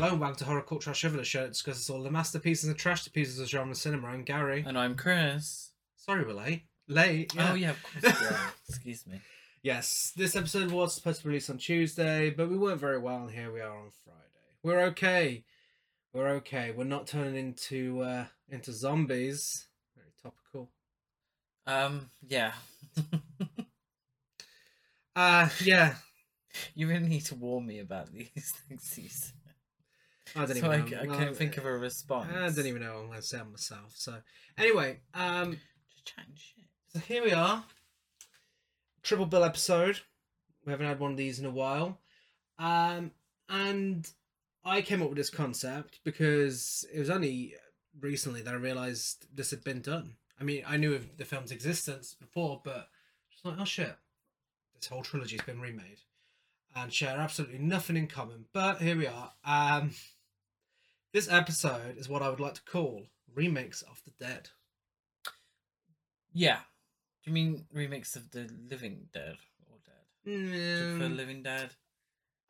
Hello and welcome to Horror Culture the show that discusses all the masterpieces and trash pieces of genre cinema. I'm Gary. And I'm Chris. Sorry we're late. Late. Yeah. Oh yeah, of course. Yeah. Excuse me. Yes, this episode was supposed to release on Tuesday, but we weren't very well, and here we are on Friday. We're okay. We're okay. We're not turning into uh into zombies. Very topical. Um, yeah. Uh yeah. you really need to warn me about these things. These. I don't So I, even know. I Well, couldn't think of a response. I don't even know what I'm gonna say on myself. So anyway, um Just chatting shit. So here we are. Triple bill episode. We haven't had one of these in a while. Um, and I came up with this concept because it was only recently that I realised this had been done. I mean, I knew of the film's existence before, but just like, oh shit, this whole trilogy's been remade and share absolutely nothing in common. But here we are. Um, this episode is what I would like to call remakes of the dead. Yeah. Do you mean remakes of the Living Dead or Dead? Mm, Living Dead?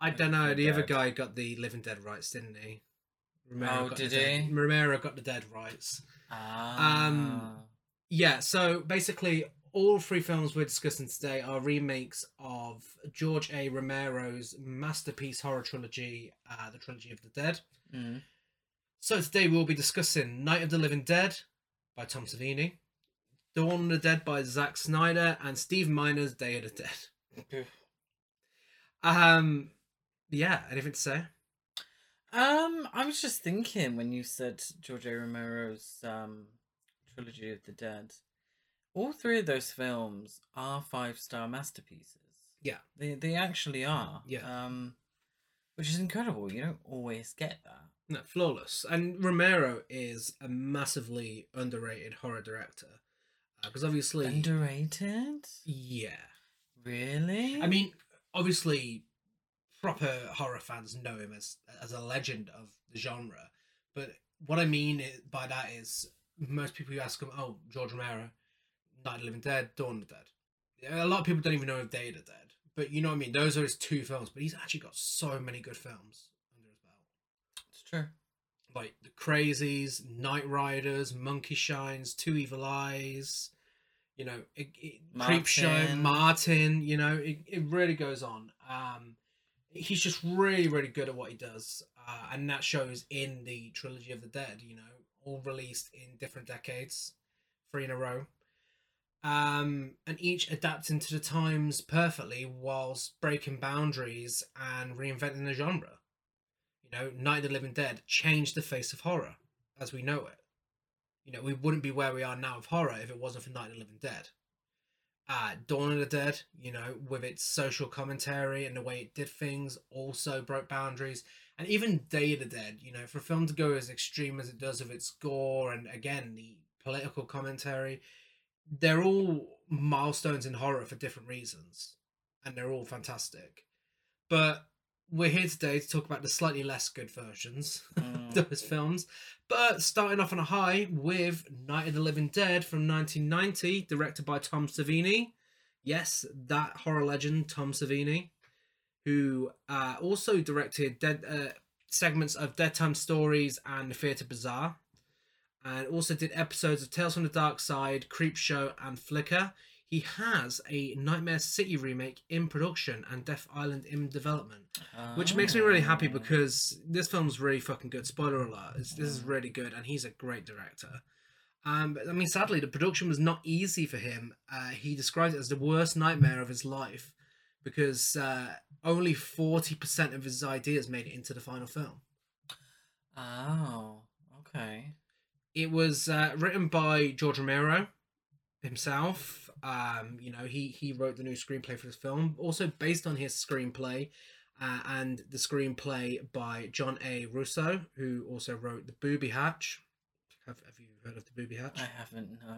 I don't know. The other guy got the Living Dead rights, didn't he? Oh, got did the dead, he? Romero got the dead rights. Ah. Yeah. So basically, all three films we're discussing today are remakes of George A. Romero's masterpiece horror trilogy, uh, the Trilogy of the Dead. Mm. So today we'll be discussing Night of the Living Dead by Tom Savini, Dawn of the Dead by Zack Snyder, and Steve Miner's Day of the Dead. Um, yeah. Anything to say? Um, I was just thinking when you said George A. Romero's um trilogy of the dead, all three of those films are five star masterpieces. Yeah. They they actually are. Yeah. Um, which is incredible. You don't always get that. No, flawless. And Romero is a massively underrated horror director uh, because obviously, Underrated? yeah. Really? I mean, obviously, proper horror fans know him as as a legend of the genre. But what I mean by that is, most people you ask them, "Oh, George Romero, Night of the Living Dead, Dawn of the Dead." A lot of people don't even know of Day of the Dead. But you know what I mean. Those are his two films. But he's actually got so many good films under his belt. It's true. like the Crazies, Knightriders, Monkey Shines, Two Evil Eyes, you know, it, it, Creepshow, Martin. Martin. You know, it, it really goes on. Um, he's just really, really good at what he does, uh, and that shows in the trilogy of the Dead. You know, all released in different decades, three in a row. Um, and each adapting to the times perfectly whilst breaking boundaries and reinventing the genre. You know, Night of the Living Dead changed the face of horror as we know it. You know, we wouldn't be where we are now of horror if it wasn't for Night of the Living Dead. Uh, Dawn of the Dead, you know, with its social commentary and the way it did things, also broke boundaries. And even Day of the Dead, you know, for a film to go as extreme as it does with its gore and again the political commentary, they're all milestones in horror for different reasons. And they're all fantastic. But we're here today to talk about the slightly less good versions Mm. of those films. But starting off on a high with Night of the Living Dead from 1990, directed by Tom Savini. Yes, that horror legend, Tom Savini, who uh, also directed dead, uh, segments of Deadtime Stories and The Theatre Bizarre, and also did episodes of Tales from the Dark Side, Creepshow, and Flicker. He has a Nightmare City remake in production and Death Island in development which makes me really happy Oh. because this film's really fucking good. Spoiler alert: this is really good, and he's a great director. Um, but, I mean, sadly, the production was not easy for him. Uh, he described it as the worst nightmare of his life because uh, only forty percent of his ideas made it into the final film. Oh, okay. It was uh, written by George Romero himself. Um, you know, he he wrote the new screenplay for this film, also based on his screenplay, uh, and the screenplay by John A. Russo, who also wrote the Booby Hatch. Have Have you heard of the Booby Hatch? I haven't, no.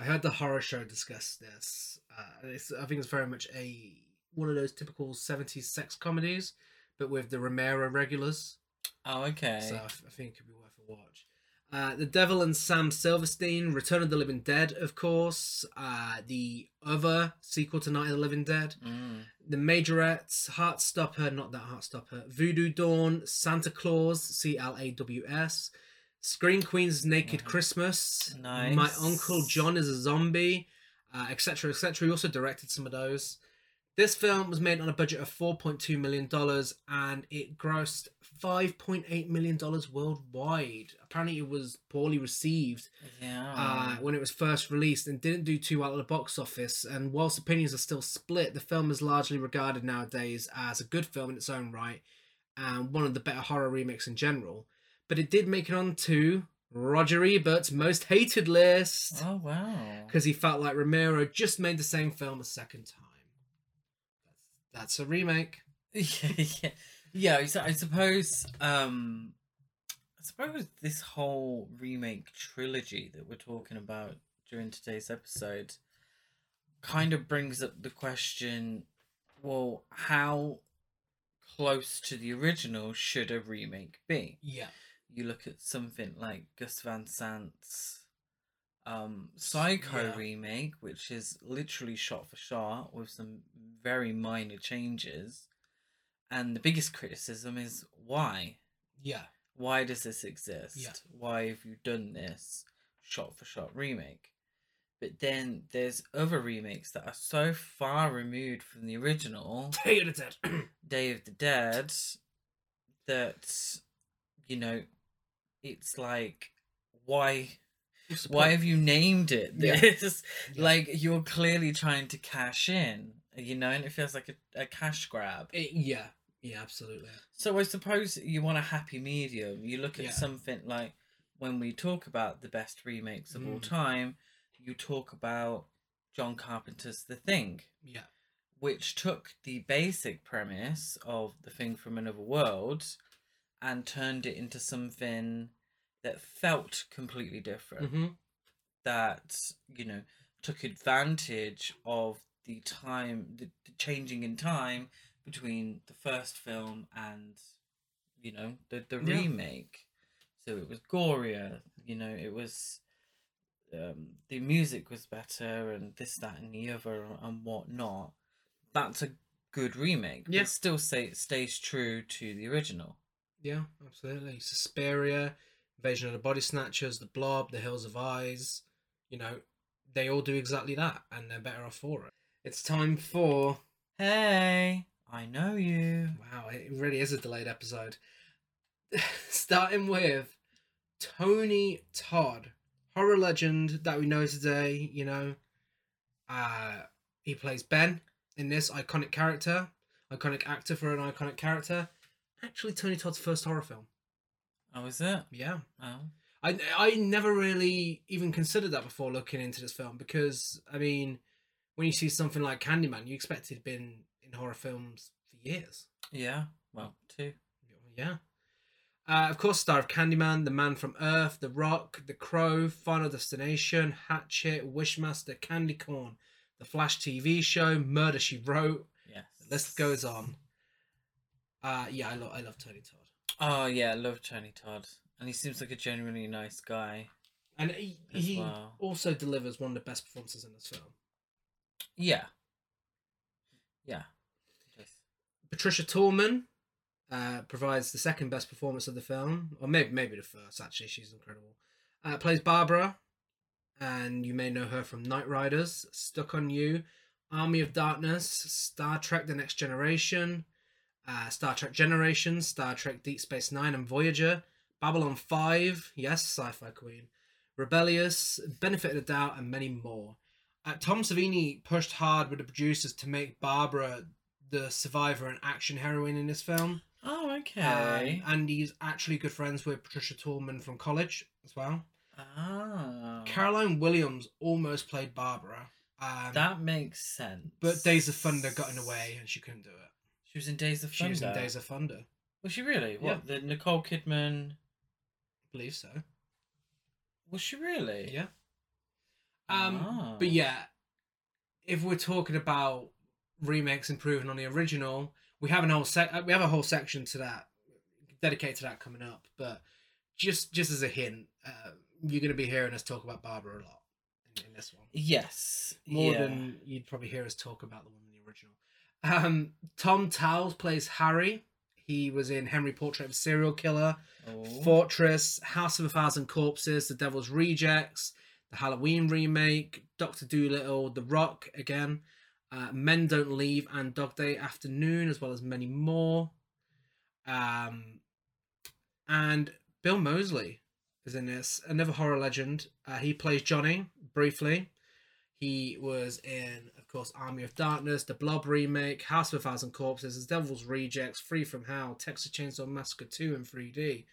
I heard the horror show discuss this. Uh, it's, I think it's very much a one of those typical '70s sex comedies, but with the Romero regulars. Oh, okay. So I, think it could be worth a watch. Uh, the Devil and Sam Silverstein, Return of the Living Dead, of course. Uh, the other sequel to Night of the Living Dead. Mm. The Majorettes, Heartstopper, not that Heartstopper. Voodoo Dawn, Santa Claws, C L A W S. Scream Queen's Naked Nice. Christmas. Nice. My Uncle John is a Zombie, etc., etc. He also directed some of those. This film was made on a budget of $4.2 million and it grossed $5.8 million worldwide. Apparently, it was poorly received Yeah. uh, when it was first released and didn't do too well at the box office. And whilst opinions are still split, the film is largely regarded nowadays as a good film in its own right and one of the better horror remakes in general. But it did make it onto Roger Ebert's most hated list oh wow. because he felt like Romero just made the same film a second time. That's, that's a remake. yeah, yeah. So I suppose, um, I suppose this whole remake trilogy that we're talking about during today's episode kind of brings up the question: Well, how close to the original should a remake be? Yeah. You look at something like Gus Van Sant's um, Psycho Yeah. remake, which is literally shot for shot with some very minor changes. And the biggest criticism is why? Yeah. Why does this exist? Yeah. Why have you done this shot for shot remake? But then there's other remakes that are so far removed from the original, Day of the Dead. Day of the Dead, that, you know, it's like, why why point? have you named it Yeah. this? Yeah. Like you're clearly trying to cash in, you know, and it feels like a, a cash grab. It- yeah. Yeah, absolutely. So I suppose you want a happy medium. You look at Yeah. something like when we talk about the best remakes of all Mm. time, you talk about John Carpenter's The Thing, Yeah. which took the basic premise of The Thing from Another World and turned it into something that felt completely different Mm-hmm. that you know took advantage of the time the, the changing in time between the first film and you know the the Yeah. remake so it was gorier you know it was um the music was better and this that and the other and whatnot that's a good remake Yeah. but still say stays true to the original Yeah, absolutely. Suspiria, Invasion of the Body Snatchers, The Blob, The Hills Have Eyes. You know, they all do exactly that, and they're better off for it. It's time for. hey i know you Wow, it really is a delayed episode. Starting with Tony Todd, horror legend that we know today. You know, uh, he plays Ben in this iconic character, iconic actor for an iconic character. Actually, Tony Todd's first horror film. oh is it Yeah. oh I I never really even considered that before looking into this film because I mean, when you see something like Candyman, you expect he'd been in horror films for years. Yeah, well, two. Yeah. Uh, of course, star of Candyman, The Man from Earth, The Rock, The Crow, Final Destination, Hatchet, Wishmaster, Candy Corn, The Flash TV show, Murder She Wrote. Yes. The list goes on. Uh, yeah, I love I love Tony Todd, Oh yeah, I love Tony Todd, and he seems like a genuinely nice guy. and he, he well. also delivers one of the best performances in this film. Yeah. Yeah. Patricia Tallman uh, provides the second best performance of the film, or maybe maybe the first. Actually, she's incredible. Uh, plays Barbara, and you may know her from Knightriders, Stuck on You, Army of Darkness, Star Trek: The Next Generation, uh, Star Trek Generations, Star Trek: Deep Space Nine, and Voyager. Babylon Five, yes, Sci-Fi Queen, Rebellious, Benefit of the Doubt, and many more. Uh, Tom Savini pushed hard with the producers to make Barbara the survivor and action heroine in this film. Oh, Um, okay. and he's actually good friends with Patricia Tallman from college as well. ah. Caroline Williams almost played Barbara. Um, that makes sense. but Days of Thunder got in the way and she couldn't do it. She was in Days of Thunder. She was in Days of Thunder. Was she really? What? The Nicole Kidman. I believe so. Was she really? Yeah. Um, Ah. But yeah, if we're talking about remakes improving on the original, we have a whole sec- we have a whole section to that dedicated to that coming up. But just just as a hint, uh, you're going to be hearing us talk about Barbara a lot in, in this one, Yes. more yeah. than you'd probably hear us talk about the one in the original. Um, Tom Towles plays Harry. He was in Henry Portrait of a Serial Killer, Oh. Fortress, House of a Thousand Corpses, The Devil's Rejects, the Halloween remake, Doctor Dolittle, The Rock again, uh, Men Don't Leave, and Dog Day Afternoon, as well as many more. Um, and Bill Moseley is in this, another horror legend. Uh, he plays Johnny briefly. He was in, of course, Army of Darkness, the Blob remake, House of a Thousand Corpses, The Devil's Rejects, Free from Hell, Texas Chainsaw Massacre 2 in 3D,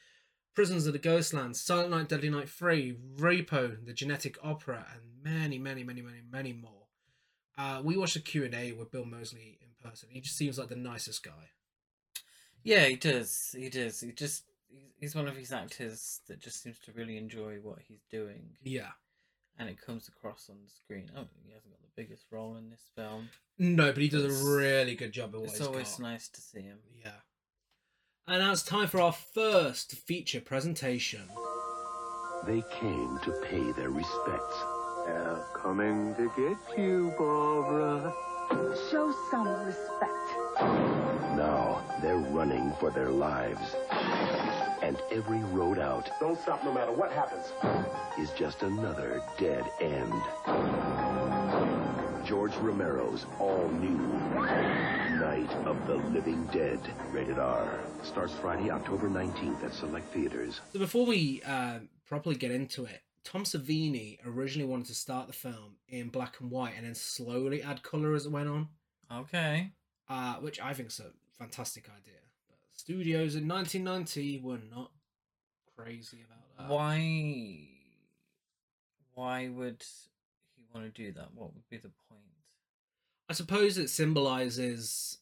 Prisons of the Ghostlands, Silent Night, Deadly Night 3, Repo, The Genetic Opera, and many, many, many, many, many more. Uh, we watched a Q&A with Bill Moseley in person. He just seems like the nicest guy. Yeah, he does. He does. He just he's- he's one of these actors that just seems to really enjoy what he's doing, Yeah. and it comes across on the screen. Oh, he hasn't got the biggest role in this film. No, but he does It's- a really good job of what It's he's always got. nice to see him. Yeah. And now it's time for our first feature presentation. They came to pay their respects. They're coming to get you, Barbara. Show some respect. Now they're running for their lives. And every road out Don't stop no matter what happens. is just another dead end. George Romero's all new Night of the Living Dead. Rated R. Starts Friday, October 19th at select theaters. So before we uh, properly get into it, Tom Savini originally wanted to start the film in black and white and then slowly add color as it went on, Okay. uh, which I think is a fantastic idea. But studios in 1990 were not crazy about that. Why? Why would he want to do that? What would be the point? I suppose it symbolizes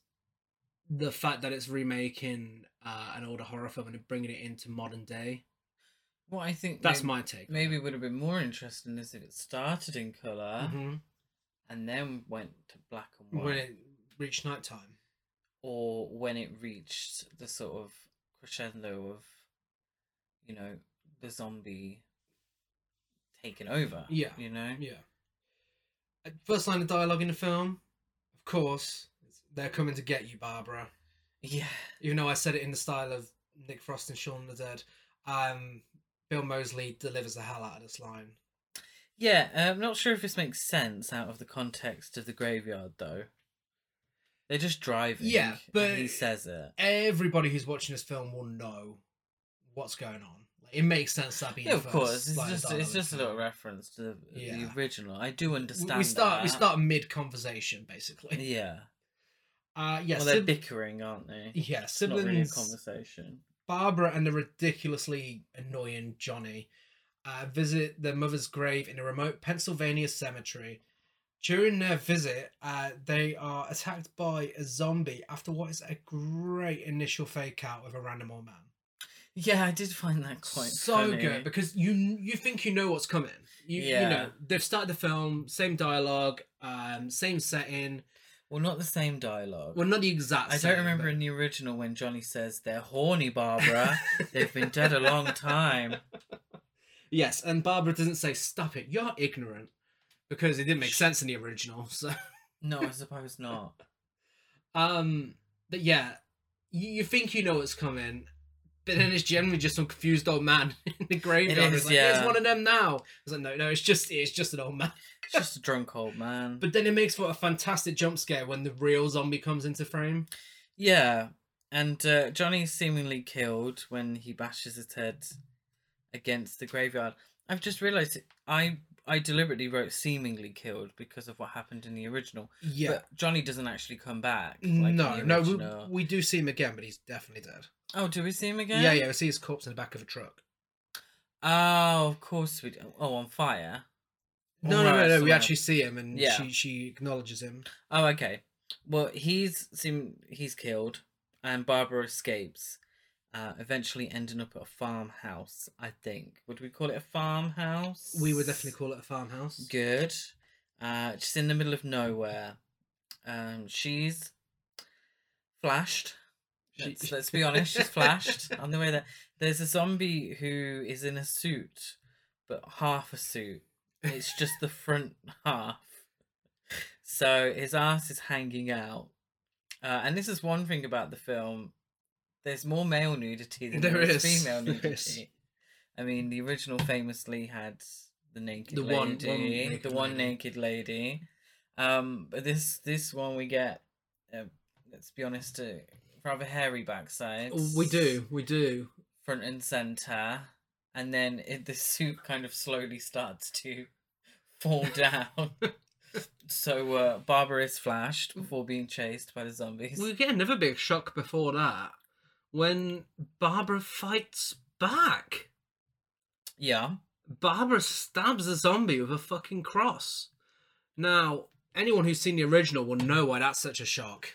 the fact that it's remaking uh, an older horror film and bringing it into modern day. Well, I think That's maybe, my take. Maybe it. would have been more interesting is if it started in color Mhm. and then went to black and white, when it reached nighttime. or when it reached the sort of crescendo of, you know, the zombie taking over. Yeah. You know. Yeah. Uh, First line of dialogue in the film, of course, it's, they're coming to get you, Barbara. Yeah. Even though I said it in the style of Nick Frost and Shaun the Dead, um, Bill Moseley delivers the hell out of this line. Yeah, I'm not sure if this makes sense out of the context of the graveyard, though. They're just driving. Yeah, and but- he says it. Everybody who's watching this film will know what's going on. Like, it makes sense that being Yeah, of course. It's just it's just a little reference to the, the original. I do understand. We start. We start mid conversation, basically. Yeah. Uh, yeah. well, they're bickering, aren't they? yeah. It's not really a conversation. Barbara and the ridiculously annoying Johnny uh, visit their mother's grave in a remote Pennsylvania cemetery. During their visit, uh, they are attacked by a zombie after what is a great initial fake out with a random old man. Yeah, I did find that quite so funny. good because you you think you know what's coming. You, you Yeah. know they've started the film, same dialogue, um, same setting. Well, not the same dialogue. Well, not the exact. I don't remember but- in the original when Johnny says they're horny, Barbara. They've been dead a long time. Yes, and Barbara doesn't say "stop it." You're ignorant because it didn't make sense in the original. So, No, I suppose not. um, but yeah, you, you think you know what's coming, but then it's generally just some confused old man in the graveyard. is, It's like, Here's yeah. one of them now. I was like, no, no, it's just it's just an old man. Just a drunk old man. But then it makes for a fantastic jump scare when the real zombie comes into frame. Yeah, and uh, Johnny's seemingly killed when he bashes his head against the graveyard. I've just realised I I deliberately wrote seemingly killed because of what happened in the original. Yeah. But Johnny doesn't actually come back. like no, no, we, we do see him again, but he's definitely dead. Oh, do we see him again? Yeah, yeah, we see his corpse in the back of a truck. Oh, of course we do. Oh, on fire. No, no, no, no. We actually see him, and Yeah. she she acknowledges him. Oh, okay. Well, he's seem he's killed, and Barbara escapes, uh, eventually ending up at a farmhouse. I think. Would we call it a farmhouse? We would definitely call it a farmhouse. good. Uh, just in the middle of nowhere. Um, she's flashed She- Let's, let's be honest, she's flashed on the way there. There's a zombie who is in a suit, but half a suit. It's just the front half. So his ass is hanging out. Uh, and this is one thing about the film. There's more male nudity than There is female nudity. is. I mean, the original famously had the naked The lady, one- one the naked one lady. naked lady. Um, but this this one we get, uh, let's be honest, uh, rather hairy backside. We do, we do. front and center, and then it, the soup kind of slowly starts to fall down. so uh, Barbara is flashed before being chased by the zombies. We get another big shock before that when Barbara fights back. Yeah, Barbara stabs a zombie with a fucking cross. Now, anyone who's seen the original will know why that's such a shock.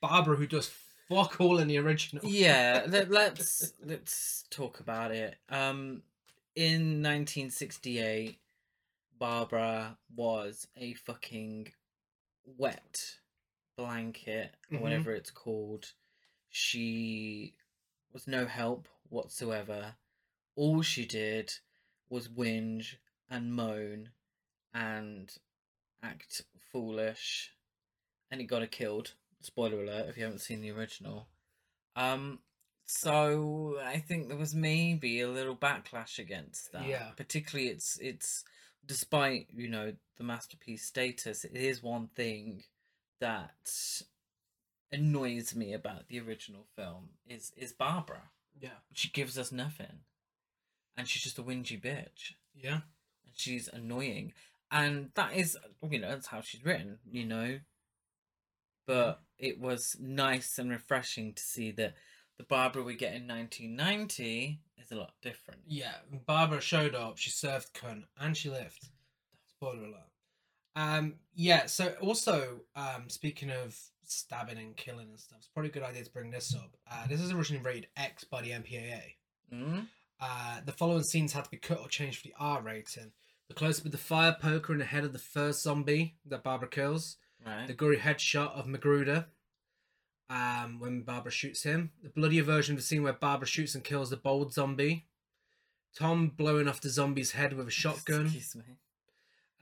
Barbara, who does fuck all in the original. yeah. Let, let's let's talk about it. Um, in 1968, Barbara was a fucking wet blanket or Mhm. whatever it's called. She was no help whatsoever. All she did was whinge and moan and act foolish, and it got her killed. Spoiler alert if you haven't seen the original. Um, so I think there was maybe a little backlash against that. Yeah. Particularly, it's it's despite you know the masterpiece status, it is one thing that annoys me about the original film is is Barbara. Yeah. She gives us nothing, and she's just a whingy bitch Yeah. and she's annoying and that is you know that's how she's written you know but it was nice and refreshing to see that the barbara we get in 1990 is a lot different Yeah. Barbara showed up, she served cunt, and she lived. Spoiler alert. Um, yeah, so also, um, speaking of stabbing and killing and stuff, it's probably a good idea to bring this up. Uh, this is originally rated X by the MPAA. mm? Uh, the following scenes had to be cut or changed for the R rating. The close up with the fire poker in the head of the first zombie that Barbara kills. Right The gory headshot of Magruder um, when Barbara shoots him. The bloodier version of the scene where Barbara shoots and kills the bold zombie. Tom blowing off the zombie's head with a shotgun. excuse me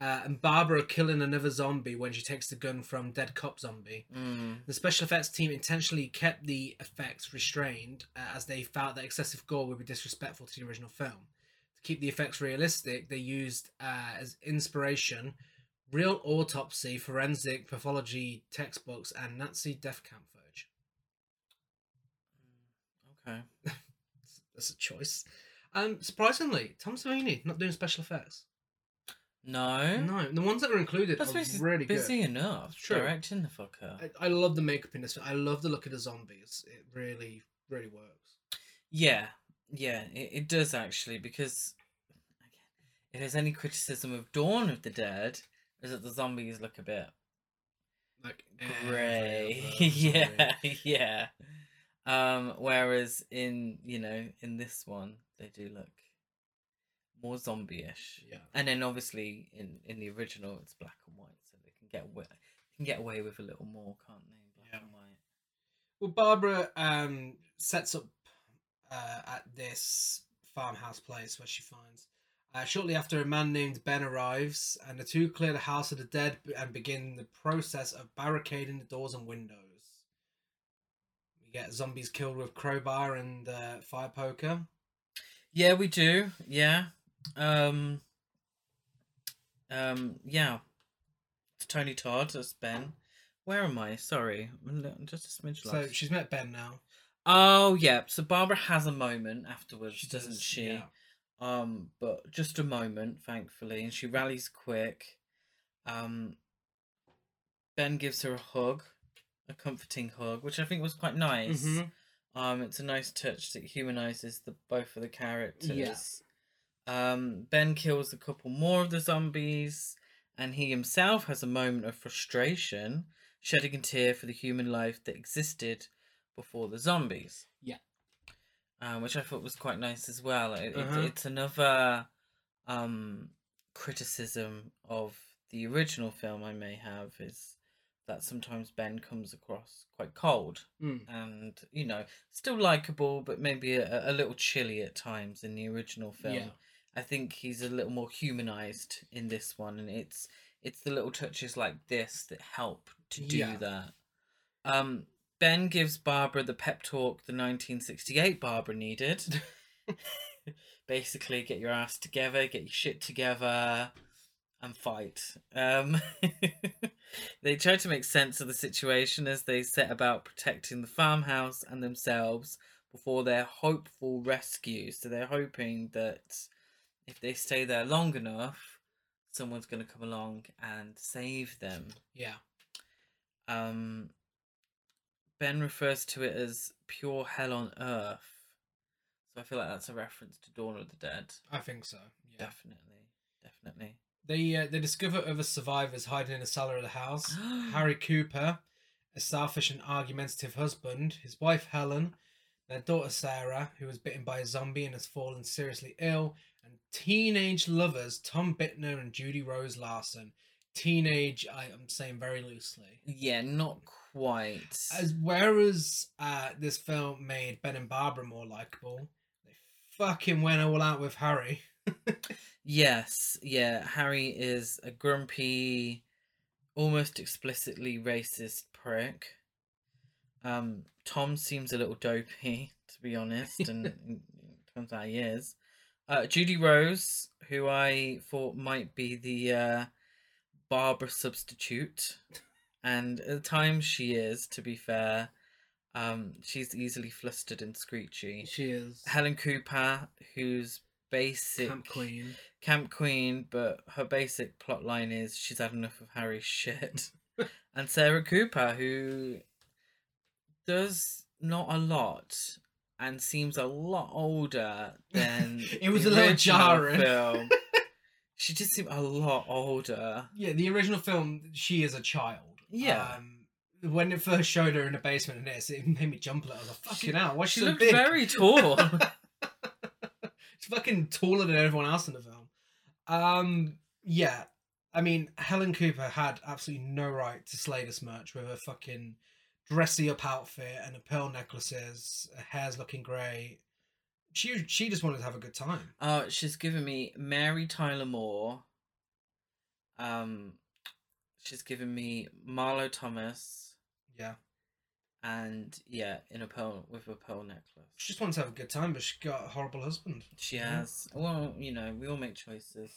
Uh, and Barbara killing another zombie when she takes the gun from dead cop zombie. mm. The special effects team intentionally kept the effects restrained uh, as they felt that excessive gore would be disrespectful to the original film. To keep the effects realistic, they used uh, as inspiration real autopsy, forensic pathology textbooks, and Nazi death camp footage. okay That's a choice. Um, surprisingly, Tom Savini not doing special effects. no No, the ones that are included that's are really busy good. enough True. directing the fucker I, I love the makeup in this. I love the look of the zombies. It really, really works. Yeah, yeah, it, it does actually because again, if there's any criticism of Dawn of the Dead, is that the zombies look a bit Like grey. yeah, yeah. Um, whereas in you know in this one they do look more zombie-ish, Yeah. and then obviously in in the original it's black and white, so they can get away can get away with a little more, can't they? Black Yeah. and white. Well, Barbara um, sets up uh, at this farmhouse place where she finds. Uh, shortly after, a man named Ben arrives, and the two clear the house of the dead and begin the process of barricading the doors and windows. We get zombies killed with crowbar and uh, fire poker. Yeah, we do. Yeah. Um. Um. Yeah. It's Tony Todd as Ben. Where am I? Sorry, I'm just a smidge So she's met Ben now. Oh yeah. So Barbara has a moment afterwards, She doesn't does, she? yeah. Um. But just a moment, thankfully, and she rallies quick. Um. Ben gives her a hug, a comforting hug, which I think was quite nice. Mhm. Um, it's a nice touch that humanizes the both of the characters. Yeah. Um, Ben kills a couple more of the zombies, and he himself has a moment of frustration, shedding a tear for the human life that existed before the zombies. Yeah. Um, which I thought was quite nice as well. It, it- Uh-huh. it's another um criticism of the original film I may have is that sometimes Ben comes across quite cold Mm. and you know still likable, but maybe a, a little chilly at times in the original film. Yeah. I think he's a little more humanized in this one, and it's it's the little touches like this that help to do Yeah. that. Um, Ben gives Barbara the pep talk the 1968 Barbara needed. Basically, get your ass together, get your shit together, and fight. Um, they try to make sense of the situation as they set about protecting the farmhouse and themselves before their hopeful rescue. So they're hoping that if they stay there long enough, someone's going to come along and save them. Yeah. Um, ben refers to it as pure hell on earth. So I feel like that's a reference to Dawn of the Dead. I think so. Yeah. Definitely. Definitely. They uh, they discover other survivors hiding in the cellar of the house. Harry Cooper, a selfish and argumentative husband, his wife Helen, their daughter Sarah, who was bitten by a zombie and has fallen seriously ill, and teenage lovers Tom Bittner and Judy Rose Larson. Teenage, I am saying very loosely. Yeah, not quite. As whereas uh, this film made Ben and Barbara more likable, they fucking went all out with Harry. Yes, yeah. Harry is a grumpy, almost explicitly racist prick. Um, Tom seems a little dopey, to be honest, and it turns out he is. Uh, Judy Rose, who I thought might be the uh, Barbara substitute, and at times she is, to be fair. Um, she's easily flustered and screechy. She is Helen Cooper, who's basic Camp Queen. Camp Queen, but her basic plot line is she's had enough of Harry's shit. and Sarah Cooper, who does not a lot and seems a lot older than It was the a little jarring. Film. she just seemed a lot older. Yeah, the original film, she is a child. Yeah. Um, when it first showed her in the basement in this, it made me jump a little. I was like, fucking She- hell, why She she so big? very tall. She's fucking taller than everyone else in the film. Um, yeah. I mean, Helen Cooper had absolutely no right to slay this merch with her fucking dressy up outfit and her pearl necklaces. Her hair's looking great. She she just wanted to have a good time. Oh, she's given me Mary Tyler Moore. Um, she's given me Marlo Thomas, Yeah. and yeah, in a pearl with a pearl necklace. She just wants to have a good time, but she got a horrible husband. She has. Well, you know, we all make choices,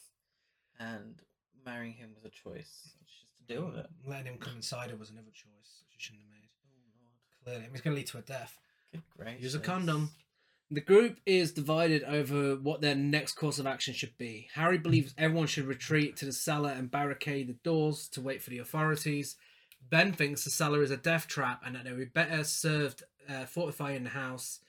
and marrying him was a choice. She has to deal with it. Letting him come inside her was another choice she shouldn't have made. Oh Lord, Clearly, it was going to lead to her death. good gracious. Use a condom. The group is divided over what their next course of action should be. Harry believes everyone should retreat to the cellar and barricade the doors to wait for the authorities. Ben thinks the cellar is a death trap and that they would be better served uh, fortifying the house,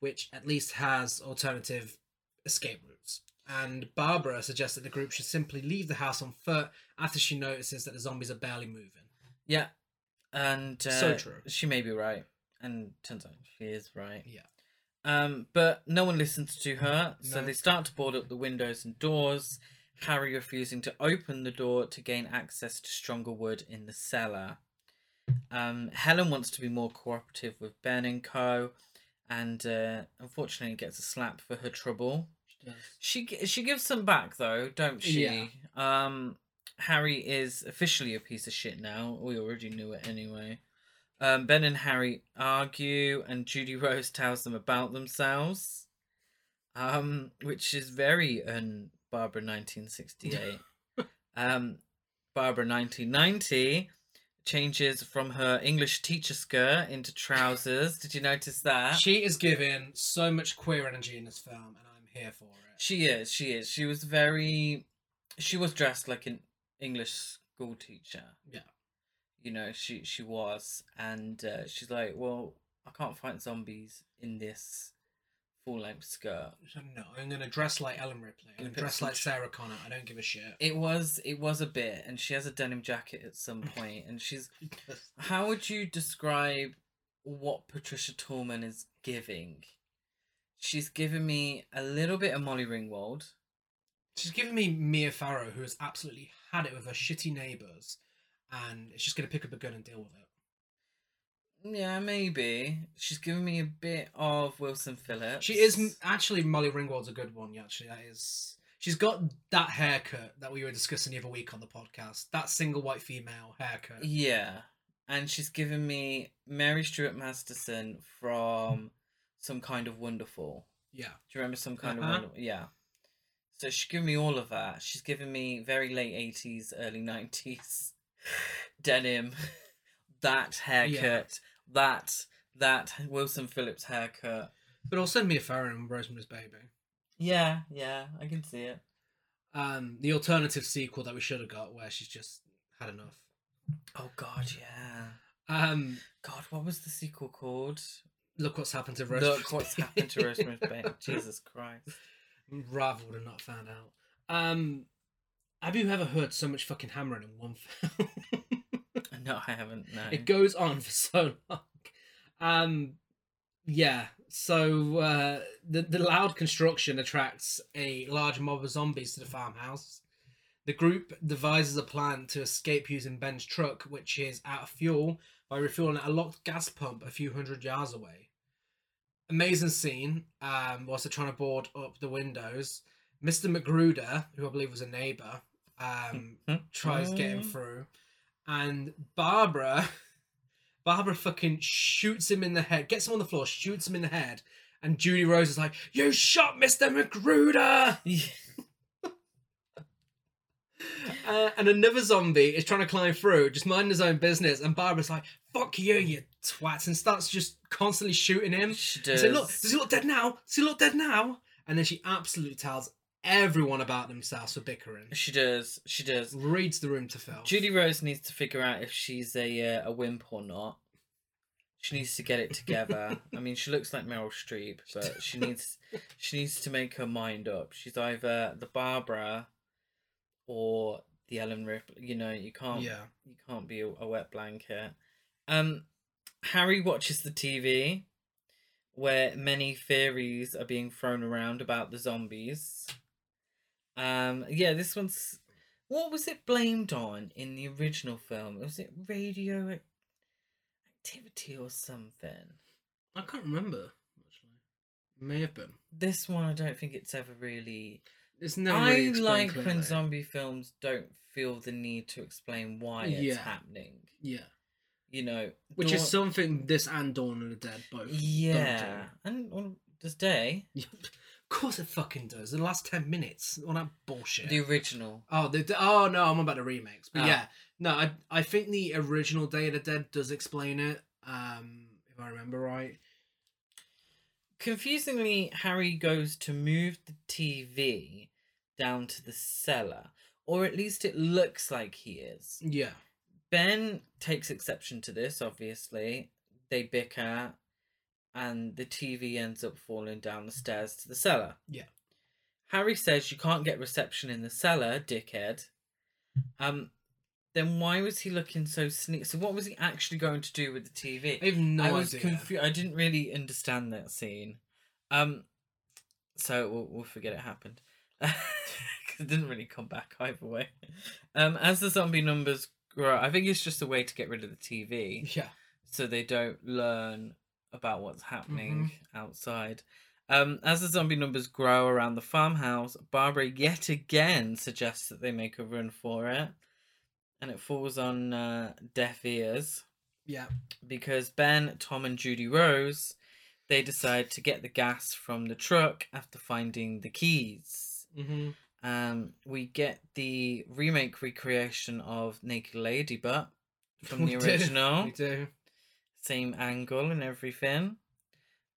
which at least has alternative escape routes. And Barbara suggests that the group should simply leave the house on foot after she notices that the zombies are barely moving. Yeah, and uh, So true. She may be right, and turns out she is right. Yeah. Um, but no one listens to her, so No. they start to board up the windows and doors. Harry refusing to open the door to gain access to stronger wood in the cellar. Um, Helen wants to be more cooperative with Ben and Co. And uh, unfortunately gets a slap for her trouble. She gi- she gives some back though, don't she? Yeah. Um, Harry is officially a piece of shit now. We already knew it anyway. Um, ben and Harry argue, and Judy Rose tells them about themselves, um, which is very un Barbara 1968. um, Barbara 1990 changes from her English teacher skirt into trousers. Did you notice that? She is given so much queer energy in this film, and I'm here for it. She is. She is. She was very. She was dressed like an English school teacher. Yeah. You know, she she was, and uh, she's like, "Well, I can't fight zombies in this full length skirt." No, I'm gonna dress like Ellen Ripley. I'm gonna dress like Sarah Connor. I don't give a shit. It was it was a bit, and she has a denim jacket at some point, and she's. How would you describe what Patricia Tallman is giving? She's giving me a little bit of Molly Ringwald. She's giving me Mia Farrow, who has absolutely had it with her shitty neighbours, and it's just gonna pick up a gun and deal with it. Yeah, maybe. She's giving me a bit of Wilson Phillips. She is actually Molly Ringwald's a good one. Yeah, actually, that is. She's got that haircut that we were discussing the other week on the podcast. That single white female haircut. Yeah. And she's given me Mary Stuart Masterson from Some Kind of Wonderful. Yeah. Do you remember Some Kind Uh-huh. of Wonderful? Yeah. So she's given me all of that. She's given me very late 80s, early 90s denim, that haircut, that that Wilson Phillips haircut. But also Mia Farrow and Rosemary's Baby. Yeah, yeah, I can see it. Um, the alternative sequel that we should have got, where she's just had enough. Oh god, yeah. Um, God, what was the sequel called? look what's happened to Rosemary's. Look what's Baby. happened to Rosemary's Baby. Jesus Christ. Would have not found out. Um, have you ever heard so much fucking hammering in one film? No, I haven't. No. It goes on for so long. Um, yeah. So uh, the the loud construction attracts a large mob of zombies to the farmhouse. The group devises a plan to escape using Ben's truck, which is out of fuel, by refueling at a locked gas pump a few hundred yards away. Amazing scene. Um, whilst they're trying to board up the windows, Mr. Magruder, who I believe was a neighbor, um, tries getting through, and Barbara, Barbara fucking shoots him in the head, gets him on the floor, shoots him in the head, and Judy Rose is like, "You shot Mr. Magruder!" Uh, and another zombie is trying to climb through, just minding his own business, and Barbara's like, "Fuck you, you twat!" and starts just constantly shooting him. She And does. say, "Look, does he look dead now? Does he look dead now?" And then she absolutely tells everyone about themselves for bickering. She does. She does. Reads the room to Phil. Judy Rose needs to figure out if she's a uh, a wimp or not. She needs to get it together. I mean, she looks like Meryl Streep, but she needs she needs to make her mind up. She's either the Barbara or the Ellen Ripley. You know, you can't Yeah. you can't be a, a wet blanket. Um, Harry watches the TV, where many theories are being thrown around about the zombies. Um, yeah, this one's what was it blamed on in the original film? Was it radio activity or something? I can't remember. Actually, may have been. This one, I don't think it's ever really. It's never. I really like when zombie films don't feel the need to explain why it's Yeah. happening. Yeah, You know, which is something this and Dawn of the Dead both. Yeah, and well, does Day. of course it fucking does. In the last ten minutes, all that bullshit. the original? Oh, the, oh no, I'm about the remakes. But Ah. yeah, no, I I think the original Day of the Dead does explain it. Um, if I remember right. Confusingly, Harry goes to move the TV down to the cellar, or at least it looks like he is. Yeah. Ben takes exception to this, obviously. They bicker, and the TV ends up falling down the stairs to the cellar. Yeah. Harry says you can't get reception in the cellar, dickhead. Um, then why was he looking so sneaky? So what was he actually going to do with the TV? I have no I was idea. confused. I didn't really understand that scene. Um, so we'll, we'll forget it happened. it didn't really come back either way. Um, as the zombie numbers grow, I think it's just a way to get rid of the TV Yeah. so they don't learn about what's happening Mm-hmm. outside. Um, as the zombie numbers grow around the farmhouse, Barbara yet again suggests that they make a run for it, and it falls on uh, deaf ears Yeah. because Ben, Tom, and Judy Rose they decide to get the gas from the truck after finding the keys. Mm-hmm. Um, we get the remake recreation of Naked Lady Butt from the original We do. Same angle and everything.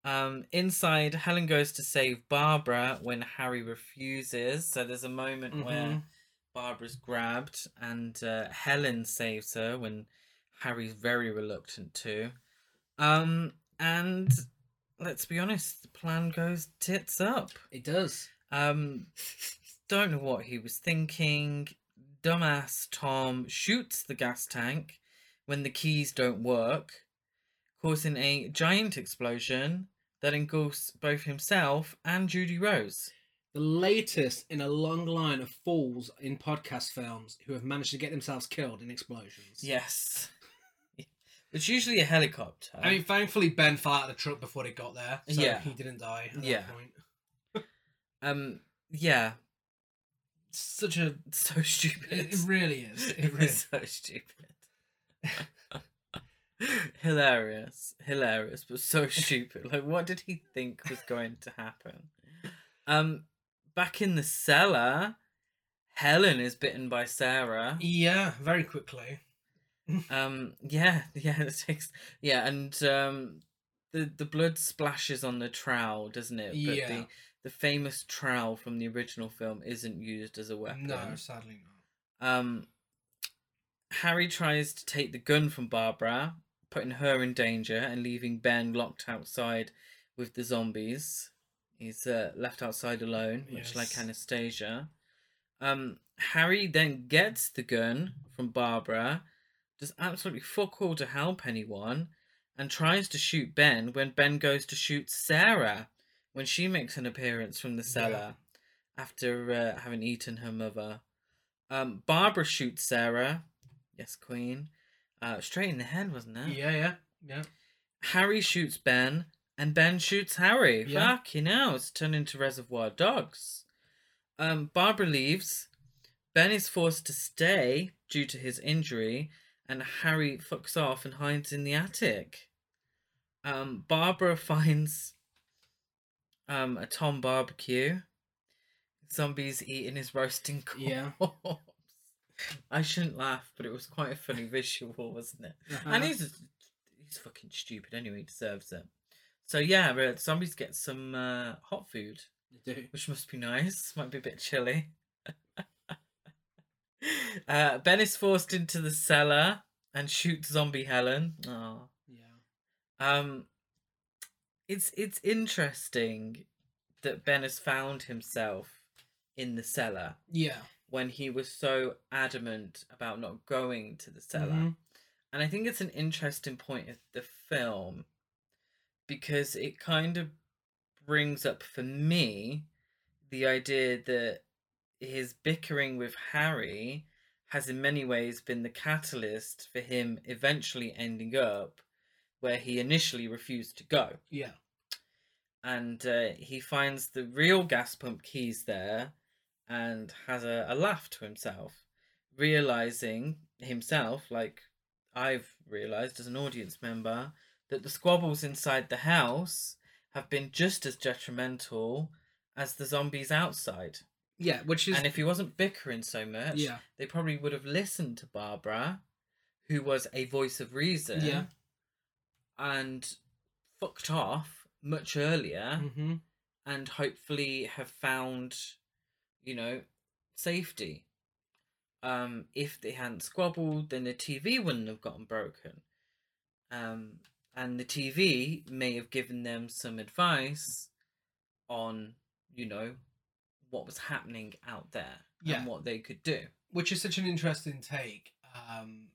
Um, inside, Helen goes to save Barbara when Harry refuses. So there's a moment where Mhm. Barbara's grabbed and uh, Helen saves her when Harry's very reluctant to. Um, and let's be honest, the plan goes tits up. It does. Um, don't know what he was thinking. Dumbass Tom shoots the gas tank when the keys don't work, causing a giant explosion that engulfs both himself and Judy Rose. the latest in a long line of fools in podcast films who have managed to get themselves killed in explosions. Yes. It's usually a helicopter. I mean, thankfully Ben fell out of the truck before they got there, so Yeah. he didn't die at Yeah. that point. um, yeah, Such a so stupid. it, it really is. It It really is so stupid. Hilarious, hilarious, but so stupid. Like, what did he think was going to happen? Um, back in the cellar, Helen is bitten by Sarah. Yeah, very quickly. Um, yeah, yeah, it takes, yeah, and um, the the blood splashes on the trowel, doesn't it? But Yeah. the the famous trowel from the original film isn't used as a weapon. No, sadly not. Um, Harry tries to take the gun from Barbara, putting her in danger and leaving Ben locked outside with the zombies. He's uh, left outside alone, much like Anastasia. Um, Harry then gets the gun from Barbara, does absolutely fuck all to help anyone, and tries to shoot Ben when Ben goes to shoot Sarah when she makes an appearance from the cellar after uh, having eaten her mother. Um, Barbara shoots Sarah. Yes, Queen. Uh, straight in the head, wasn't it? Yeah, yeah, yeah. Harry shoots Ben, and Ben shoots Harry. Yeah. Fuck, you know, it's turned into Reservoir Dogs. Um, Barbara leaves. Ben is forced to stay due to his injury, and Harry fucks off and hides in the attic. Um, Barbara finds um, a Tom barbecue. Zombies eating his roasting corpse. Yeah. I shouldn't laugh, but it was quite a funny visual, wasn't it? Uh-huh. And he's he's fucking stupid anyway. He deserves it. So yeah, uh, zombies get some uh, hot food, which must be nice. Might be a bit chilly. uh, ben is forced into the cellar and shoots zombie Helen. Oh. Yeah. Um, it's it's interesting that Ben has found himself in the cellar Yeah. When he was so adamant about not going to the cellar. Mhm. And I think it's an interesting point of the film because it kind of brings up for me the idea that his bickering with Harry has in many ways been the catalyst for him eventually ending up where he initially refused to go Yeah. and uh, he finds the real gas pump keys there and has a, a laugh to himself, realizing himself, like I've realized as an audience member, that the squabbles inside the house have been just as detrimental as the zombies outside. Yeah, which is And if he wasn't bickering so much, yeah, they probably would have listened to Barbara, who was a voice of reason, Yeah. and fucked off much earlier, hmm and hopefully have found, you know, safety. Um, if they hadn't squabbled, then the TV wouldn't have gotten broken. Um, and the TV may have given them some advice on, you know, what was happening out there Yeah. and what they could do. which is such an interesting take. Um,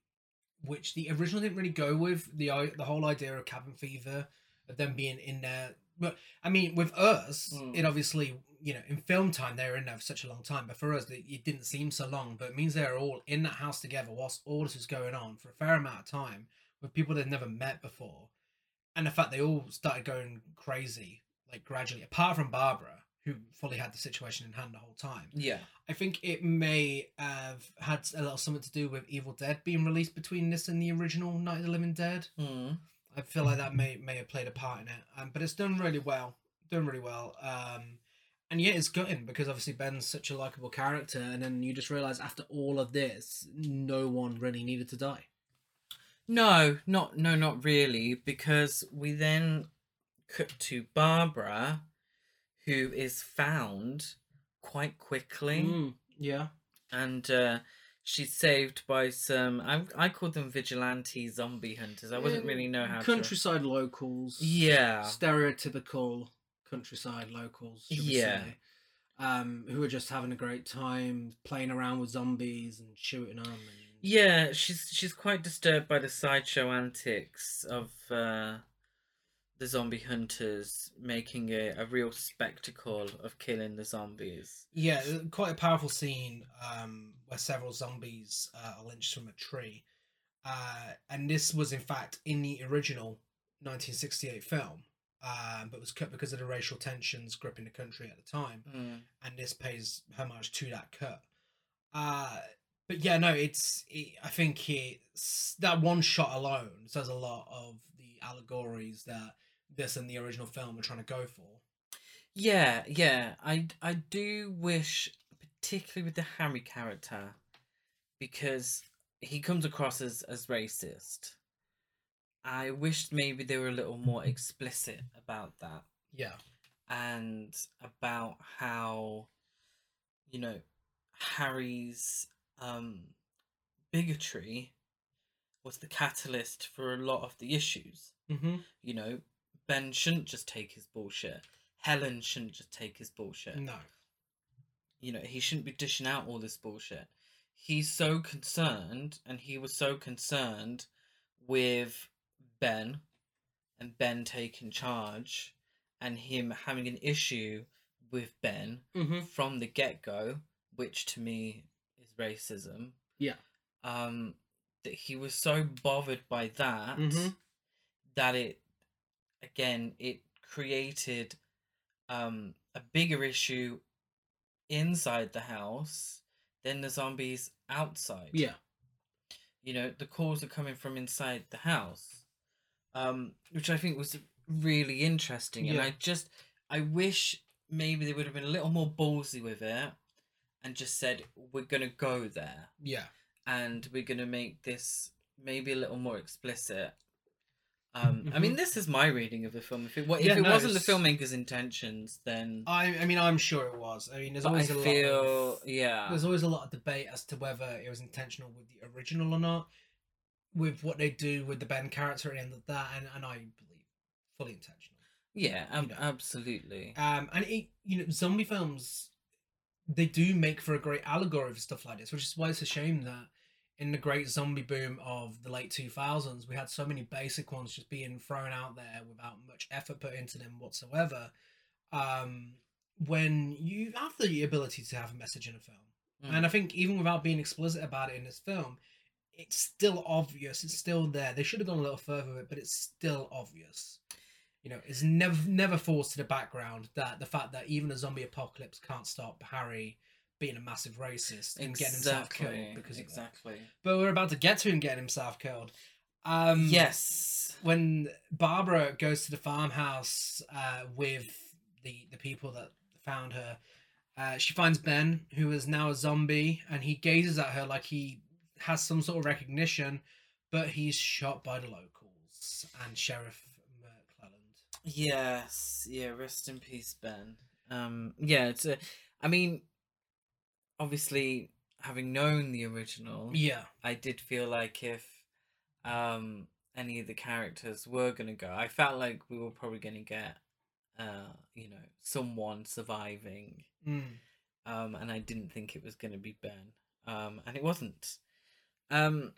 which the original didn't really go with the the whole idea of cabin fever, of them being in there. But I mean, with us, Mm. it obviously you know in film time they were in there for such a long time. But for us, it, it didn't seem so long. But it means they're all in that house together whilst all this is going on for a fair amount of time with people they've never met before, and the fact they all started going crazy like gradually. Apart from Barbara, who fully had the situation in hand the whole time. Yeah. I think it may have had a little something to do with Evil Dead being released between this and the original Night of the Living Dead. Mm. I feel like that may may have played a part in it, um, but it's done really well. Done really well. Um, and yeah, it's gutting because obviously Ben's such a likable character, and then you just realize after all of this, no one really needed to die. No, not no, not really, because we then cut to Barbara, who is found quite quickly, Mm, yeah, and uh, she's saved by some. I I called them vigilante zombie hunters. I wasn't really know how countryside locals. Yeah, stereotypical countryside locals. Yeah. say, um, who are just having a great time playing around with zombies and shooting them. And... yeah. She's she's quite disturbed by the sideshow antics of uh, the zombie hunters making a, a real spectacle of killing the zombies. Yeah, quite a powerful scene um, where several zombies uh, are lynched from a tree. Uh, and this was, in fact, in the original 1968 film, um, but was cut because of the racial tensions gripping the country at the time. Mm. And this pays homage to that cut. Uh, but yeah, no, it's. It, I think it's that one shot alone says a lot of the allegories that this and the original film were trying to go for. Yeah, yeah. I I do wish, particularly with the Harry character, because he comes across as as racist. I wished maybe they were a little more explicit about that Yeah. and about how, you know, Harry's um bigotry was the catalyst for a lot of the issues. Mm-hmm. You know, Ben shouldn't just take his bullshit. Helen shouldn't just take his bullshit. No. You know, he shouldn't be dishing out all this bullshit. He's so concerned, and he was so concerned with Ben and Ben taking charge and him having an issue with Ben Mm-hmm. from the get go, which to me is racism. Yeah. Um, that he was so bothered by that Mhm. that it, again, it created um a bigger issue inside the house than the zombies outside. Yeah. You know, the calls are coming from inside the house. Um, which I think was really interesting. And I just I wish maybe they would have been a little more ballsy with it and just said, We're gonna go there Yeah. and we're gonna make this maybe a little more explicit. Um, I mean, this is my reading of the film. If it, if Mm-hmm. Yeah, it no, wasn't the filmmaker's intentions, then I. I mean, I'm sure it was. I mean, there's but always a feel lot. Of, yeah, there's always a lot of debate as to whether it was intentional with the original or not. With what they do with the Ben character and the that, and, and I believe fully intentional. yeah, ab- know. absolutely. Um, and it, you know, zombie films, they do make for a great allegory for stuff like this, which is why it's a shame that in the great zombie boom of the late 2000s, we had so many basic ones just being thrown out there without much effort put into them whatsoever. Um, when you have the ability to have a message in a film, Mm. and I think even without being explicit about it in this film, it's still obvious. It's still there. They should have gone a little further with it, but it's still obvious. You know, it's never never forced to the background that the fact that even a zombie apocalypse can't stop Harry being a massive racist and getting himself killed Exactly, because exactly. But we're about to get to him getting himself killed. Um, yes. when Barbara goes to the farmhouse uh, with the the people that found her, uh, she finds Ben, who is now a zombie, and he gazes at her like he has some sort of recognition, but he's shot by the locals and Sheriff McClelland. Yes. Yeah. Rest in peace, Ben. Um. Yeah. It's a. I mean, obviously, having known the original, Yeah, I did feel like if um any of the characters were gonna go, I felt like we were probably gonna get uh you know someone surviving. mm. Um, and I didn't think it was gonna be Ben. Um, and it wasn't. Um,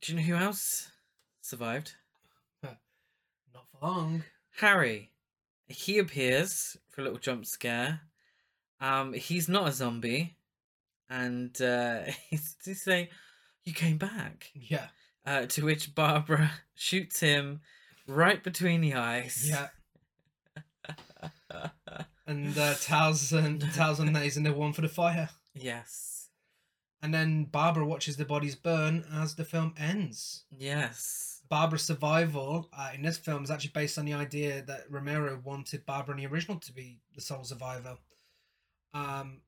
do you know who else survived? not for long. Harry. He appears for a little jump scare. Um, he's not a zombie, and uh, he's to say, "You came back." Yeah, Uh, to which Barbara shoots him right between the eyes. yeah. And uh, tells and tells him that he's in the one for the fire. yes. And then Barbara watches the bodies burn as the film ends. Yes. Barbara's survival uh, in this film is actually based on the idea that Romero wanted Barbara in the original to be the sole survivor. Um,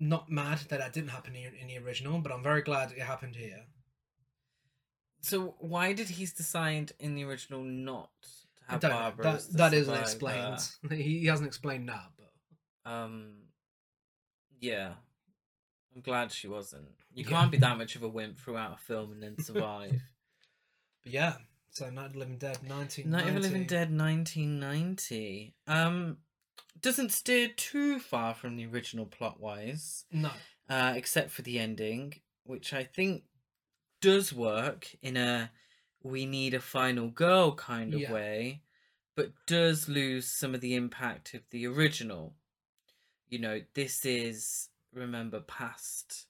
not mad that that didn't happen in, the original, but I'm very glad it happened here. So why did he decide in the original not to have. Barbara? That, that isn't explained. he, he hasn't explained that, but Um. Yeah. I'm glad she wasn't. You Yeah. can't be that much of a wimp throughout a film and then survive. but yeah. So Night of the Living Dead, 1990. Night of the Living Dead 1990. Um doesn't steer too far from the original plot wise, No. uh, except for the ending, which I think does work in a we need a final girl kind of Yeah. way, but does lose some of the impact of the original. You know, this is remember past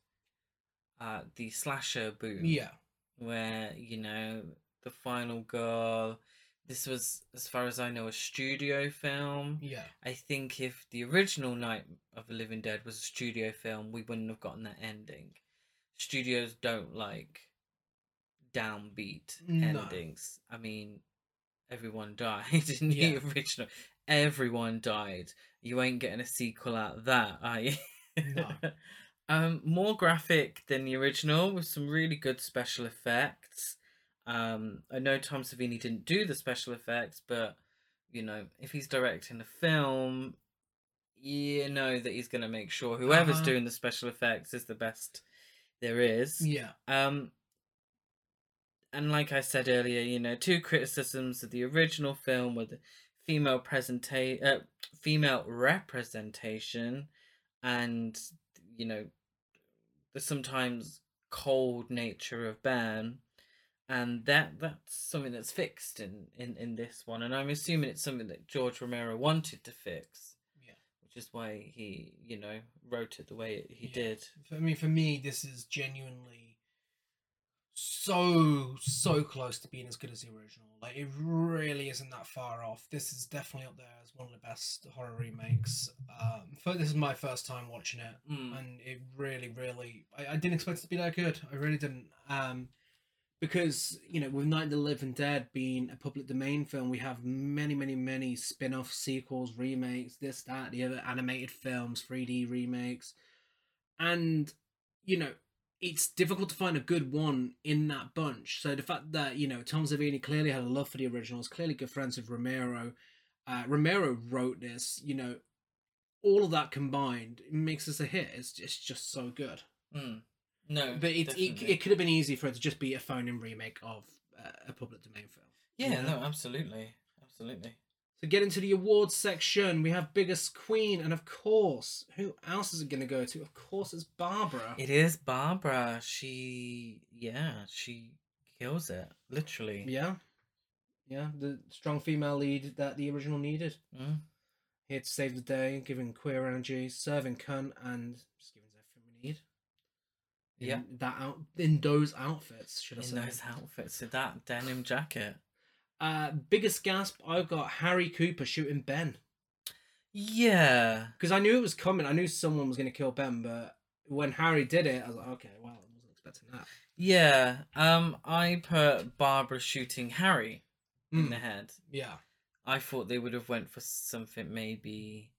uh the slasher boom Yeah. where you know the final girl this was as far as i know a studio film. Yeah. i think if the original night of the living dead was a studio film we wouldn't have gotten that ending. Studios don't like downbeat No. endings. I mean everyone died in the original. Everyone died. You ain't getting a sequel out of that are you? No. um more graphic than the original with some really good special effects um i know tom savini didn't do the special effects but you know if he's directing a film you know that he's going to make sure whoever's Uh-huh. doing the special effects is the best there is Yeah. um and like I said earlier, you know, two criticisms of the original film were the female presenta- uh, female representation and you know the sometimes cold nature of Ben and that that's something that's fixed in, in in this one and I'm assuming it's something that George Romero wanted to fix Yeah. which is why he you know wrote it the way he Yeah. did For- I mean, for me, this is genuinely so so close to being as good as the original. Like, it really isn't that far off. This is definitely up there as one of the best horror remakes. Um, for, this is my first time watching it, Mm. and it really, really, I, I didn't expect it to be that good. I really didn't. Um, because you know, with Night of the Living Dead being a public domain film, we have many, many, many spin-off sequels, remakes, this, that, the other, animated films, 3D remakes, and you know, it's difficult to find a good one in that bunch. So the fact that you know Tom Savini clearly had a love for the originals, clearly good friends with Romero. Uh, Romero wrote this, you know, all of that combined makes this a hit. It's it's just so good. Mm. No, But it, it, it could have been easy for it to just be a phone in remake of uh, a public domain film. yeah, you know? no, absolutely, absolutely. So get into the awards section. We have biggest queen, and of course, who else is it going to go to? Of course, it's Barbara. It is Barbara. She, yeah, she kills it, literally. Yeah, yeah, the strong female lead that the original needed. Mm. Here to save the day, giving queer energy, serving cunt, and just giving us everything we need. In Yeah. that out in those outfits, should I In say? those outfits, with that denim jacket. Uh, biggest gasp I've got Harry Cooper shooting Ben Yeah, because I knew it was coming. I knew someone was going to kill Ben, but when Harry did it, I was like, okay, well, I wasn't expecting that. yeah. Um, I put Barbara shooting Harry in Mm, the head. yeah, I thought they would have went for something maybe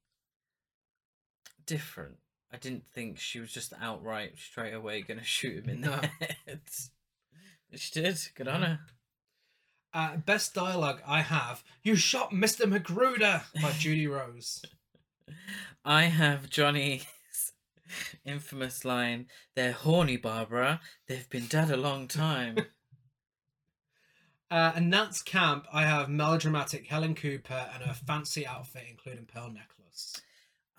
different. I didn't think she was just outright straight away gonna shoot him in the No. head. She did. Good on her. uh, best dialogue I have: "You shot Mister Magruder" by Judy Rose. I have Johnny's infamous line, They're horny, Barbara. They've been dead a long time. Uh, and that's camp. I have melodramatic Helen Cooper and her fancy outfit, including pearl necklace.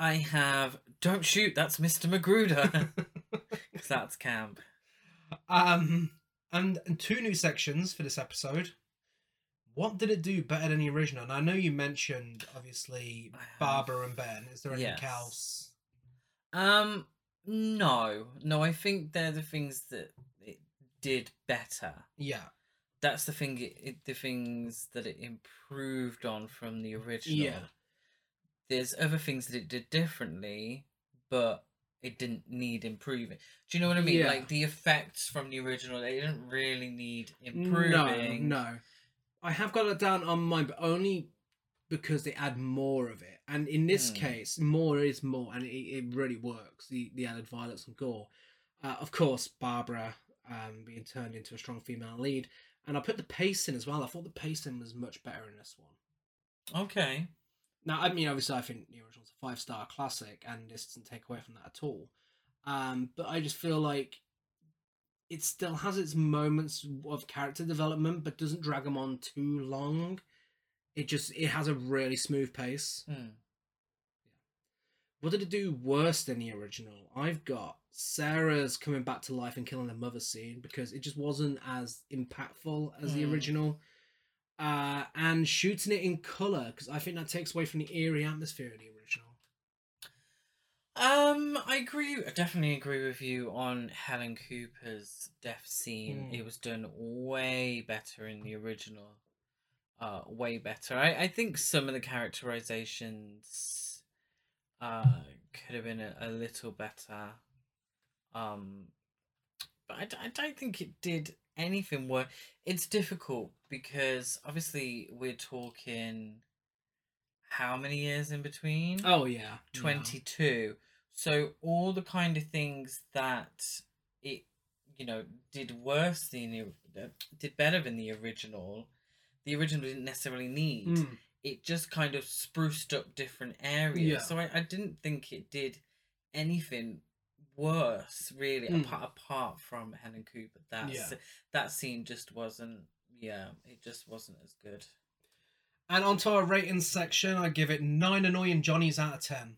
I have Don't shoot, that's Mr. Magruder. that's camp. um, and, and two new sections for this episode. What did it do better than the original? And I know you mentioned obviously Barbara and Ben. Is there anything Yes. else? Um, no. No, I think they're the things that it did better. Yeah, That's the thing, it, it, the things that it improved on from the original. Yeah. There's other things that it did differently, but it didn't need improving. Do you know what I mean? Yeah. Like the effects from the original, they didn't really need improving. no. no. I have got it down on mine, but only because they add more of it. And in this Hmm. case, more is more, and it, it really works. The the added violence and gore. Uh, of course, Barbara um, being turned into a strong female lead, and I put the pacing as well. I thought the pacing was much better in this one. Okay. Now, I mean, obviously, I think the original's a five star classic, and this doesn't take away from that at all. Um, but I just feel like it still has its moments of character development, but doesn't drag them on too long. It just it has a really smooth pace. Hmm. What did it do worse than the original? I've got Sarah's coming back to life and killing her mother scene because it just wasn't as impactful as the Hmm. original. Uh, and shooting it in color because I think that takes away from the eerie atmosphere of the original. Um, I agree. I definitely agree with you on Helen Cooper's death scene. Mm. It was done way better in the original. Uh, way better. I, I think some of the characterizations uh could have been a, a little better. Um, but I, d- I don't think it did anything worse. It's difficult because obviously we're talking how many years in between? Oh yeah, 22 so all the kind of things that it you know did worse than the uh, did better than the original the original didn't necessarily need Mm. it just kind of spruced up different areas Yeah. so I, I didn't think it did anything worse really Mm. apart apart from helen cooper that Yeah. that scene just wasn't yeah it just wasn't as good And onto our ratings section, I give it nine annoying Johnnies out of ten.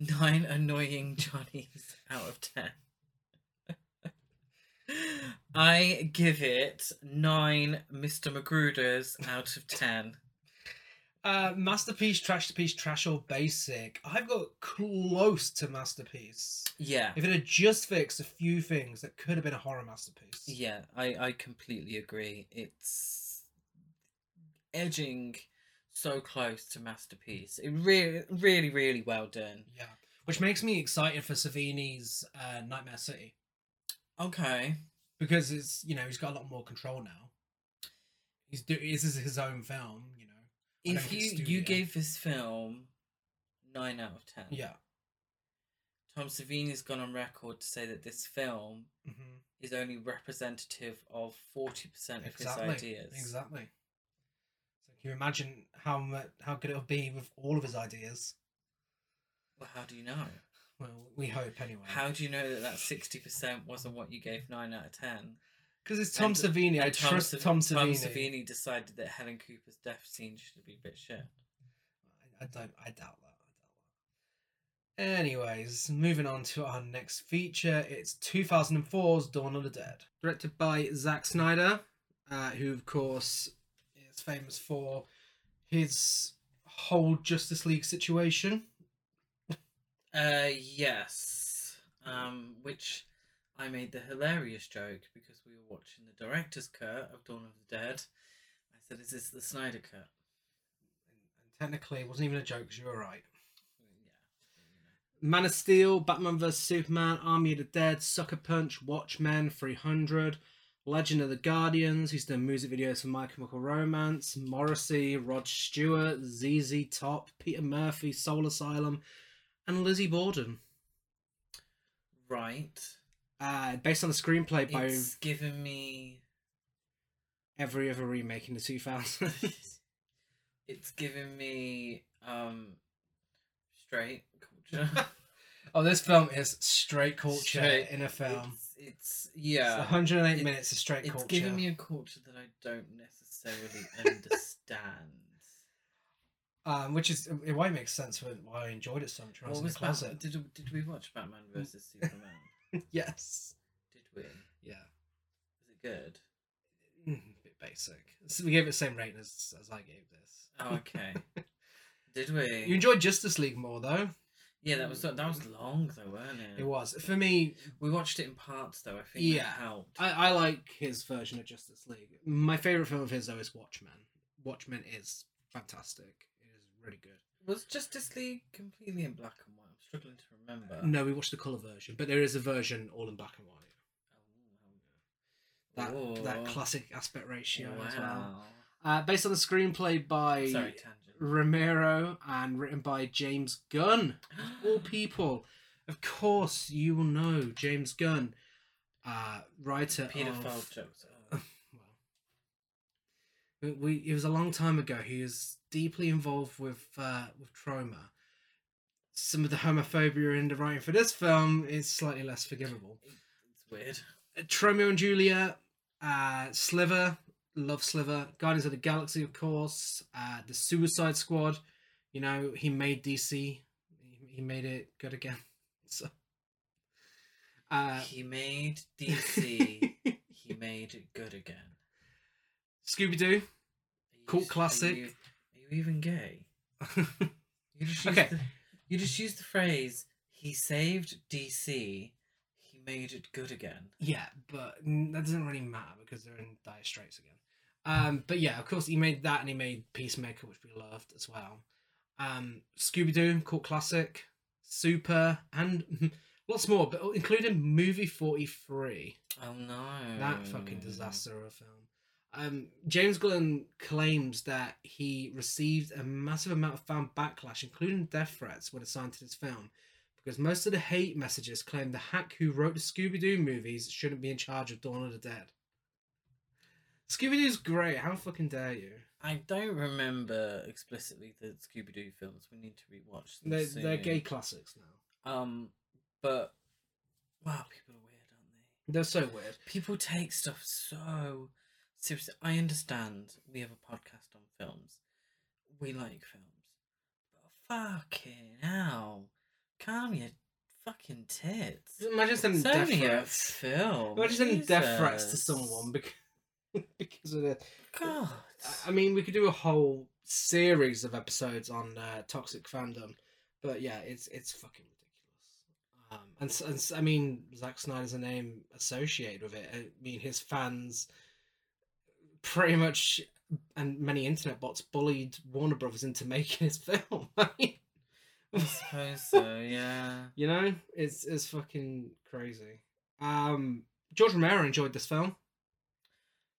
Nine annoying Johnnies out of ten. I give it nine Mr. Magruders out of ten. Uh, masterpiece, trash to piece, trash or basic. I've got close to masterpiece. Yeah, If it had just fixed a few things, that could have been a horror masterpiece. yeah, I, I completely agree. It's edging so close to masterpiece. It really, really, really well done. Yeah. Which makes me excited for Savini's uh, Nightmare City Okay, because it's you know he's got a lot more control now. He's do this is his own film, you know. If you you gave this film nine out of ten, Yeah. Tom Savini's gone on record to say that this film hmm is only representative of 40% of Exactly. his ideas. Exactly. So can you imagine how much how good it'll be with all of his ideas? Well, how do you know? Well, we hope anyway. How do you know that that 60% wasn't what you gave 9 out of 10? Because it's Tom And- Savini. I and trust Sav- Tom Savini. Tom Savini decided that Helen Cooper's death scene should be a bit shit. I, I don't. I doubt that. I doubt that. Anyways, moving on to our next feature. It's 2004's Dawn of the Dead, directed by Zack Snyder, uh, who of course is famous for his whole Justice League situation. Uh, yes. Um, which I made the hilarious joke because we were watching the director's cut of Dawn of the Dead. I said, "Is this the Snyder cut?" And technically, it wasn't even a joke. 'cause you were right. Yeah. Man of Steel, Batman vs Superman, Army of the Dead, Sucker Punch, Watchmen, 300, Legend of the Guardians, who's done music videos for My Chemical Romance, Morrissey, Rod Stewart, ZZ Top, Peter Murphy, Soul Asylum, and Lizzie Borden. Right. Uh, based on the screenplay by It's given me. every other remake in the 2000s. it's given me um straight culture. oh, this film is straight culture Straight- in a film. It's, it's It's yeah. 108 It- minutes of straight It's culture. It's giving me a culture that I don't necessarily understand. um, which is it? why it makes sense for why I enjoyed it so much. when I What was was in the Bat- did did we watch Batman versus Superman? yes. Did we? Yeah. Was it good? Mm, bit basic. So we gave it the same rating as, as I gave this. Oh, okay. Did we? You enjoyed Justice League more though. yeah, that was that was long though, wasn't it? It was for me. We watched it in parts though. I think Yeah. that helped. I, I like his version of Justice League. My favorite film of his though is Watchmen. Watchmen is fantastic. It is really good. Was Justice League completely in black and white? Struggling to remember. No, we watched the color version, but there is a version all in black and white. That that Oh. classic aspect ratio wow. as well. Uh, based on the screenplay by Sorry. Romero and written by James Gunn. All people, of course, you will know James Gunn, uh, writer Pedophile of. jokes. Well, we, it was a long time ago. He was deeply involved with uh, with Troma. Some of the homophobia in the writing for this film is slightly less forgivable. It's weird. Uh, Tromeo and Juliet, uh, Sliver, love Sliver, Guardians of the Galaxy, of course, uh, the Suicide Squad. You know, he made DC. He made it good again. So, uh, he made DC. he made it good again. Scooby Doo. Cult s- are classic. you- Are you even gay? You just Okay. The, you just use the phrase "he saved DC." He made it good again. yeah, but that doesn't really matter because they're in dire straits again. Um, but yeah, of course, he made that and he made Peacemaker, which we loved as well. Um, Scooby Doo, cult classic, Super, and lots more, but including movie forty three. Oh no! that fucking disaster of a film. Um, James Gunn claims that he received a massive amount of fan backlash, including death threats, when assigned to this film, because most of the hate messages claim the hack who wrote the Scooby Doo movies shouldn't be in charge of Dawn of the Dead. Scooby Doo's great. How fucking dare you? I don't remember explicitly the Scooby Doo films. We need to rewatch them. They're, soon. they're gay classics now. Um, but wow, people are weird, aren't they? They're so weird. People take stuff so seriously. I understand we have a podcast on films. We like films, but fucking hell, calm your fucking tits. Imagine sending It's death only a threats. film. Imagine sending death threats to Jesus. someone because, because of the God. I mean, we could do a whole series of episodes on uh, toxic fandom, but yeah, it's it's fucking ridiculous. Um, and, s- and s- I mean, Zack Snyder's a name associated with it. I mean, his fans pretty much, and many internet bots bullied Warner Brothers into making his film. I suppose so. Yeah. you know, it's it's fucking crazy. Um, George Romero enjoyed this film.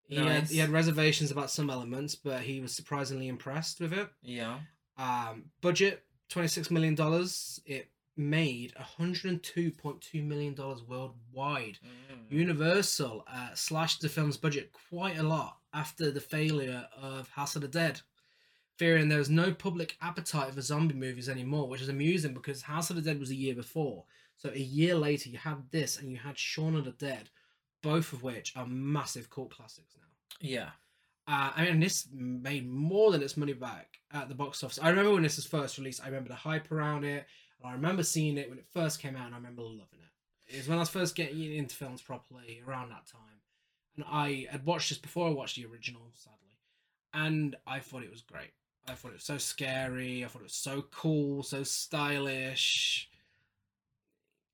He, had, he had reservations about some elements, but he was surprisingly impressed with it. Yeah. Um, budget twenty six million dollars. It made hundred and two point two million dollars worldwide. Mm. Universal uh, slashed the film's budget quite a lot after the failure of House of the Dead, fearing there was no public appetite for zombie movies anymore, which is amusing because House of the Dead was a year before. So a year later, you had this and you had Shaun of the Dead, both of which are massive cult classics now. Yeah. Uh, I mean, this made more than its money back at the box office. I remember when this was first released. I remember the hype around it, and I remember seeing it when it first came out, and I remember loving it. It was when I was first getting into films properly around that time, and I had watched this before I watched the original, sadly, and I thought it was great. I thought it was so scary. I thought it was so cool, so stylish.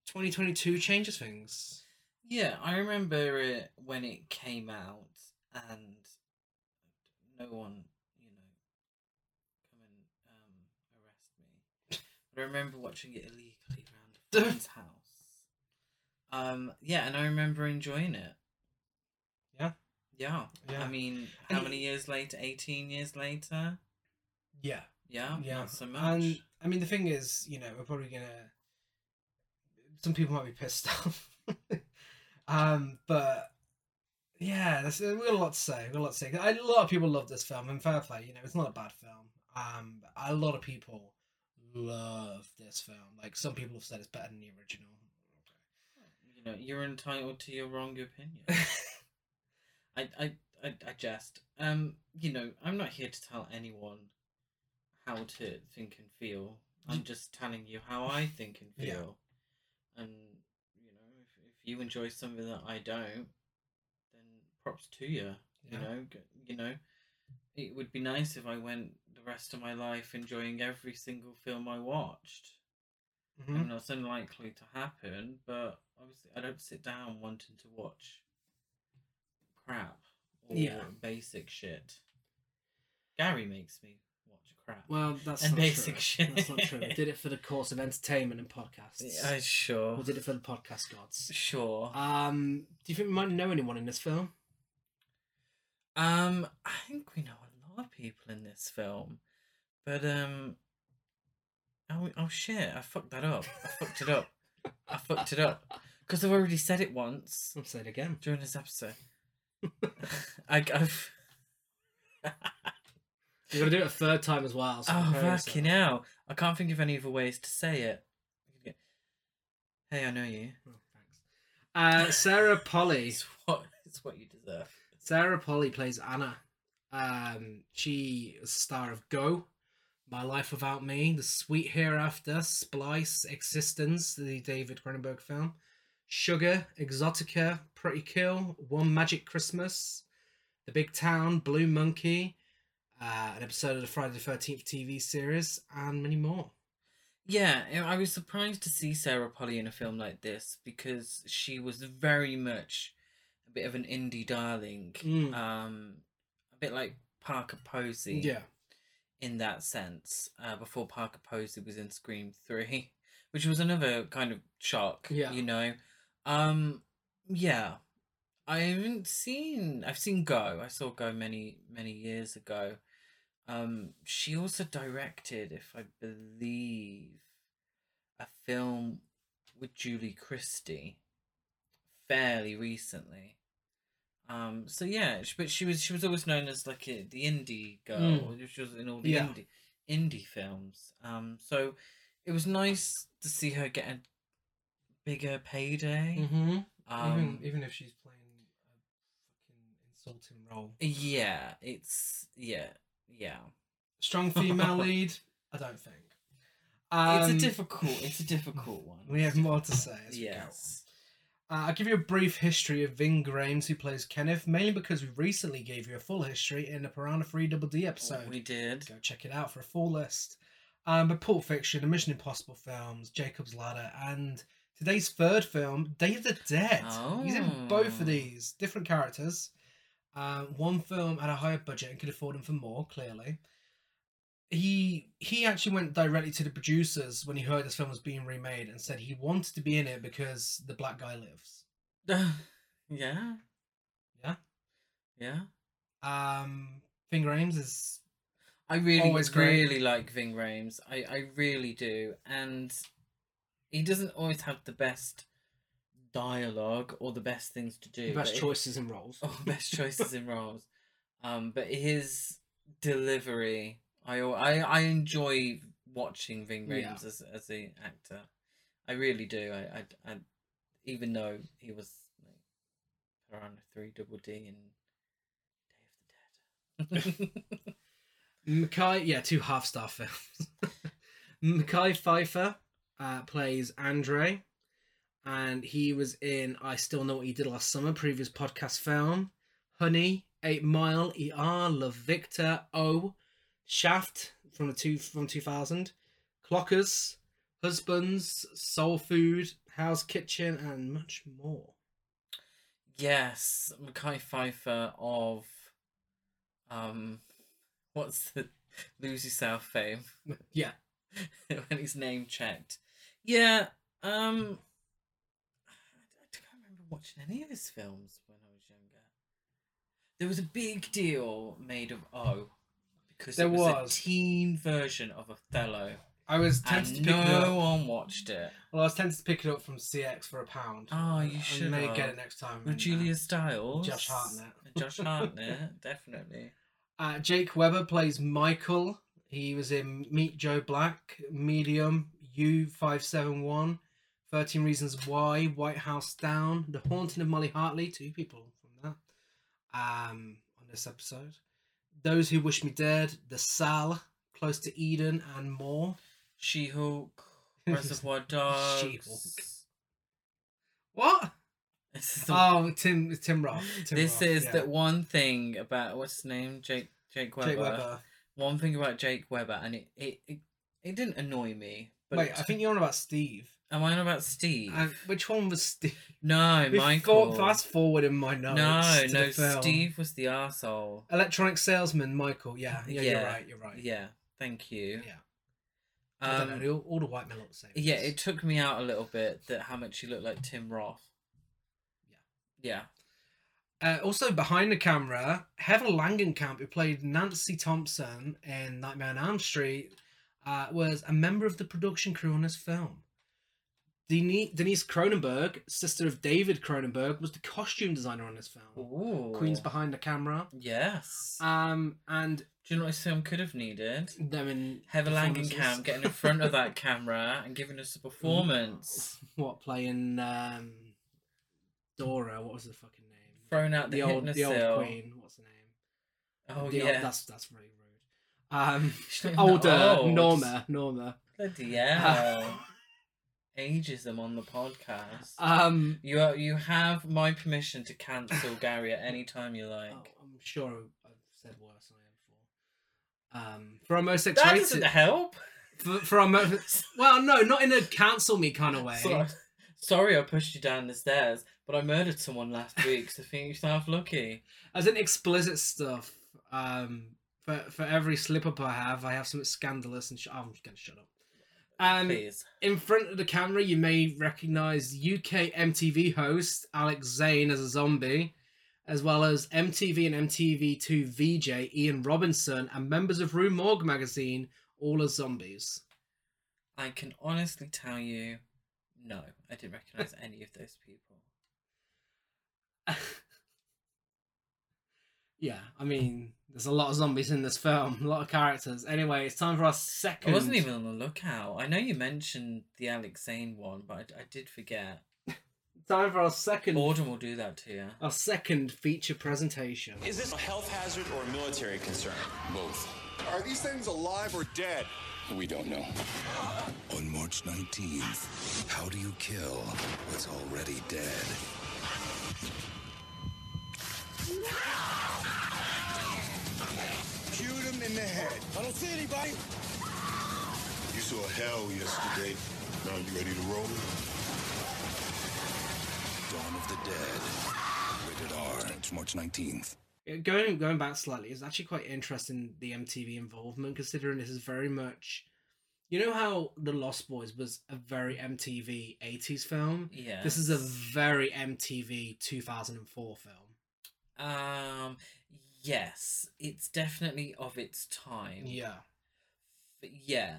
2022 changes things. Yeah, I remember it when it came out, and no one, you know, come and um, arrest me. But I remember watching it illegally around a friend's house. Um, yeah, and I remember enjoying it. Yeah. Yeah. Yeah. I mean, how it- many years later? Eighteen years later. Yeah, Yeah. yeah. Not so much. And I mean, the thing is, you know, we're probably gonna. Some people might be pissed off, um, but yeah, there's, we've got a lot to say. We've got a lot to say. A lot of people love this film, and fair play. You know, it's not a bad film. Um, a lot of people love this film. Like some people have said, it's better than the original. you know, you're entitled to your wrong opinion. I, I, I, I jest. Um, you know, I'm not here to tell anyone how to think and feel. I'm just telling you how I think and Yeah. feel. And you know, if, if you enjoy something that I don't, then props to you. Yeah. You know, you know, it would be nice if I went rest of my life enjoying every single film I watched. I Mhm. mean, that's unlikely to happen, but obviously, I don't sit down wanting to watch crap or Yeah. basic shit. Gary makes me watch crap. Well, that's And not basic true. shit. That's not true. We did it for the course of entertainment and podcasts. Yeah, sure. We did it for the podcast gods. Sure. Um, do you think we might know anyone in this film? Um, I think we know of people in this film, but um, oh, oh shit! I fucked that up. I fucked it up. I fucked it up because I've already said it once I'll say it again. during this episode. I, I've. You're gonna do it a third time as well. So Oh, fucking hell. I can't think of any other ways to say it. Hey, I know you. Oh, thanks. Uh, Sarah Polley. It's what, it's what you deserve. Sarah Polley plays Anna. Um, she is star of Go, My Life Without Me, The Sweet Hereafter, Splice, eXistenZ, the David Cronenberg film, Sugar, Exotica, Pretty Kill, One Magic Christmas, The Big Town, Blue Monkey, uh, an episode of the Friday the 13th TV series, and many more. Yeah, I was surprised to see Sarah Polley in a film like this because she was very much a bit of an indie darling. Mm. Um, a bit like Parker Posey. Yeah. in that sense uh, before Parker Posey was in Scream 3, which was another kind of shock, Yeah. you know. Um yeah. I haven't seen I've seen Go. I saw Go many many years ago. Um she also directed if I believe a film with Julie Christie fairly recently. Um, so yeah, but she was she was always known as like a, the indie girl. Mm. She was in all the Yeah. indie indie films. Um, so it was nice to see her get a bigger payday. Mm-hmm. Um, even, even if she's playing a fucking insulting role. yeah, it's yeah, yeah. Strong female lead? I don't think. it's Um, a difficult. It's a difficult one. We have more to say. As we go. Yes. Uh, I'll give you a brief history of Ving Rhames, who plays Kenneth, mainly because we recently gave you a full history in the Piranha 3 Double D episode. we did. Go check it out for a full list. Um, but Pulp Fiction, the Mission Impossible films, Jacob's Ladder, and today's third film, Day of the Dead. He's in both Oh. of these, different characters. Uh, one film had a higher budget and could afford them for more, clearly. He he actually went directly to the producers when he heard this film was being remade and said he wanted to be in it because the black guy lives. yeah. Yeah. Yeah. Um, Ving Rhames is I really, Always great. really like Ving Rhames. I, I really do, and he doesn't always have the best dialogue or the best things to do. the best it- choices in roles. oh, best choices in roles. Um, but his delivery, I I I enjoy watching Ving Yeah. Rhames as as a actor. I really do. I I, I even though he was like Piranha Three Double D and Day of the Dead. Mekhi, yeah, two half star films. Mekhi Phifer uh, plays Andre, and he was in I Still Know What You Did Last Summer, previous podcast film. Honey, Eight Mile, ER, Love Victor, O, Shaft from the two from two thousand, Clockers, Husbands, Soul Food, Hell's Kitchen, and much more. Yes, Mekhi Phifer of um what's the Lose Yourself fame Yeah, when he's name checked. Yeah, um I don't remember watching any of his films when I was younger. There was a big deal made of O because There it was, was. a teen version of Othello. I was tempted And to pick it no up. one watched it. Well, I was tempted to pick it up from CeX for a pound. Oh, you should may have. get it next time. With and, uh, Julia Stiles. Josh Hartnett. Josh Hartnett, definitely. Uh, Jake Weber plays Michael. He was in Meet Joe Black, Medium, U571, 13 Reasons Why, White House Down, The Haunting of Molly Hartley, two people from that um, on this episode. Those Who Wish Me Dead, The Sal, Close to Eden, and more. She Hulk, Reservoir Dogs. She-Hulk. What? This is, the, Oh, Tim Tim Roth. Tim this Roth, is yeah. the one thing about what's his name, Jake Jake Weber. Jake Weber. One thing about Jake Weber, and it it, it, it didn't annoy me. But Wait, I think you're on about Steve. Am I on about Steve? And which one was Steve? no, We Michael. thought- Fast forward in my notes. no, no. Steve was the arsehole. Electronic salesman Michael. Yeah, yeah, you're right. You're right. Yeah, thank you. Yeah. I don't Um, know. All, the white men look the same. yeah, it took me out a little bit that how much he looked like Tim Roth. Yeah. Uh, also behind the camera, Heather Langenkamp, who played Nancy Thompson in Nightmare on Elm Street, uh, was a member of the production crew on this film. Denise, Denise Cronenberg, sister of David Cronenberg, was the costume designer on this film. Ooh. Queen's behind the camera. Yes. Um, and Do you know what this film could have needed? them in Heather. Langenkamp getting in front of that camera and giving us a performance. what playing um Dora? What was the fucking name? Thrown out the, the old, the old queen. What's the name? Oh The old- yeah. that's that's very rude. Um, older old. Norma, Norma. Bloody hell. Ageism on the podcast. Um, you are, you have my permission to cancel Gary at any time you like. oh, I'm sure I've said worse than I have before. Um, for our most that doesn't help. for, for our most well, no, not in a cancel me kind of way. So- sorry I pushed you down the stairs, but I murdered someone last week, so think yourself lucky. As in explicit stuff. Um, for for every slip up I have, I have something scandalous and sh- I'm just gonna shut up. Um, Please. in front of the camera, you may recognize UK MTV host Alex Zane as a zombie, as well as MTV and MTV2 VJ Ian Robinson and members of Rue Morgue magazine, all as zombies. I can honestly tell you, no, I didn't recognise any of those people. yeah, I mean, there's a lot of zombies in this film, a lot of characters. Anyway, it's time for our second. I wasn't even on the lookout. I know you mentioned the Alex Zane one, but I, I did forget. time for our second. Boredom will do that to you. Our second feature presentation. Is this a health hazard or a military concern? Both. Are these things alive or dead? We don't know. On March 19th, how do you kill what's already dead? don't see anybody. You saw hell yesterday. Now you ready to roll? Dawn of the Dead. Rated R. It's March 19th. Going going back slightly, it's actually quite interesting the MTV involvement, considering this is very much. You know how The Lost Boys was a very MTV 80s film? Yeah. This is a very MTV 2004 film. Um, yes, it's definitely of its time. Yeah. But yeah,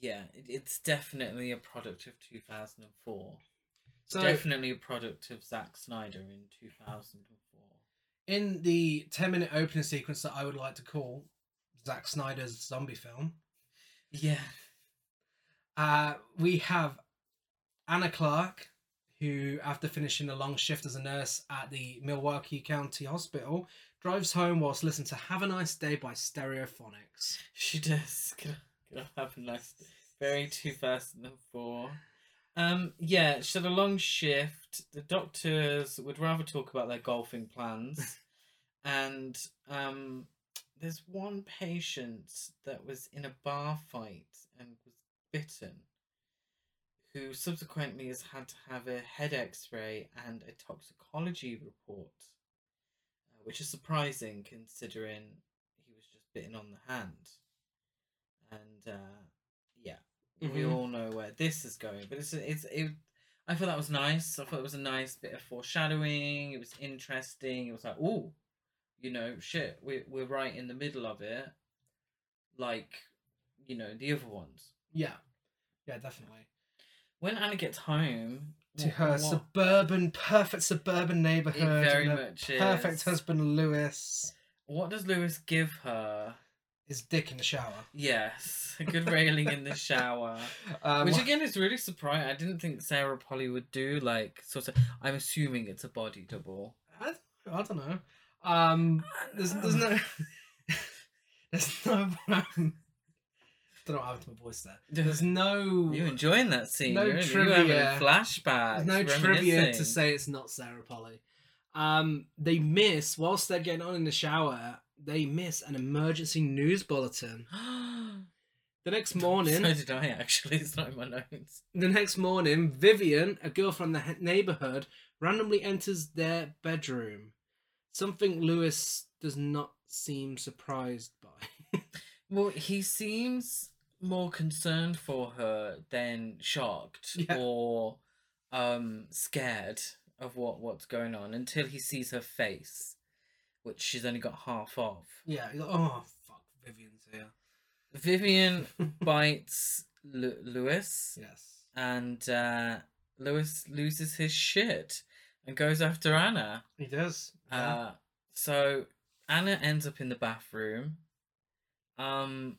yeah, it, it's definitely a product of 2004. So definitely a product of Zack Snyder in 2004. in the 10 minute opening sequence that I would like to call Zack Snyder's zombie film, Yeah. uh, we have Anna Clark, who, after finishing a long shift as a nurse at the Milwaukee County Hospital, drives home whilst listening to Have a Nice Day by Stereophonics. She does. Gonna, gonna have a nice, day? very 2004. Um, yeah, she had a long shift. The doctors would rather talk about their golfing plans. and um, there's one patient that was in a bar fight and was bitten, who subsequently has had to have a head x ray and a toxicology report, uh, which is surprising considering he was just bitten on the hand. And uh, yeah, we Mhm. all know where this is going, but it's it's it. I thought that was nice. I thought it was a nice bit of foreshadowing. It was interesting. It was like, oh, you know, shit, we're we're right in the middle of it, like, you know, the other ones. Yeah, yeah, definitely. When Anna gets home To what- her what- suburban, perfect suburban neighborhood. very much Perfect is. husband, Lewis. what does Lewis give her? His dick in the shower. Yes, a good railing in the shower. Um, Which again is really surprising. I didn't think Sarah Polley would do like sort of. I'm assuming it's a body double. I, I don't know. Um, there's there's no there's no don't know what happened to my voice there. There's no You enjoying that scene? no You're, you're trivia. having flashbacks. no trivia to say it's not Sarah Polley. Um, they miss whilst they're getting on in the shower. They miss an emergency news bulletin. The next morning, so did I actually. It's not in my notes. the next morning, Vivian, a girl from the neighborhood, randomly enters their bedroom. Something Lewis does not seem surprised by. Well, he seems more concerned for her than shocked Yeah. or um scared of what what's going on until he sees her face, which she's only got half of. yeah, like, oh fuck, Vivian's here. Vivian bites Lu- Lewis, Yes. and uh, Lewis loses his shit and goes after Anna. He does. Yeah. Uh, so Anna ends up in the bathroom, um,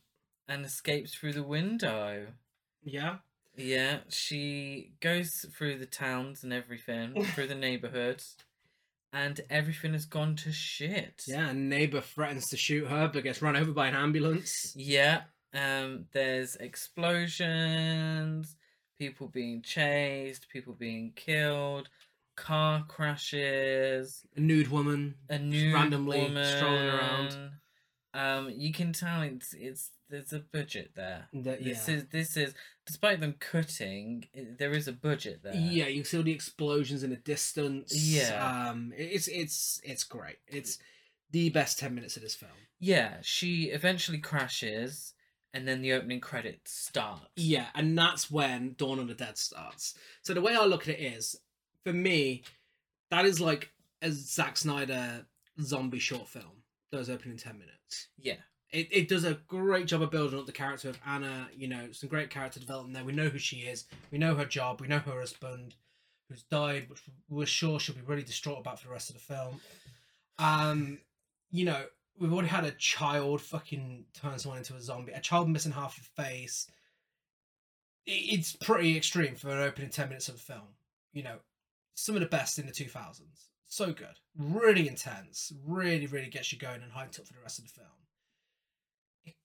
and escapes through the window. yeah. Yeah, she goes through the towns and everything, through the neighborhoods, and everything has gone to shit. Yeah, a neighbor threatens to shoot her, but gets run over by an ambulance. Yeah. Um, there's explosions, people being chased, people being killed, car crashes, A nude woman. a new randomly woman. strolling around. Um, you can tell it's it's there's a budget there. This yeah. is this is despite them cutting, i- there is a budget there. Yeah, you can see all the explosions in the distance. Yeah. um, it's it's it's great. It's the best ten minutes of this film. Yeah, she eventually crashes, and then the opening credits start. Yeah, and that's when Dawn of the Dead starts. So the way I look at it is, for me, that is like a Zack Snyder zombie short film. Those opening ten minutes. Yeah, It, it does a great job of building up the character of Anna. You know, some great character development there. We know who she is. We know her job. We know her husband, who's died, which we're sure she'll be really distraught about for the rest of the film. Um, you know, we've already had a child fucking turn someone into a zombie. A child missing half a face. It- It's pretty extreme for an opening ten minutes of a film. You know, some of the best in the two thousands. So good, really intense, really, really gets you going and hyped up for the rest of the film It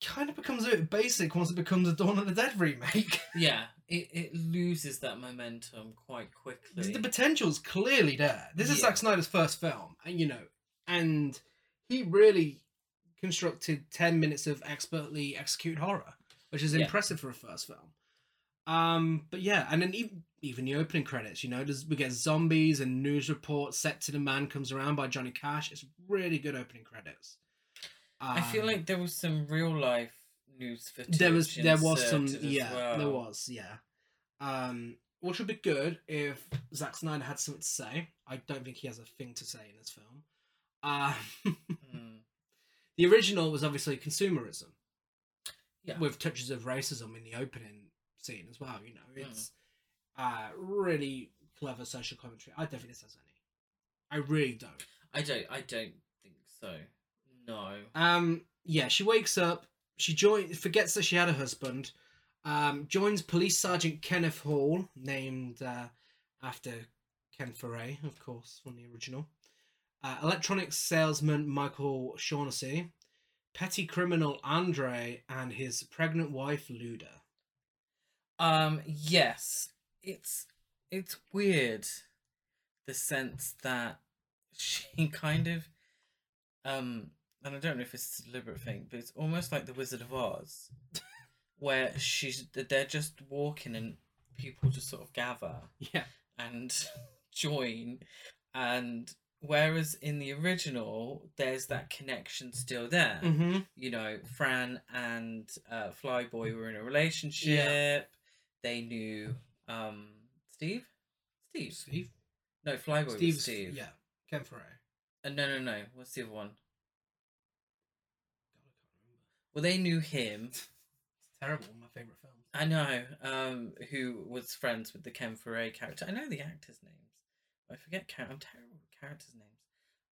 kind of becomes a bit basic once it becomes a Dawn of the Dead remake. yeah. It it loses that momentum quite quickly. the potential's clearly there. This is Yeah. Zack Snyder's first film, and you know, and he really constructed ten minutes of expertly executed horror, which is Yeah. impressive for a first film. Um, but yeah, and then even even the opening credits, you know, we get zombies and news reports. Set to the Man comes around by Johnny Cash. It's really good opening credits. I feel Um, like there was some real life news footage. there was there was some yeah there was yeah um which would be good if Zack Snyder had something to say I don't think he has a thing to say in this film um Mm. the original was obviously consumerism Yeah. with touches of racism in the opening scene as well you know Mm. it's uh really clever social commentary I don't think this has any I really don't I don't. I don't think so. No. Um, yeah, she wakes up. She joins, forgets that she had a husband. Um, joins Police Sergeant Kenneth Hall, named uh, after Ken Foree, of course, from the original. Uh, electronics salesman Michael Shaughnessy, petty criminal Andre, and his pregnant wife Luda. Um. Yes. It's it's weird, the sense that she kind of, um, and I don't know if it's a deliberate thing, but it's almost like the Wizard of Oz, where she's they're just walking and people just sort of gather Yeah, and join, and whereas in the original there's that connection still there mm-hmm. you know, Fran and uh, Flyboy were in a relationship. They knew um, Steve. Steve. Steve. No, Flyboy Steve's was Steve. Yeah, Ken Foree. Uh, no, no, no. What's the other one? Well, they knew him. It's terrible. My favorite film. I know. Um, who was friends with the Ken Foree character? I know the actors' names. I forget. Char- I'm terrible with characters' names.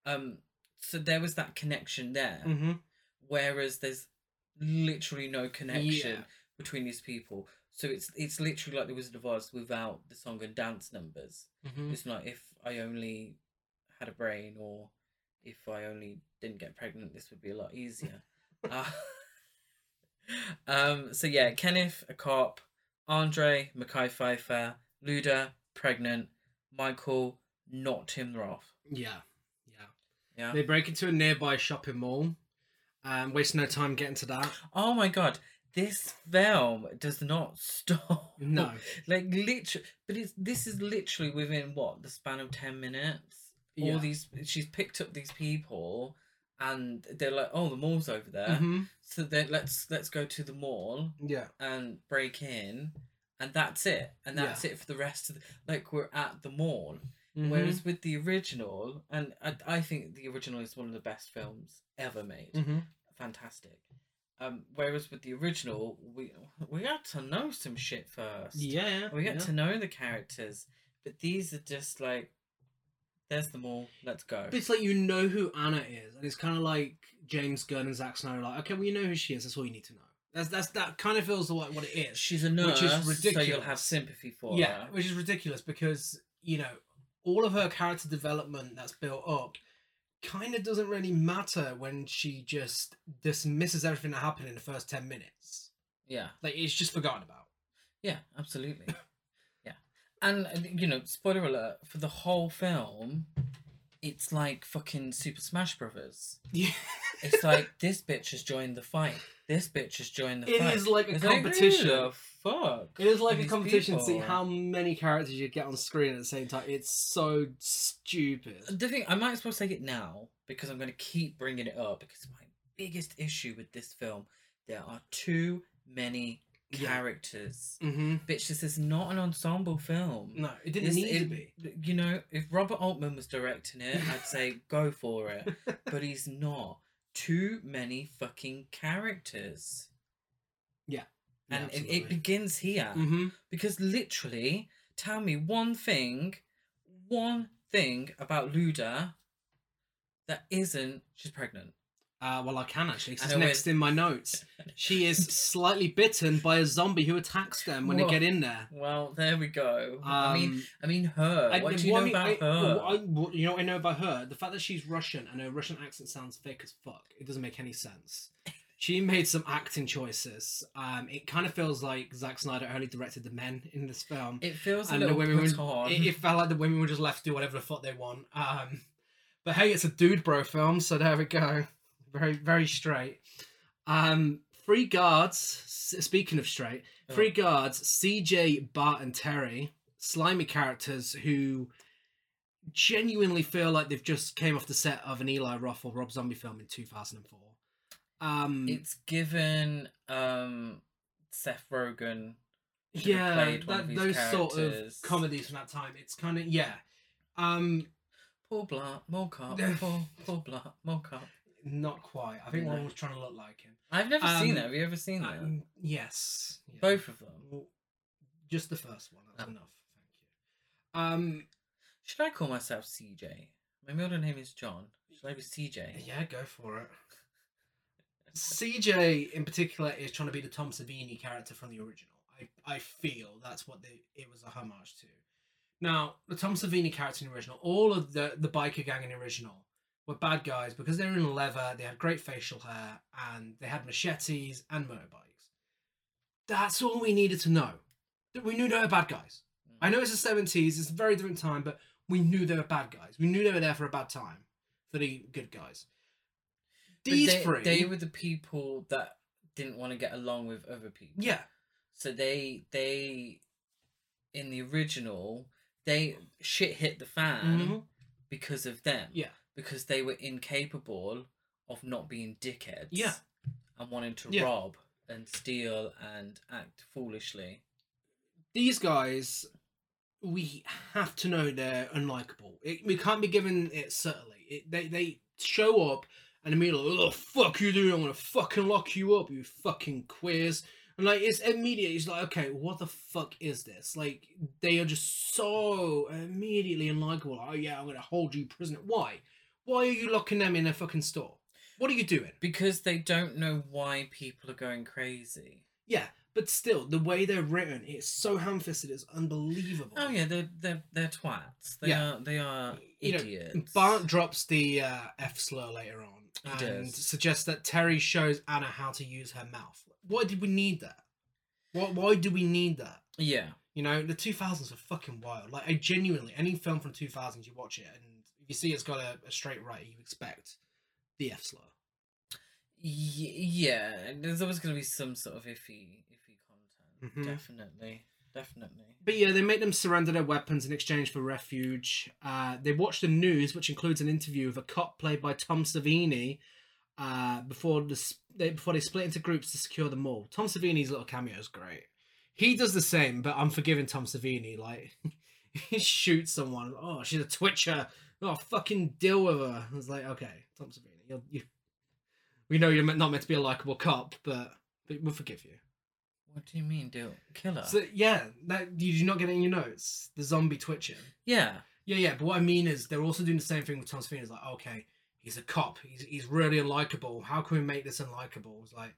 Um, so there was that connection there. Mm-hmm. whereas there's literally no connection Yeah. between these people. So it's it's literally like the Wizard of Oz without the song and dance numbers. Mm-hmm. It's not if I only had a brain or if I only didn't get pregnant, this would be a lot easier. uh, um. So yeah, Kenneth, a cop, Andre, Mekhi Phifer, Luda, pregnant, Michael, not Tim Roth. Yeah, yeah. Yeah. They break into a nearby shopping mall. Um, waste no time getting to that. Oh my god, this film does not stop. No. like literally, but it's this is literally within what the span of ten minutes. Yeah. All these, she's picked up these people, and they're like, "Oh, the mall's over there." Mhm. So then let's let's go to the mall Yeah. and break in, and that's it. And that's it for the rest of the like we're at the mall. Mm-hmm. Whereas with the original, and I, I think the original is one of the best films ever made hmm fantastic. Um, whereas with the original, we we got to know some shit first. Yeah. we got yeah. to know the characters, but these are just like, there's them all. Let's go. But it's like you know who Anna is, and it's kind of like James Gunn and Zack Snyder. are Like, okay, well, you know who she is. That's all you need to know. That's that's that kind of feels like what it is. She's a nurse, which is so you'll ridiculous. have sympathy for yeah, her. which is ridiculous because you know all of her character development that's built up kind of doesn't really matter when she just dismisses everything that happened in the first 10 minutes. Yeah. Like, it's just forgotten about. Yeah, absolutely. yeah. And, uh, you know, spoiler alert, for the whole film, it's like fucking Super Smash Brothers. Yeah. It's like, this bitch has joined the fight. This bitch has joined the It fight. is like a It's competition. the fuck? It is like a competition to see how many characters you get on screen at the same time. It's so stupid. The thing, I might as well say it now because I'm going to keep bringing it up because my biggest issue with this film, there are too many Yeah. characters. Mm-hmm. Bitch, this is not an ensemble film. No, it didn't This- need to be. You know, if Robert Altman was directing it, I'd say go for it. But he's not. Too many fucking characters. Yeah. And it, it begins here. hmm Because literally, tell me one thing, one thing about Luda that isn't she's pregnant. Uh, well, I can actually. 'cause It's next in my notes. She is slightly bitten by a zombie who attacks them when they get in there. Well, there we go. I mean, Um, I mean her. I- what do you well, know I mean, about I- her? well, I- well, you know what I know about her? The fact that she's Russian and her Russian accent sounds fake as fuck. It doesn't make any sense. She made some acting choices. Um, it kind of feels like Zack Snyder only directed the men in this film. it feels a and the little women put were, it, it felt like the women were just left to do whatever the fuck they want. Um, but hey, it's a dude bro film, so there we go. Very, very straight. Um, three guards. Speaking of straight, three guards: CJ, Bart, and Terry. Slimy characters who genuinely feel like they've just came off the set of an Eli Roth or Rob Zombie film in two thousand and four. Um, it's given um Seth Rogen. yeah, that, those sort of comedies from that time. It's kind of yeah. Um, Paul Blart, Mall Cop, Paul, Paul Blart, Mall Cop. Not quite. I think one was trying to look like him. I've never seen that. Have you ever seen that? Um, yes. Yeah. Both of them. Well, Just the first one. That's Oh. enough. Thank you. Um. Should I call myself CJ? My middle name is John. Should I be CJ? Yeah, go for it. CJ in particular is trying to be the Tom Savini character from the original. I I feel that's what they, it was a homage to. Now, the Tom Savini character in the original, all of the the biker gang in the original were bad guys because they were in leather, they had great facial hair, and they had machetes and motorbikes. That's all we needed to know. That We knew they were bad guys. I know it's the seventies; it's a very different time, but we knew they were bad guys. We knew they were there for a bad time for the good guys. These they, three, they were the people that didn't want to get along with other people. yeah, So they they in the original they shit hit the fan Mhm. because of them. Yeah. Because they were incapable of not being dickheads. Yeah. And wanting to Yeah. rob and steal and act foolishly. these guys, we have to know they're unlikable. It, we can't be given it subtly. It, they they show up and immediately, oh fuck you doing? I'm gonna fucking lock you up, you fucking queers. And like it's immediate. It's like, okay, what the fuck is this? Like they are just so immediately unlikable. Oh yeah, I'm gonna hold you prisoner. Why? Why are you locking them in a fucking store? What are you doing? Because they don't know why people are going crazy. Yeah, but still, the way they're written, it's so ham-fisted. It's unbelievable. Oh yeah, they're they're they're twats. They Yeah. are they are you know, idiots. Bart drops the uh, F slur later on He and does. suggests that Terry shows Anna how to use her mouth. Why did we need that? Why, why do we need that? Yeah. You know, the 2000s are fucking wild. Like, I genuinely, any film from 2000s, you watch it and you see it's got a, a straight right, you expect the F slur. Y- yeah, there's always going to be some sort of iffy, iffy content. Mhm. Definitely, definitely. But yeah, they make them surrender their weapons in exchange for refuge. Uh, they watch the news, which includes an interview with a cop played by Tom Savini. Uh, before the they before they split into groups to secure the mall. Tom Savini's little cameo is great. He does the same, but I'm forgiving Tom Savini. Like he shoots someone. Oh, she's a twitcher. Oh, fucking deal with her. I was like, okay, Tom Savini, you're, you. We know you're not meant to be a likable cop, but, but we'll forgive you. What do you mean, do killer? So yeah, that you not get it in your notes? The zombie twitching. yeah, Yeah, yeah, but what I mean is they're also doing the same thing with Tom Savini. It's like, okay, he's a cop. He's he's really unlikable. How can we make this unlikable? It's like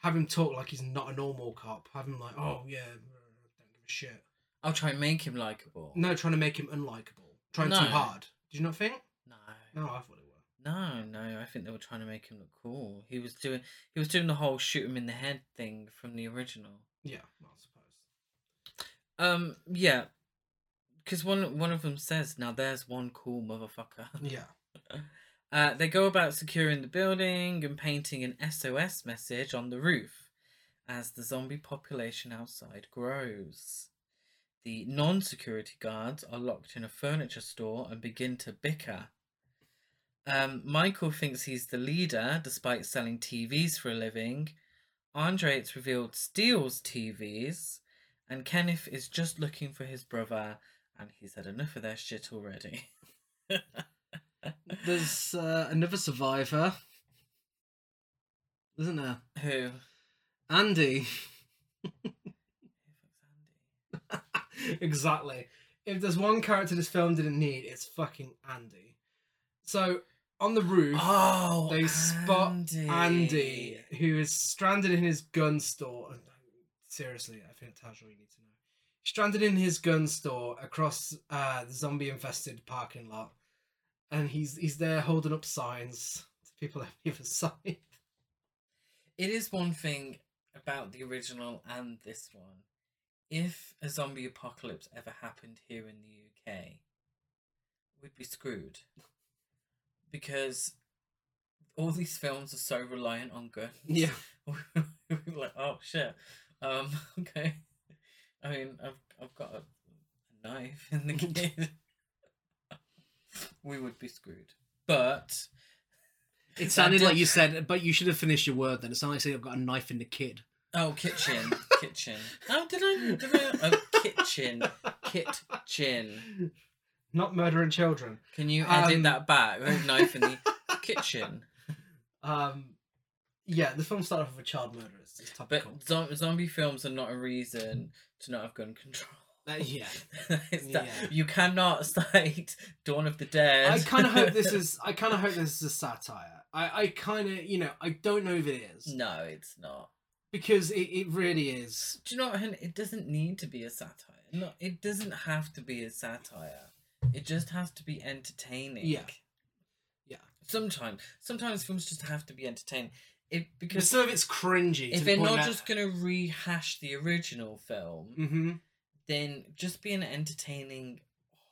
have him talk like he's not a normal cop. Have him like, oh yeah, don't give a shit. I'll try and make him likable. No, trying to make him unlikable. trying No. too hard. Did you not think? No. No, I thought it were. No, no, I think they were trying to make him look cool. He was doing he was doing the whole shoot him in the head thing from the original. Yeah, I suppose. Um, yeah, because one one of them says, "Now there's one cool motherfucker." Yeah. Uh, they go about securing the building and painting an SOS message on the roof as the zombie population outside grows. The non security guards are locked in a furniture store and begin to bicker. Um, Michael thinks he's the leader despite selling TVs for a living. Andre, it's revealed, steals TVs. And Kenneth is just looking for his brother and he's had enough of their shit already. There's uh, another survivor, isn't there? Who? Andy. exactly. If there's one character this film didn't need, it's fucking Andy. So on the roof, Oh, they spot Andy. Andy, who is stranded in his gun store. And, Seriously, I think that's all you need to know. Stranded in his gun store across uh, the zombie-infested parking lot, and he's he's there holding up signs to people on either side. It is one thing about the original and this one. If a zombie apocalypse ever happened here in the UK, we'd be screwed. Because all these films are so reliant on guns. Yeah. Like, oh shit. Um, okay. I mean, I've I've got a, a knife in the kid. we would be screwed. But It sounded like you said, but you should have finished your word then. It sounded like you said, I've got a knife in the kid. Oh, kitchen, kitchen. Oh, did I? Did I? Oh, kitchen, kitchen. Not murdering children. Can you edit Um, that back? A knife in the kitchen. Um, yeah, the film started off with a child murder. It's, it's But zo- zombie films are not a reason to not have gun control. Uh, yeah. That- Yeah. You cannot cite Dawn of the Dead. I kind of hope this is. I kind of hope this is a satire. I, I kind of, you know, I don't know if it is No, it's not. Because it, it really is. Do you know what? It doesn't need to be a satire. No, it doesn't have to be a satire. It just has to be entertaining. Yeah. Yeah. Sometimes, sometimes films just have to be entertaining. It Because some of it's cringy. if they're not just gonna rehash the original film, hmm then just be an entertaining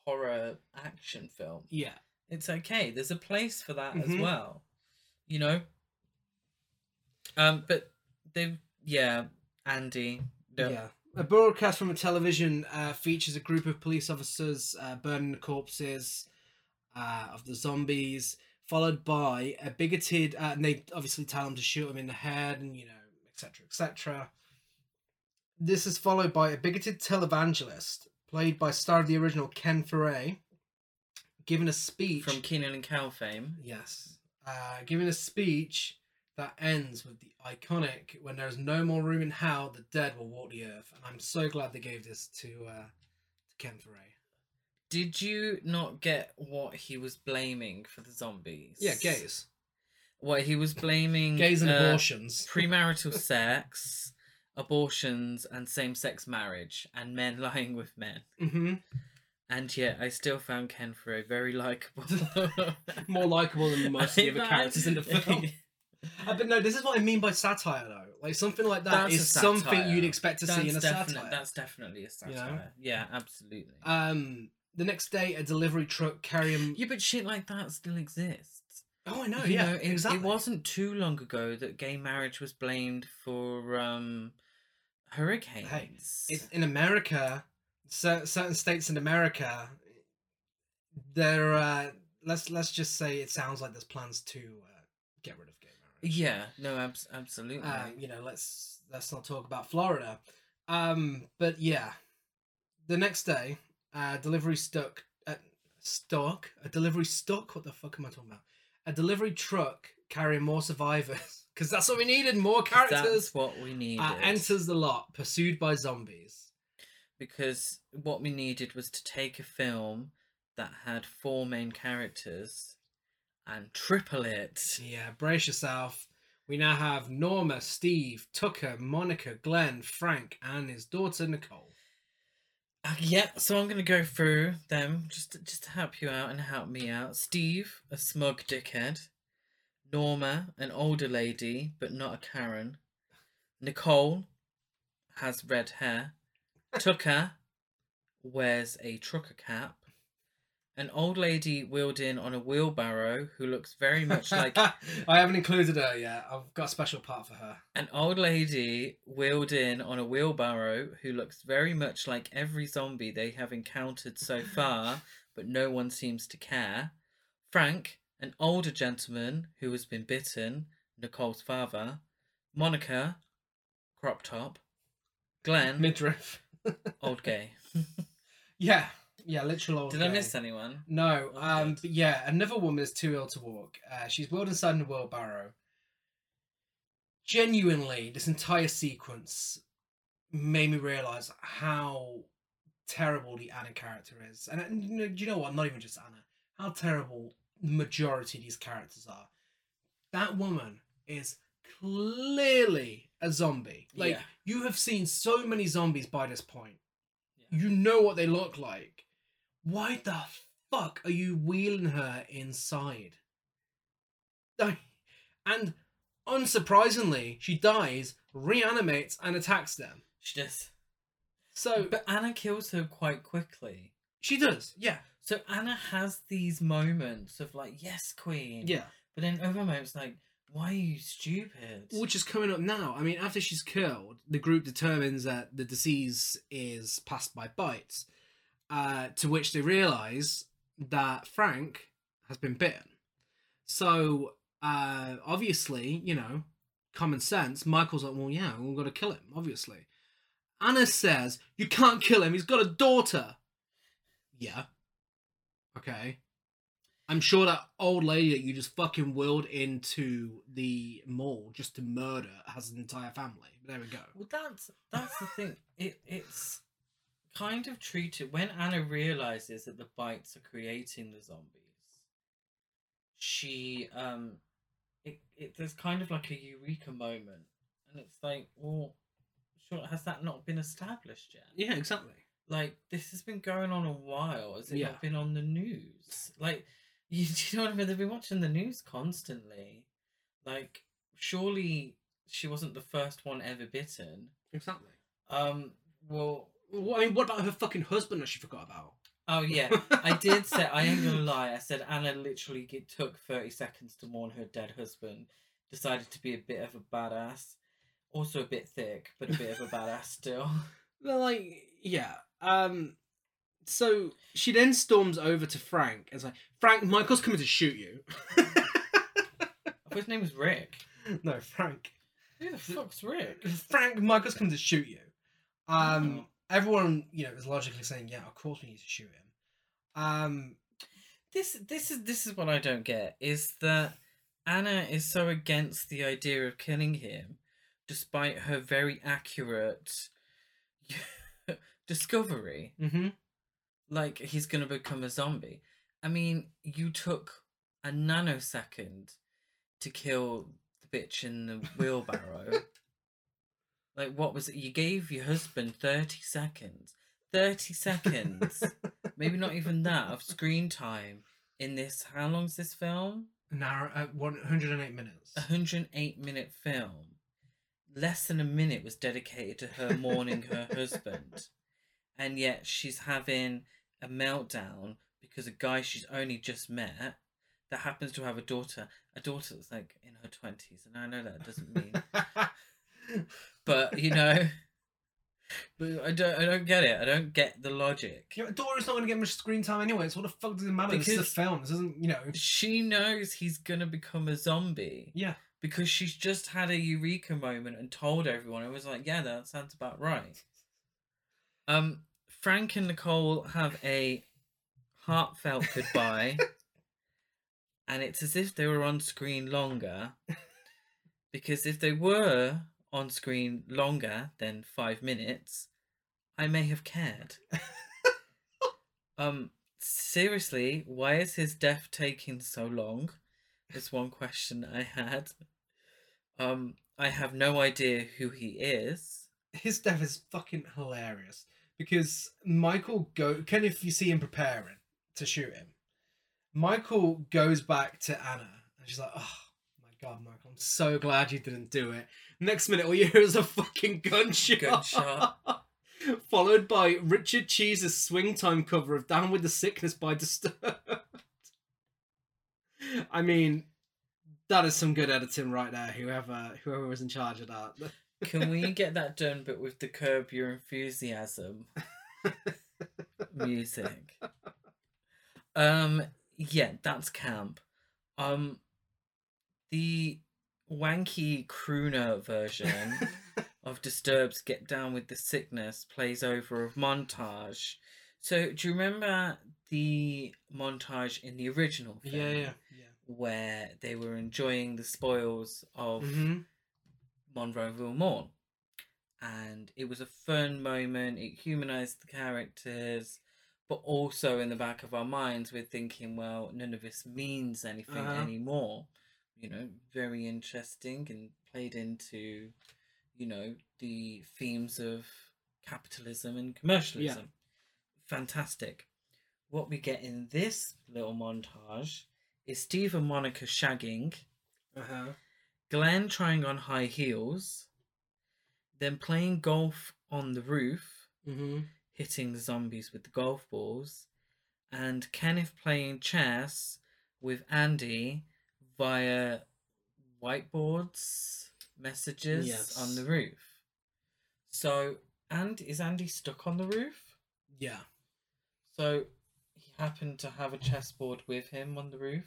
horror action film. Yeah. It's okay. There's a place for that as Mhm. well. You know. Um, but they, yeah, Andy. Yeah. A broadcast from a television uh, features a group of police officers uh, burning the corpses uh, of the zombies, followed by a bigoted, uh, and they obviously tell them to shoot them in the head, and you know, etc., etc. This is followed by a bigoted televangelist, played by star of the original Ken Foree, giving a speech from Kenan and Kel fame. Yes. Uh, giving a speech that ends with the iconic "When there is no more room in hell, the dead will walk the earth." And I'm so glad they gave this to uh, to Ken Foree. Did you not get what he was blaming for the zombies? Yeah, gays, What he was blaming gays and uh, abortions. premarital sex, abortions, and same-sex marriage, and men lying with men. hmm And yet, I still found Ken Foree very likable. More likable than most of the other characters in the film. Uh, but no, this is what I mean by satire, though. Like something like that That's is something you'd expect to see in a definite- satire. That's definitely a satire. You know? Yeah, absolutely. Um, the next day, a delivery truck carrying. yeah, but shit like that still exists. Oh, I know. You yeah, know, it, exactly. it wasn't too long ago that gay marriage was blamed for um hurricanes. It, in America, cer- certain states in America, there. Uh, let's let's just say it sounds like there's plans to uh, get rid of. Yeah, no, abs- absolutely. Um, you know, let's let's not talk about Florida. Um, but yeah, the next day, uh, delivery stuck. Uh, stock a delivery stock. What the fuck am I talking about? A delivery truck carrying more survivors because that's what we needed. More characters. That's what we needed. Uh, enters the lot, pursued by zombies. because what we needed was to take a film that had four main characters and triple it. Yeah, brace yourself. We now have Norma, Steve, Tucker, Monica, Glenn, Frank, and his daughter Nicole. Uh, yeah, so I'm gonna go through them just to, just to help you out and help me out. Steve, a smug dickhead. Norma, an older lady but not a Karen. Nicole has red hair. Tucker wears a trucker cap. An old lady wheeled in on a wheelbarrow who looks very much like I haven't included her yet. I've got a special part for her. An old lady wheeled in on a wheelbarrow who looks very much like every zombie they have encountered so far, but no one seems to care. Frank, an older gentleman who has been bitten, Nicole's father. Monica, crop top. Glenn, Midriff. old gay. Yeah, yeah, literal old. Did I miss anyone? No, Oh, um, but yeah, another woman is too ill to walk. Uh, she's wheeled inside in a wheelbarrow. Genuinely, this entire sequence made me realize how terrible the Anna character is, and, and you know, you know what? Not even just Anna. How terrible the majority of these characters are. That woman is clearly a zombie. Like Yeah. you have seen so many zombies by this point. Yeah. You know what they look like. Why the fuck are you wheeling her inside? And unsurprisingly, she dies, reanimates, and attacks them. She does. So But Anna kills her quite quickly. she does, yeah, So Anna has these moments of like, yes, queen. yeah. But then other moments like, why are you stupid? Which is coming up now. I mean, after she's killed, the group determines that the disease is passed by bites. Uh, to which they realise that Frank has been bitten. So uh, obviously, you know, common sense. Michael's like, well, yeah, we've got to kill him. Obviously, Anna says you can't kill him. He's got a daughter. Yeah. Okay. I'm sure that old lady that you just fucking willed into the mall just to murder has an entire family. There we go. Well, that's that's the thing. It it's kind of treated when Anna realizes that the bites are creating the zombies. She um, it, it there's kind of like a eureka moment, and it's like, well, sure, has that not been established yet? Yeah, exactly. Like this has been going on a while. Has it Yeah. not been on the news? Like, you, do you know what I mean? They've been watching the news constantly. Like, surely she wasn't the first one ever bitten. Exactly. Um. Well. I mean, what about her fucking husband that she forgot about? Oh yeah, I did say. I ain't gonna lie. I said Anna literally it took thirty seconds to mourn her dead husband. Decided to be a bit of a badass. Also a bit thick, but a bit of a badass still. Well, like, yeah. Um, so she then storms over to Frank and is like, Frank, Michael's coming to shoot you. His name was Rick. no, Frank. Who the fuck's Rick? Frank, Michael's coming to shoot you. Um, Oh. Everyone, you know, is logically saying, yeah, of course we need to shoot him. Um, This this is this is what I don't get is that Anna is so against the idea of killing him, despite her very accurate discovery. mm-hmm. Like he's gonna become a zombie. I mean, you took a nanosecond to kill the bitch in the wheelbarrow. like what was it? You gave your husband thirty seconds. Thirty seconds. Maybe not even that of screen time in this. How long's this film? Narrow, uh, 108 minutes. A hundred and eight minute film. Less than a minute was dedicated to her mourning her husband, and yet she's having a meltdown because a guy she's only just met that happens to have a daughter, a daughter that's like in her twenties, and I know that doesn't mean, but you know, but I don't, I don't get it. I don't get the logic. Yeah, Dora's not going to get much screen time anyway, so what the fuck does it matter? this is a Because- film. This isn't, you know. She knows he's gonna become a zombie. Yeah. because she's just had a eureka moment and told everyone. It was like, yeah, that sounds about right. Um, Frank and Nicole have a heartfelt goodbye, and it's as if they were on screen longer. Because if they were on screen longer than five minutes, I may have cared. um, seriously, why is his death taking so long? Is one question I had. Um, I have no idea who he is. His death is fucking hilarious because Michael go Ken if you see him preparing to shoot him, Michael goes back to Anna and she's like, "Oh my god, Michael, I'm so glad you didn't do it." Next minute, all you hear is a fucking gunshot. Gunshot. Followed by Richard Cheese's swing time cover of Down with the Sickness by Disturbed. I mean, that is some good editing right there. Whoever whoever was in charge of that. Can we get that done, but with the curb your enthusiasm music? Um, yeah, that's camp. Um, the wanky crooner version of Disturbed's "Get Down with the Sickness" plays over of montage. So, do you remember the montage in the original film? yeah, yeah, yeah. Where they were enjoying the spoils of hmm Monroeville Mall. And it was a fun moment. It humanized the characters, but also in the back of our minds, we're thinking, well, none of this means anything Uh-huh. anymore. You know, very interesting and played into, you know, the themes of capitalism and commercialism. Fantastic. What we get in this little montage is Steve and Monica shagging. Uh huh. Glenn trying on high heels, then playing golf on the roof, Mm-hmm. hitting the zombies with the golf balls, and Kenneth playing chess with Andy via whiteboards, messages Yes. on the roof. So, and is Andy stuck on the roof? Yeah. So, he happened to have a chessboard with him on the roof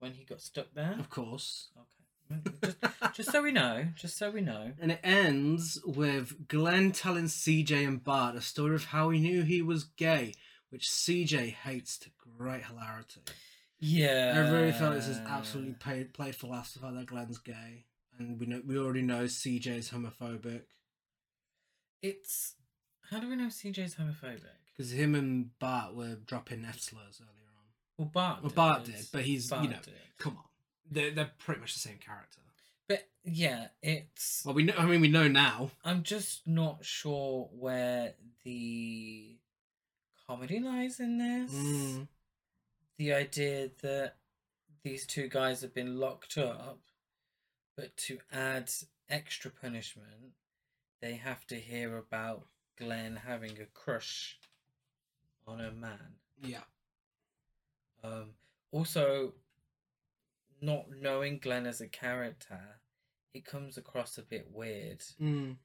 when he got stuck there. Of course. Okay. Mm, just, just so we know, just so we know. And it ends with Glenn telling CJ and Bart a story of how he knew he was gay, which CJ hates to great hilarity. Yeah. I really felt this is absolutely played, played for laughs the fact that Glenn's gay. And we know we already know CJ's homophobic. It's how do we know CJ's homophobic? Because him and Bart were dropping F slurs earlier on. Well, Bart. Well, Bart did, did, but he's, Bart you know, did. come on. They're, they're pretty much the same character. But yeah, it's. Well, we know, I mean, we know now. I'm just not sure where the comedy lies in this. Mm. The idea that these two guys have been locked up, but to add extra punishment, they have to hear about Glenn having a crush on a man. Yeah. Um, also, not knowing Glenn as a character, it comes across a bit weird, Mm.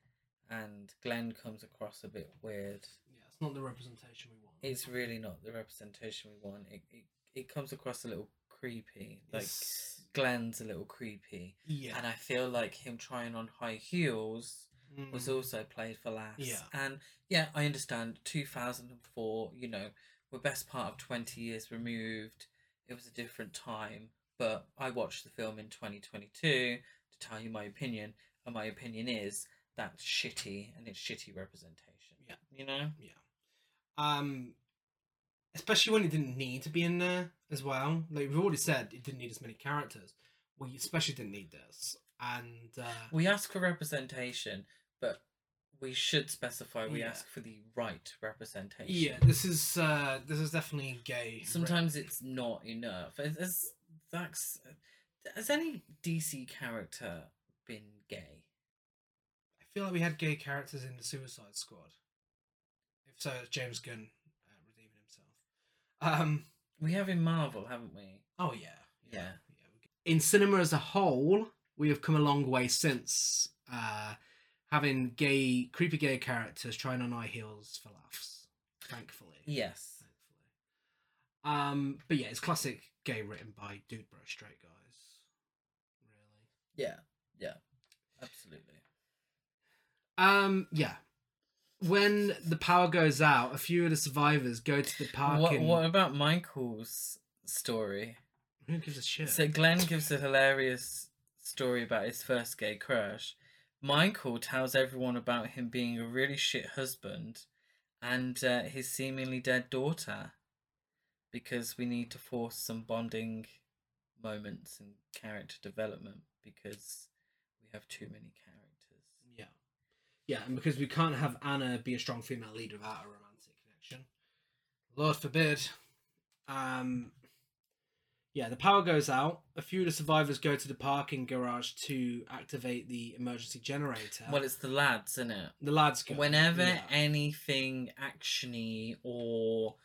and Glenn comes across a bit weird. Yeah, it's not the representation we want. It's really not the representation we want. It it, it comes across a little creepy. Like It's- Glenn's a little creepy, yeah. and I feel like him trying on high heels was Mm. also played for laughs. Yeah. And yeah, I understand 2004, you know, we're best part of 20 years removed. It was a different time, but I watched the film in 2022 to tell you my opinion, and my opinion is that's shitty and it's shitty representation. Yeah. You know? Yeah. Um, especially when it didn't need to be in there as well. Like we've already said, it didn't need as many characters. We especially didn't need this, and uh, We ask for representation, but we should specify we Yeah. ask for the right representation. yeah, this is uh, this is definitely gay. sometimes it's not enough. Has, has that's has any DC character been gay? I feel like we had gay characters in the Suicide Squad. If so, it's James Gunn. Um. We have in Marvel, haven't we? Oh yeah. Yeah. yeah. In cinema as a whole, we have come a long way since uh, having gay, creepy gay characters trying on high heels for laughs. Thankfully. Yes. Thankfully. Um, but yeah, it's classic gay written by dude bro straight guys. Really. Yeah. Yeah. Absolutely. Um, yeah. When the power goes out, a few of the survivors go to the What parking. What about Michael's story? Who gives a shit? So Glenn gives a hilarious story about his first gay crush. Michael tells everyone about him being a really shit husband and uh, his seemingly dead daughter because we need to force some bonding moments and character development because we have too many characters. Yeah. And because we can't have Anna be a strong female leader without a romantic connection. Lord forbid. Um yeah, the power goes out. A few of the survivors go to the parking garage to activate the emergency generator. Well, it's the lads, isn't it? the lads go. Whenever yeah. anything actiony or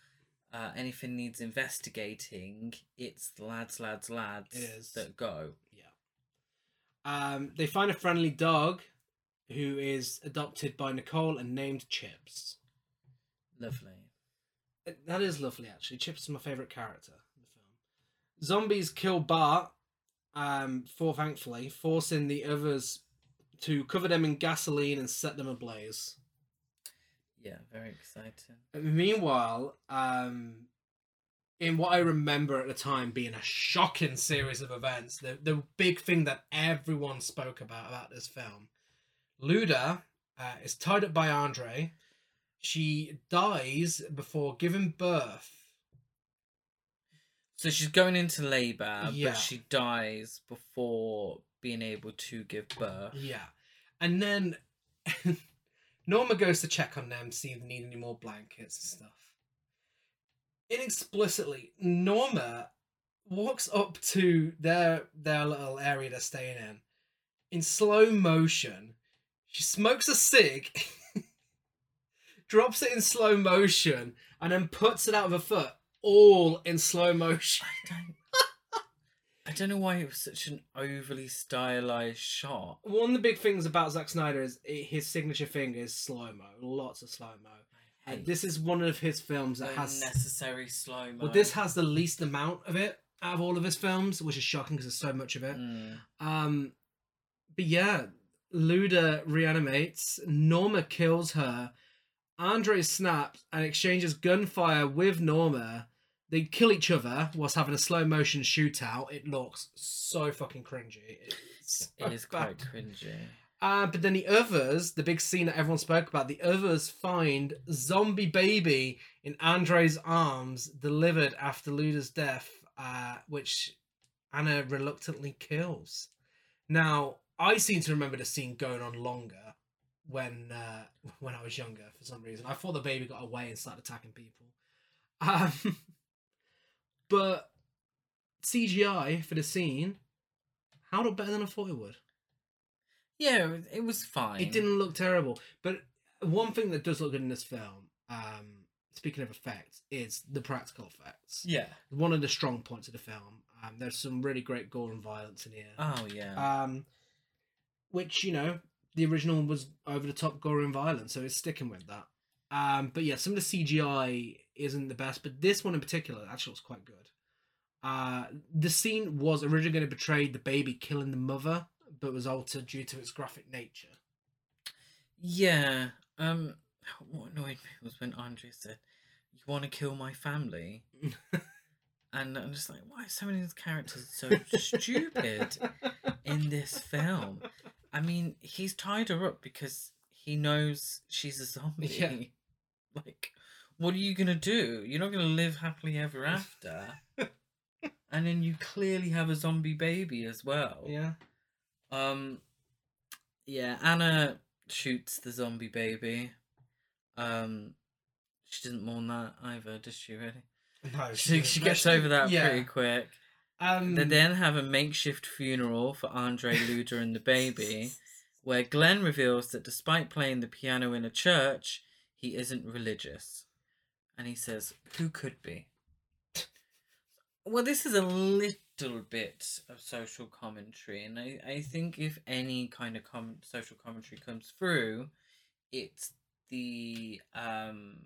uh, anything needs investigating, it's the lads, lads, lads that go. Yeah. Um, they find a friendly dog who is adopted by Nicole and named Chips. Lovely. Uh, That is lovely, actually. Chips is my favourite character in the film. Zombies kill Bart, um, for thankfully, forcing the others to cover them in gasoline and set them ablaze. Yeah, very exciting. Meanwhile, um, in what I remember at the time being a shocking series of events, the the big thing that everyone spoke about about this film, Luda uh, is tied up by Andre. She dies before giving birth. So she's going into labour, Yeah. but she dies before being able to give birth. Yeah, and then Norma goes to check on them, see if they need any more blankets and stuff. Inexplicitly, Norma walks up to their their little area they're staying in in slow motion. She smokes a cig, drops it in slow motion, and then puts it out of her foot, all in slow motion. I don't. I don't know why it was such an overly stylized shot. One of the big things about Zack Snyder is his signature thing is slow mo, lots of slow mo. And this is one of his films that has necessary slow mo. Well, this has the least amount of it out of all of his films, which is shocking because there's so much of it. Mm. Um, but yeah, Luda reanimates. Norma kills her. Andre snaps and exchanges gunfire with Norma. They kill each other whilst having a slow motion shootout. It looks so fucking cringy. It's It is so quite cringy. Uh, but then the others, the big scene that everyone spoke about, the others find zombie baby in Andre's arms, delivered after Luda's death, uh, which Anna reluctantly kills. Now, I seem to remember the scene going on longer when uh, when I was younger for some reason. I thought the baby got away and started attacking people. Um, but CGI for the scene held up better than I thought it would. Yeah, it was- fine. It didn't look terrible. But one thing that does look good in this film, um, speaking of effects, is the practical effects. Yeah. One of the strong points of the film. Um, there's some really great gore and violence in here. Oh yeah. Um, which you know the original was over the top gore and violence, so it's sticking with that. Um, but yeah, some of the CGI isn't the best, but this one in particular actually looks quite good. Uh, the scene was originally going to portray the baby killing the mother, but was altered due to its graphic nature. yeah. Um. What annoyed me was when Andre said, "You want to kill my family," and I'm just like, why are so many of these characters so stupid in this film? I mean, he's tied her up because he knows she's a zombie. Yeah. Like, what are you gonna do? You're not gonna live happily ever after. and then you clearly have a zombie baby as well. Yeah. Um, yeah, Anna shoots the zombie baby. Um, she didn't mourn that either, does she? Really? No, She she gets over that pretty quick. Um, They then have a makeshift funeral for Andre Luda and the baby, where Glenn reveals that despite playing the piano in a church, he isn't religious. And he says, Who could be? Well, this is a little bit of social commentary, and I, I think if any kind of com- social commentary comes through, it's the um,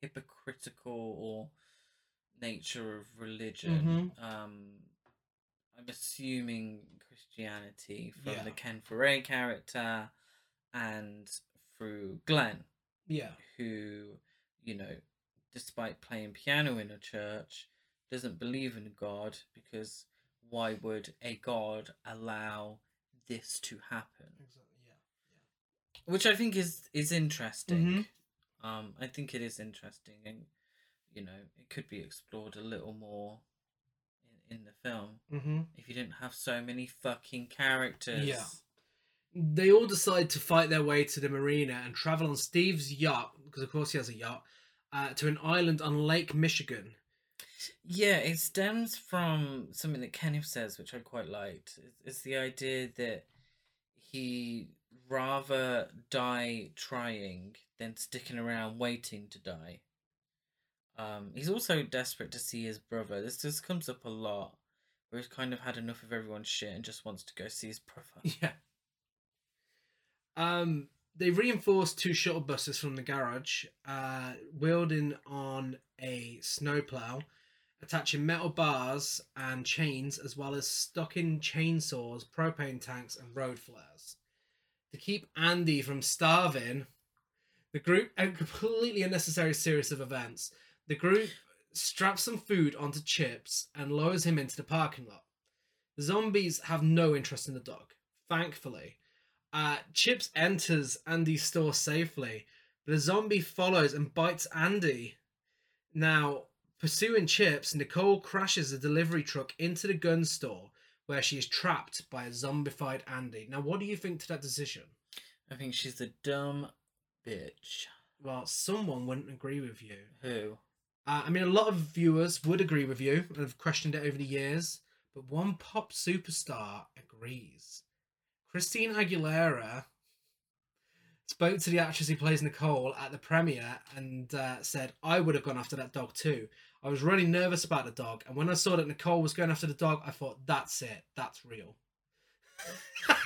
hypocritical or nature of religion. Um, I'm assuming Christianity from Yeah. the Ken Foree character and through Glenn, yeah. who, you know, despite playing piano in a church, doesn't believe in God because why would a God allow this to happen? Exactly. Yeah. yeah. Which I think is is interesting. Mhm. Um, I think it is interesting, and you know, it could be explored a little more in, in the film Mm-hmm. if you didn't have so many fucking characters. Yeah. they all decide to fight their way to the marina and travel on Steve's yacht, because of course he has a yacht, uh, to an island on Lake Michigan. Yeah, it stems from something that Kenneth says, which I quite liked. It's- It's the idea that he rather die trying than sticking around waiting to die. Um, he's also desperate to see his brother. This just comes up a lot, where he's kind of had enough of everyone's shit and just wants to go see his brother. Yeah. Um, they reinforced two shuttle buses from the garage, uh, wielding on a snowplow, attaching metal bars and chains, as well as stocking chainsaws, propane tanks, and road flares. To keep Andy from starving, the group, a completely unnecessary series of events, the group straps some food onto Chips and lowers him into the parking lot. The zombies have no interest in the dog, thankfully. Uh, Chips enters Andy's store safely, but a zombie follows and bites Andy. Now, pursuing Chips, Nicole crashes a delivery truck into the gun store where she is trapped by a zombified Andy. Now, what do you think to that decision? I think she's a dumb bitch. Well, someone wouldn't agree with you. Who? Uh, I mean, a lot of viewers would agree with you and have questioned it over the years, but one pop superstar agrees. Christina Aguilera spoke to the actress who plays Nicole at the premiere and uh, said, I would have gone after that dog too. I was really nervous about the dog, and when I saw that Nicole was going after the dog, I thought, that's it, that's real.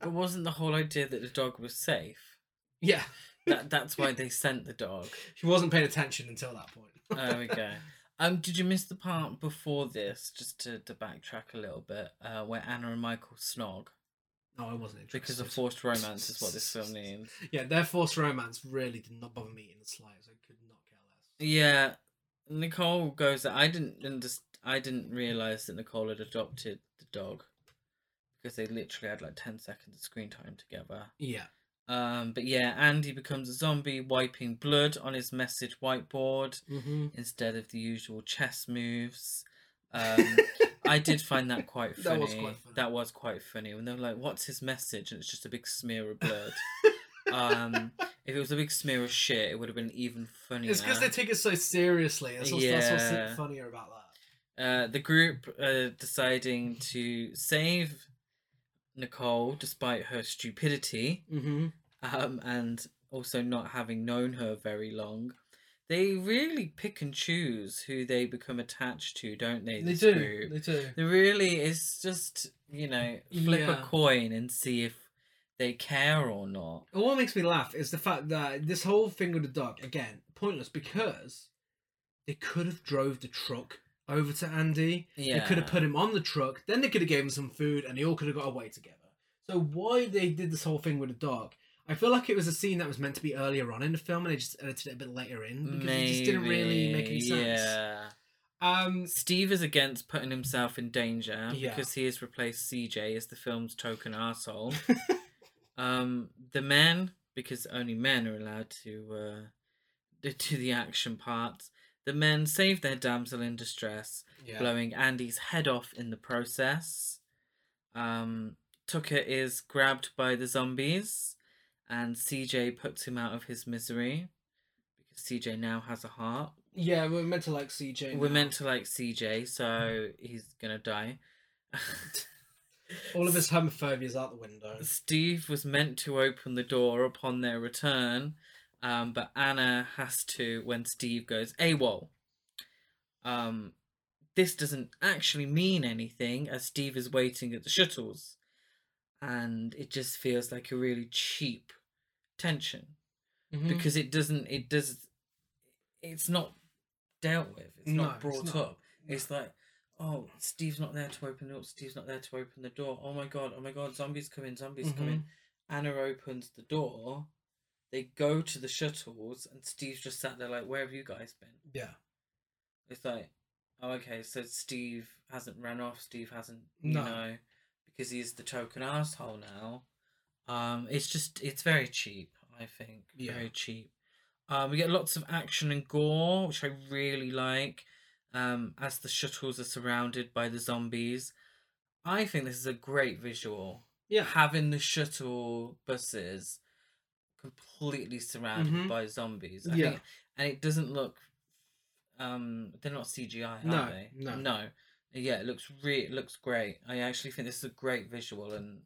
But wasn't the whole idea that the dog was safe? yeah, That that's why they sent the dog. she wasn't paying attention until that point. There we go. Um, did you miss the part before this? Just to, to backtrack a little bit, uh, where Anna and Michael snog no, I wasn't interested. because of forced romance is what this film needs. Yeah, their forced romance really did not bother me in the slightest. I could not care less. Yeah, Nicole goes. I didn't underst- I didn't realize that Nicole had adopted the dog because they literally had like ten seconds of screen time together. Yeah. Um, but yeah, Andy becomes a zombie, wiping blood on his message whiteboard Mm-hmm. instead of the usual chess moves. Um, I did find that quite funny. That was quite funny. That was quite funny when they were like, "What's his message?" and it's just a big smear of blood. um, if it was a big smear of shit, it would have been even funnier. It's because they take it so seriously. That's what's, that's what's funnier about that. uh, the group uh, deciding to save Nicole despite her stupidity Mm-hmm. um, and also not having known her very long. They really pick and choose who they become attached to, don't they? They do. Group? They do. They really is just you know flip Yeah. a coin and see if they care or not. And what makes me laugh is the fact that this whole thing with the dog again pointless because they could have drove the truck over to Andy. Yeah. They could have put him on the truck. Then they could have gave him some food, and they all could have got away together. So why they did this whole thing with the dog? I feel like it was a scene that was meant to be earlier on in the film, and they just edited it a bit later in because it just didn't really make any sense. Yeah. Um, Steve is against putting himself in danger Yeah. because he has replaced CJ as the film's token asshole. um, the men, because only men are allowed to uh, do the action parts. The men save their damsel in distress, yeah. blowing Andy's head off in the process. Um, Tucker is grabbed by the zombies, and CJ puts him out of his misery because CJ now has a heart. Yeah, we're meant to like CJ. We're meant to like CJ, so he's gonna die. All of his homophobia is out the window. Steve was meant to open the door upon their return, um, but Anna has to when Steve goes AWOL. Um, this doesn't actually mean anything as Steve is waiting at the shuttles, and it just feels like a really cheap tension Mhm. because it doesn't. It does. It's not dealt with. It's No, not it's brought not. up. It's like, oh, Steve's not there to open the door. Steve's not there to open the door. Oh my god! Oh my god! Zombies coming! Zombies Mhm. coming! Anna opens the door. They go to the shuttles, and Steve's just sat there like, "Where have you guys been?" Yeah. It's like, oh, okay, so Steve hasn't ran off. Steve hasn't, you No. know, because he's the token asshole now. Um, it's just, it's very cheap. I think Yeah. very cheap. Um, we get lots of action and gore, which I really like. Um, as the shuttles are surrounded by the zombies, I think this is a great visual. Yeah. having the shuttle buses completely surrounded Mhm. by zombies. I Yeah. think, and it doesn't look. Um, they're not CGI, are No, they? no. no. Yeah, it looks re- it looks great. I actually think this is a great visual, and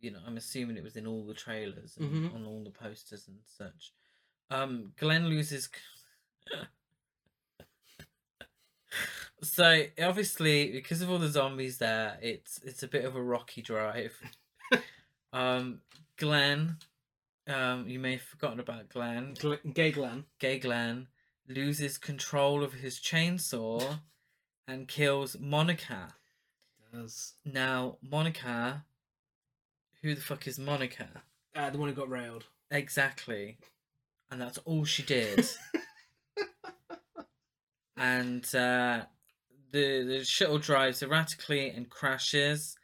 you know, I'm assuming it was in all the trailers and Mhm. on all the posters and such. Um, Glenn loses. so obviously, because of all the zombies there, it's it's a bit of a rocky drive. um, Glenn, um, you may have forgotten about Glenn. Gl- Gay Glenn. Gay Glenn loses control of his chainsaw and kills Monica. Does. Now, Monica, who the fuck is Monica? Uh, the one who got railed. Exactly. And that's all she did. and uh, the the shuttle drives erratically and crashes.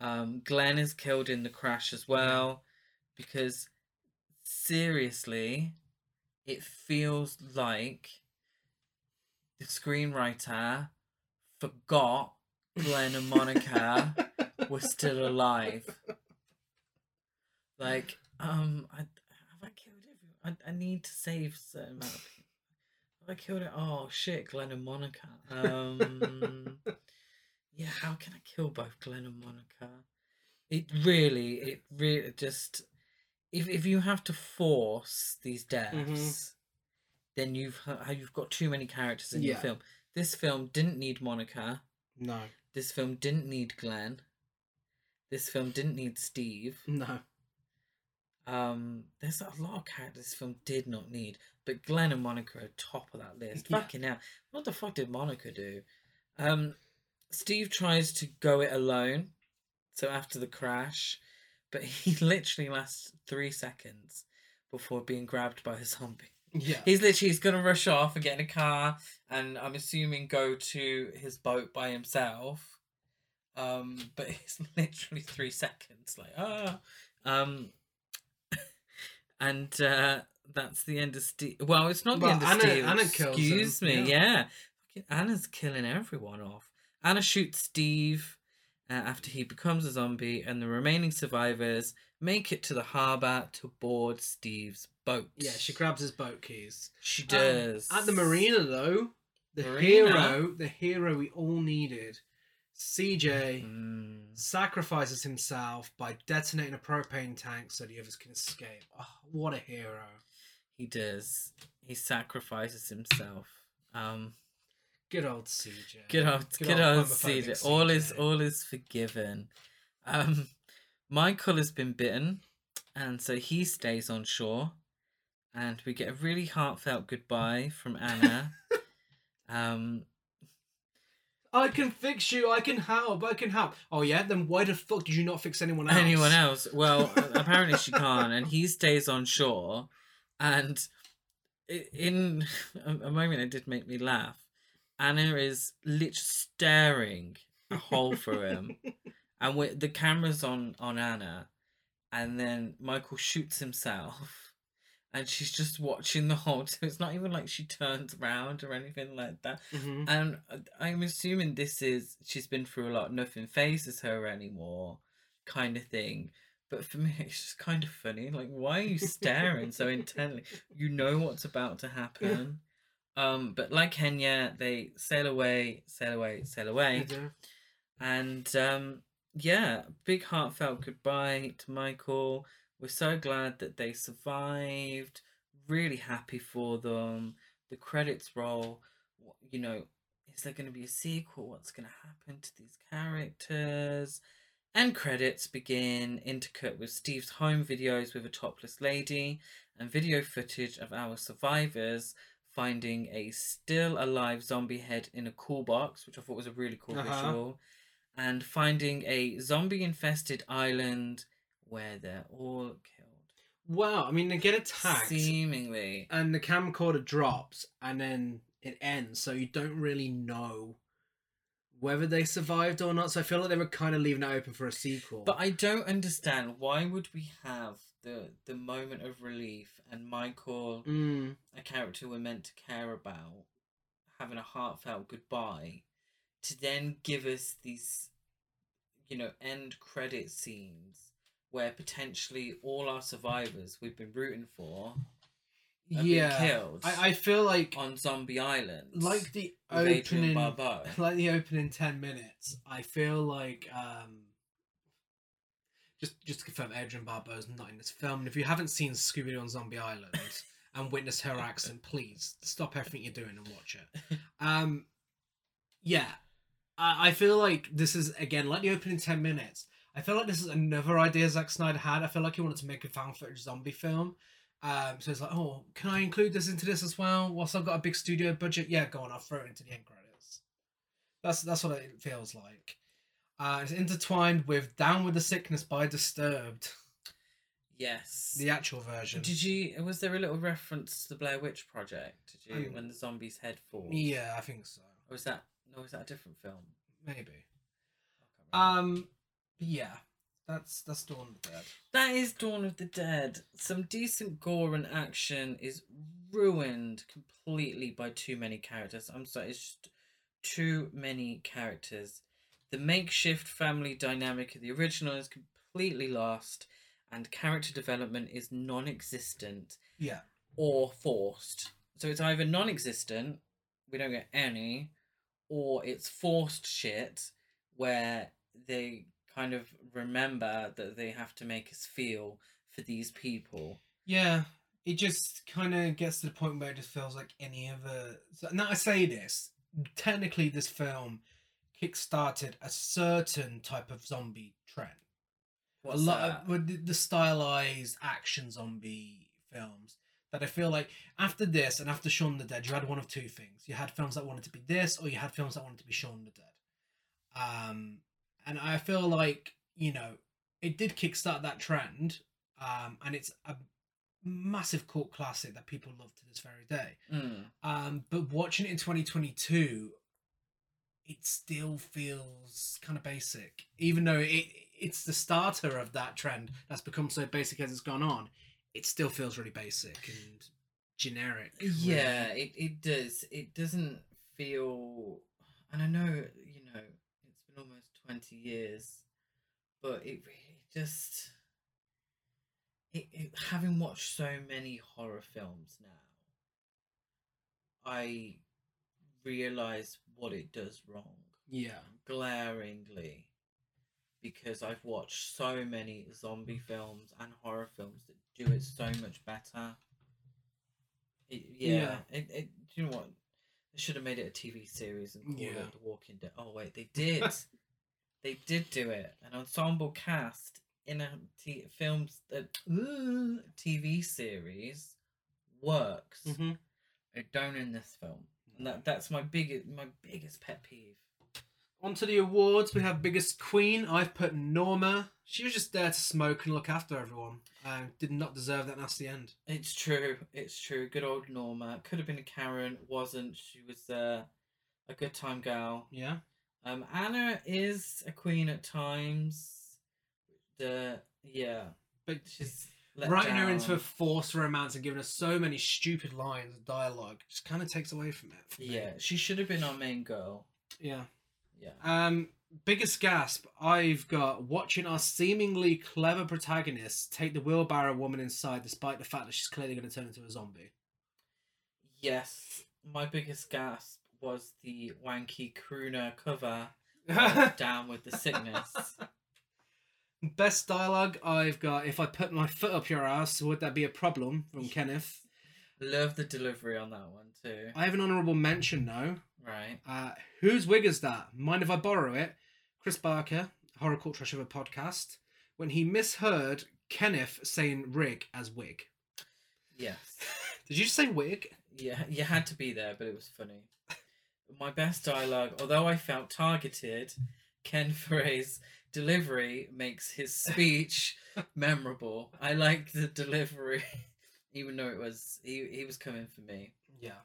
Um, Glenn is killed in the crash as well because seriously, it feels like the screenwriter forgot Glenn and Monica were still alive. Like, um, I have I killed everyone. I, I need to save a certain amount of people. Have I killed it? Oh shit, Glenn and Monica. Um, yeah, how can I kill both Glenn and Monica? It really, it really just. If if you have to force these deaths, then you've you've got too many characters in your film. This film didn't need Monica. No. This film didn't need Glenn. This film didn't need Steve. No. Um, there's a lot of characters this film did not need, but Glenn and Monica are top of that list. Yeah. Fucking hell, what the fuck did Monica do? Um, Steve tries to go it alone, so after the crash, but he literally lasts three seconds before being grabbed by a zombie. Yeah. He's literally he's gonna rush off and get in a car, and I'm assuming go to his boat by himself. Um, but it's literally three seconds, like ah, um, and uh, that's the end of Steve. Well, it's not the Well, end of Anna- Steve. Anna kills him, excuse me, yeah. yeah. Anna's killing everyone off. Anna shoots Steve uh, after he becomes a zombie, and the remaining survivors make it to the harbour to board Steve's boat. Yeah, she grabs his boat keys. She Um, does. at the marina, though, the Marina? hero, the hero we all needed, CJ, Mm. sacrifices himself by detonating a propane tank so the others can escape. Oh, what a hero! He does. He sacrifices himself. Um, Good old CJ. good old, Good good, old old homophobic CJ. All is all is forgiven. Um, Michael has been bitten, and so he stays on shore, and we get a really heartfelt goodbye from Anna. um, I can fix you. I can help. I can help. Oh yeah, then why the fuck did you not fix anyone else? anyone else? Well, apparently she can't, and he stays on shore. And in a moment, it did make me laugh. Anna is literally staring a hole through him, and we the camera's on on Anna, and then Michael shoots himself, and she's just watching the hole. So it's not even like she turns around or anything like that. Mhm. And I'm assuming this is she's been through a lot. Nothing phases her anymore, kind of thing. But for me, it's just kind of funny. Like, why are you staring so intently? You know what's about to happen. Um, but like Kenya, they sail away, sail away, sail away, and um, yeah, big heartfelt goodbye to Michael. We're so glad that they survived. Really happy for them. The credits roll. You know, is there going to be a sequel? What's going to happen to these characters? And credits begin intercut with Steve's home videos with a topless lady and video footage of our survivors finding a still alive zombie head in a cool box, which I thought was a really cool Uh-huh. visual, and finding a zombie infested island where they're all killed. Well, I mean, they get attacked, Seemingly. and the camcorder drops, and then it ends, so you don't really know whether they survived or not. So I feel like they were kind of leaving it open for a sequel. But I don't understand why would we have the the moment of relief and Michael, Mm, a character we're meant to care about, having a heartfelt goodbye, to then give us these, you know, end credit scenes where potentially all our survivors we've been rooting for yeah, killed I, I feel like on Zombie Island. like the opening like the opening 10 minutes i feel like um just just to confirm adrienne barbeau's not in this film and if you haven't seen scooby-doo on zombie island and witnessed her accent please stop everything you're doing and watch it um yeah I, I feel like this is again like the opening 10 minutes i feel like this is another idea Zack snyder had i feel like he wanted to make a found footage zombie film um, so it's like, oh, can I include this into this as well? Whilst I've got a big studio budget, yeah, go on, I'll throw it into the end credits. That's that's what it feels like. Uh, it's intertwined with "Down with the Sickness" by Disturbed, Yes. the actual version. Did you? Was there a little reference to the Blair Witch Project? Did you? Um, when the zombie's head falls. Yeah, I think so. Or was that? No, was that a different film? Maybe. I can't remember. Um, yeah, that's that's Dawn of the Dead. That is Dawn of the Dead. Some decent gore and action is ruined completely by too many characters. I'm sorry, it's just too many characters. The makeshift family dynamic of the original is completely lost, and character development is non existent Yeah, or forced. So it's either non existent, we don't get any, or it's forced shit where they kind of remember that they have to make us feel for these people. yeah. It just kind of gets to the point where it just feels like any other. So now I say this, technically, this film kickstarted a certain type of zombie trend. What's a lot that? of with the, the stylized action zombie films that I feel like after this and after Shaun the Dead, you had one of two things. You had films that wanted to be this, or you had films that wanted to be Shaun the Dead. Um, and I feel like you know it did kickstart that trend, um, and it's a massive cult classic that people love to this very day. Mm. Um, but watching it in 2022, it still feels kind of basic, even though it it's the starter of that trend that's become so basic as it's gone on. It still feels really basic and generic. really. Yeah, it, it does. It doesn't feel. And I know, you know, it's been almost 20 years, but it really just. It, it, having watched so many horror films now, I realize what it does wrong yeah, glaringly because I've watched so many zombie films and horror films that do it so much better. It, yeah, Yeah. It, it, do you know what? They should have made it a TV series and called Yeah. it The Walking Dead. Oh wait, they did. they did do it. An ensemble cast in a t- films uh, TV series works. Mhm. It don't in this film, that that's my biggest my biggest pet peeve. On to the awards. We have biggest queen. I've put Norma. She was just there to smoke and look after everyone. and did not deserve that nasty end. It's true. It's true. Good old Norma. Could have been a Karen. Wasn't. She was uh, a good time gal. Yeah. Um, Anna is a queen at times. The yeah, But she's writing her into a down. forced romance and giving her so many stupid lines of dialogue just kind of takes away from it. for. Yeah, she should have been our main girl. Yeah. Yeah. Um, biggest gasp I've got watching our seemingly clever protagonist take the wheelbarrow woman inside, despite the fact that she's clearly going to turn into a zombie. Yes, my biggest gasp was the wanky crooner cover. Down with the sickness. Best dialogue I've got. If I put my foot up your ass, would that be a problem? From Kenneth. Love the delivery on that one too. I have an honourable mention now. Right. Uh, whose wig is that? Mind if I borrow it? Chris Barker, Horror Culture a podcast, when he misheard Kenneth saying rig as wig. Yes. Did you say wig? Yeah, you had to be there, but it was funny. My best dialogue, although I felt targeted, Ken Foree's delivery makes his speech memorable. I like the delivery, even though it was he he was coming for me. Yeah.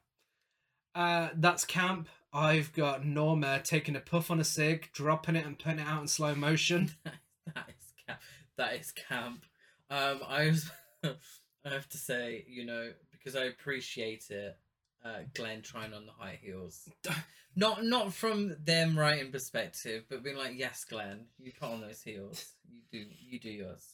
Uh, that's camp. I've got Norma taking a puff on a cig, dropping it and putting it out in slow motion. that is camp. That is camp. Um, I was, I have to say, you know, because I appreciate it. Uh, Glenn trying on the high heels. Not not from them writing perspective, but being like, yes, Glenn, you put on those heels. You do you do yours.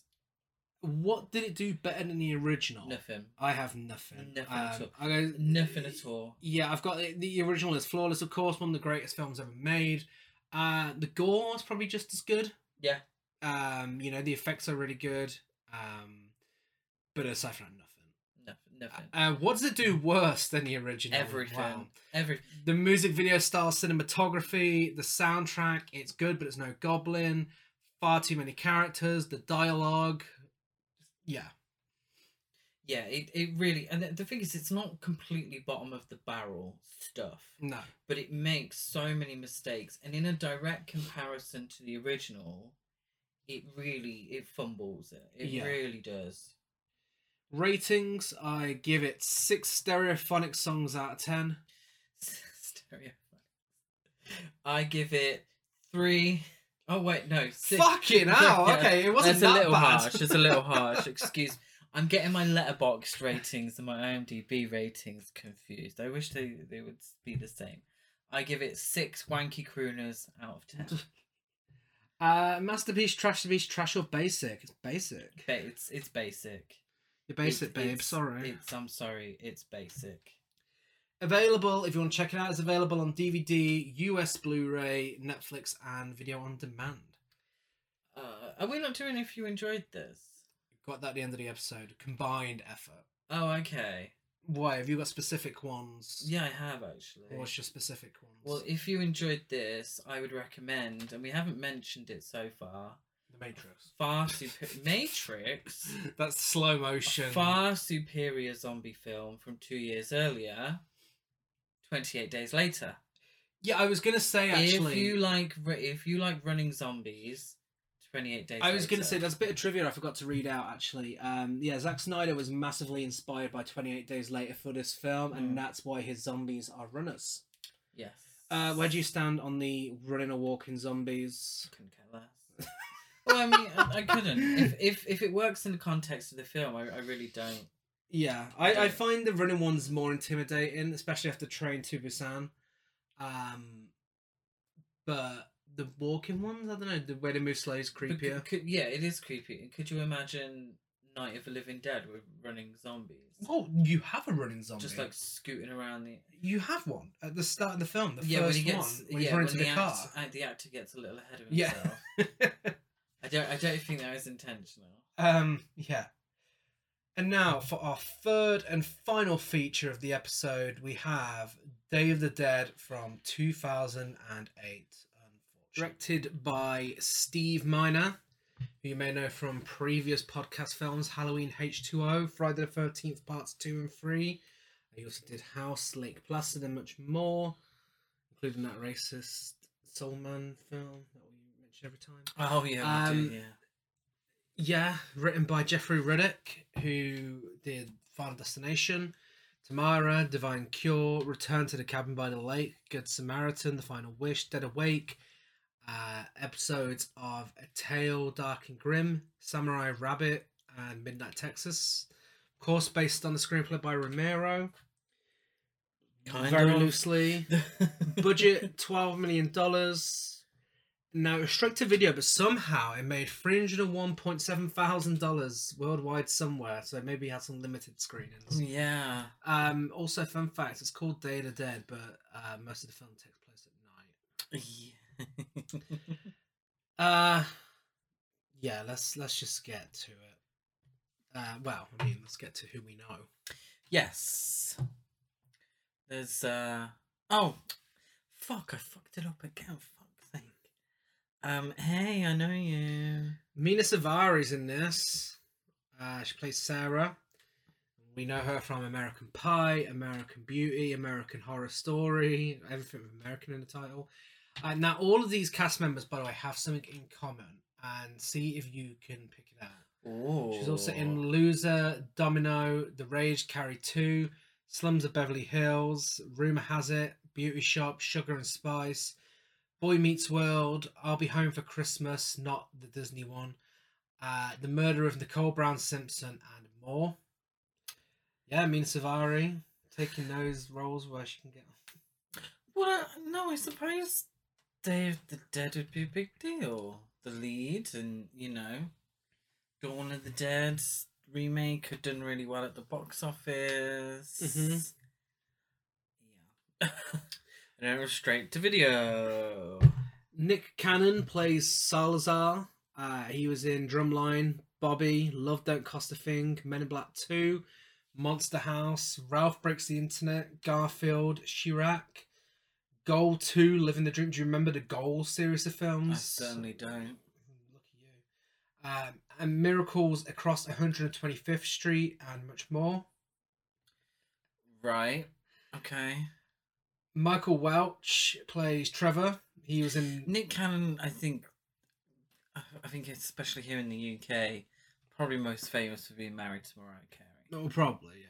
What did it do better than the original? Nothing. I have nothing. Nothing at Um, all. I go, Nothing at all. Yeah, I've got the, the original is flawless, of course, one of the greatest films ever made. Uh, the gore is probably just as good. Yeah. Um, you know, the effects are really good. Um, but aside from that, nothing. Nothing. Uh, what does it do worse than the original? Everything. Wow. Every The music video style, cinematography, the soundtrack, it's good, but it's no Goblin. Far too many characters, the dialogue. Yeah. yeah, it, it really and the, the thing is it's not completely bottom of the barrel stuff. No. but it makes so many mistakes and in a direct comparison to the original it really it fumbles it it Yeah. really does Ratings, I give it six stereophonic songs out of ten. Stereophonics. i give it three oh wait no six. Fucking hell, okay, it wasn't that's a little bad. harsh it's a little harsh excuse me. i'm getting my Letterboxd ratings and my imdb ratings confused i wish they, they would be the same i give it six wanky crooners out of ten Uh, masterpiece, trashpiece, trash or basic? It's basic. Ba- it's it's basic You're basic, It's- babe. it's- Sorry. It's I'm sorry, it's basic. Available if you want to check it out. It's available on DVD, US Blu-ray, Netflix, and video on demand. Uh, are we not doing if you enjoyed this? Got that at the end of the episode. Combined effort. Oh, okay. Why have you got specific ones? Yeah, I have actually. What's your specific ones? Well, if you enjoyed this, I would recommend, and we haven't mentioned it so far, the Matrix. far super Matrix, That's slow a motion. far superior zombie film from two years earlier. Twenty eight days later. Yeah, I was gonna say actually. if you like, if you like running zombies, twenty eight days. I was going to say there's a bit of trivia I forgot to read out actually. Um, yeah, Zack Snyder was massively inspired by 28 Days Later for this film, Mm. and that's why his zombies are runners. yes. Uh, where do you stand on the running or walking zombies? couldn't care less. well, I mean, I, I couldn't. If, if if it works in the context of the film, I, I really don't. Yeah, I, I find the running ones more intimidating, especially after Train to Busan. Um, but the walking ones, I don't know, the way they move slow is creepier. Could, could, yeah, it is creepy. Could you imagine Night of the Living Dead with running zombies? Oh, you have a running zombie. Just like scooting around the. you have one at the start of the film. The yeah, first when he gets one when yeah when to the, the car. act, uh, the actor gets a little ahead of Yeah. I don't I don't think that was intentional. Um, yeah. And now for our third and final feature of the episode, we have Day of the Dead from 2008. Directed by Steve Miner, who you may know from previous podcast films Halloween H2O, Friday the 13th, parts 2 and 3. He also did House, Lake Placid, and much more, including that racist Soul Man film that every time. Oh yeah, we Um, do, yeah. Yeah, written by Jeffrey Reddick, who did Final Destination, Tamara, Divine Cure, Return to the Cabin by the Lake, Good Samaritan, The Final Wish, Dead Awake, uh, episodes of A Tale Dark and Grimm, Samurai Rabbit, and Midnight Texas. Of course, based on the screenplay by Romero. Kind very of. loosely. Budget $12 million. Now, it was straight to video, but somehow it made $301.7 thousand worldwide somewhere, so maybe it had some limited screenings. yeah. Um, also, fun fact, it's called Day of the Dead, but uh, most of the film takes place at night. Yeah. Uh, yeah, let's let's just get to it. Uh, well, I mean, let's get to who we know. yes. There's uh oh fuck I fucked it up again. Sake. Um hey, I know you. Mena Suvari's in this. Uh, she plays Sarah. We know her from American Pie, American Beauty, American Horror Story, everything with American in the title. Uh, now, all of these cast members, by the way, have something in common, and see if you can pick it out. Oh. She's also in Loser, Domino, The Rage, Carrie 2, Slums of Beverly Hills, Rumor Has It, Beauty Shop, Sugar and Spice, Boy Meets World, I'll Be Home for Christmas, not the Disney one, uh, The Murder of Nicole Brown Simpson, and more. Yeah, Mena Suvari, taking those roles where she can get. Well, no, I suppose Day of the Dead would be a big deal. The lead, and you know, Dawn of the Dead remake had done really well at the box office. Mhm. Yeah. And it was straight to video. Nick Cannon plays Salazar. Uh, he was in Drumline, Bobby, Love Don't Cost a Thing, Men in Black 2, Monster House, Ralph Breaks the Internet, Garfield, Chi-Raq, Goal 2, Living the Dream. Do you remember the Goal series of films? I certainly don't. Look at you. Um, and Miracles Across 125th Street and much more. Right. Okay. Michael Welch plays Trevor. He was in Nick Cannon, I think, I think especially here in the UK, probably most famous for being married to Mariah Carey. Oh, probably, yeah.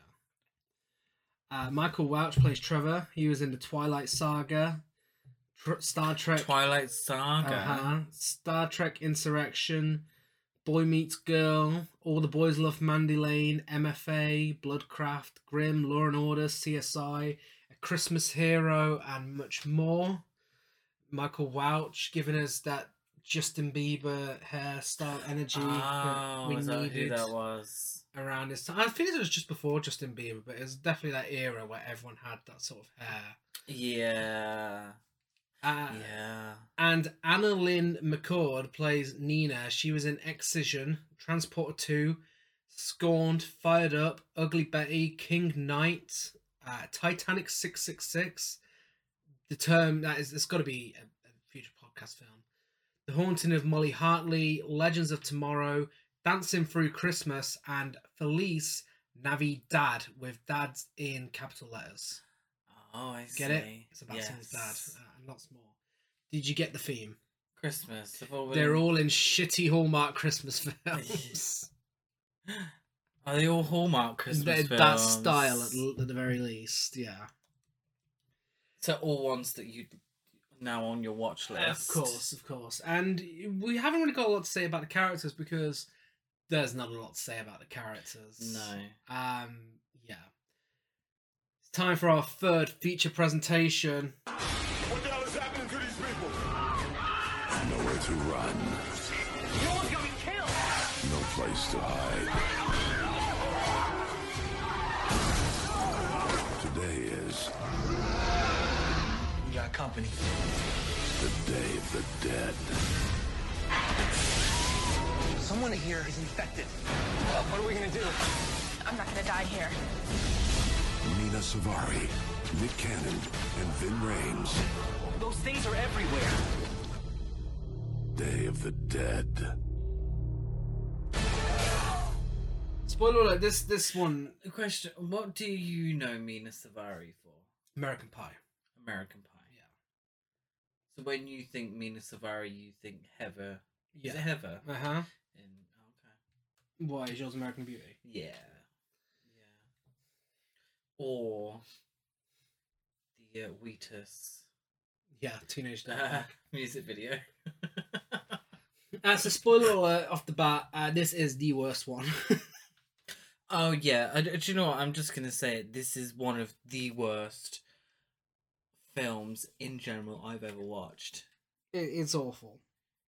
Uh, Michael Welch plays Trevor. He was in the Twilight Saga, Tr- Star Trek, Twilight Saga. uh-huh, Star Trek Insurrection, Boy Meets Girl, All the Boys Love Mandy Lane, MFA, Bloodcraft, Grimm, Law and Order, CSI, Christmas Hero, and much more. Michael Welch giving us that Justin Bieber hairstyle energy Oh, we is that who needed that was? around this time. I think it was just before Justin Bieber, but it was definitely that era where everyone had that sort of hair. Yeah. Uh, Yeah. And AnnaLynne McCord plays Nina. She was in Excision, Transporter 2, Scorned, Fired Up, Ugly Betty, King Knight, uh, Titanic 666. The term that is, it's got to be a, a future podcast film. The Haunting of Molly Hartley, Legends of Tomorrow, Dancing Through Christmas, and Felice Navi Dad with dads in capital letters. Oh, I Get see. it? It's about someone's dad uh, and lots more. Did you get the theme? Christmas. They're all in shitty Hallmark Christmas films. Are they all Hallmark Christmas They're films? that style at, l- at the very least, yeah. So all ones that you now on your watch list. Of course, of course. And we haven't really got a lot to say about the characters because there's not a lot to say about the characters. No. Um, yeah. It's time for our third feature presentation. What the hell is happening to these people? Nowhere to run. No one's gonna be killed! No place to hide. Got company. the Day of the Dead. Someone here is infected. Well, what are we gonna do? I'm not gonna die here. Nina Savari, Nick Cannon, and Ving Rhames. Those things are everywhere. Day of the Dead. Spoiler alert, this this one question: What do you know Mena Suvari for? American Pie. American Pie. So when you think Mena Suvari, you think Heather. Is Yeah. it Heather? Uh-huh. In okay. Why is yours American Beauty? Yeah. Yeah. Or the uh, Wheatus Yeah, Teenage uh, music video. Uh, so spoiler alert off the bat, uh, this is the worst one. oh yeah, I, do you know what? I'm just gonna say it. This is one of the worst films in general I've ever watched. it, it's awful.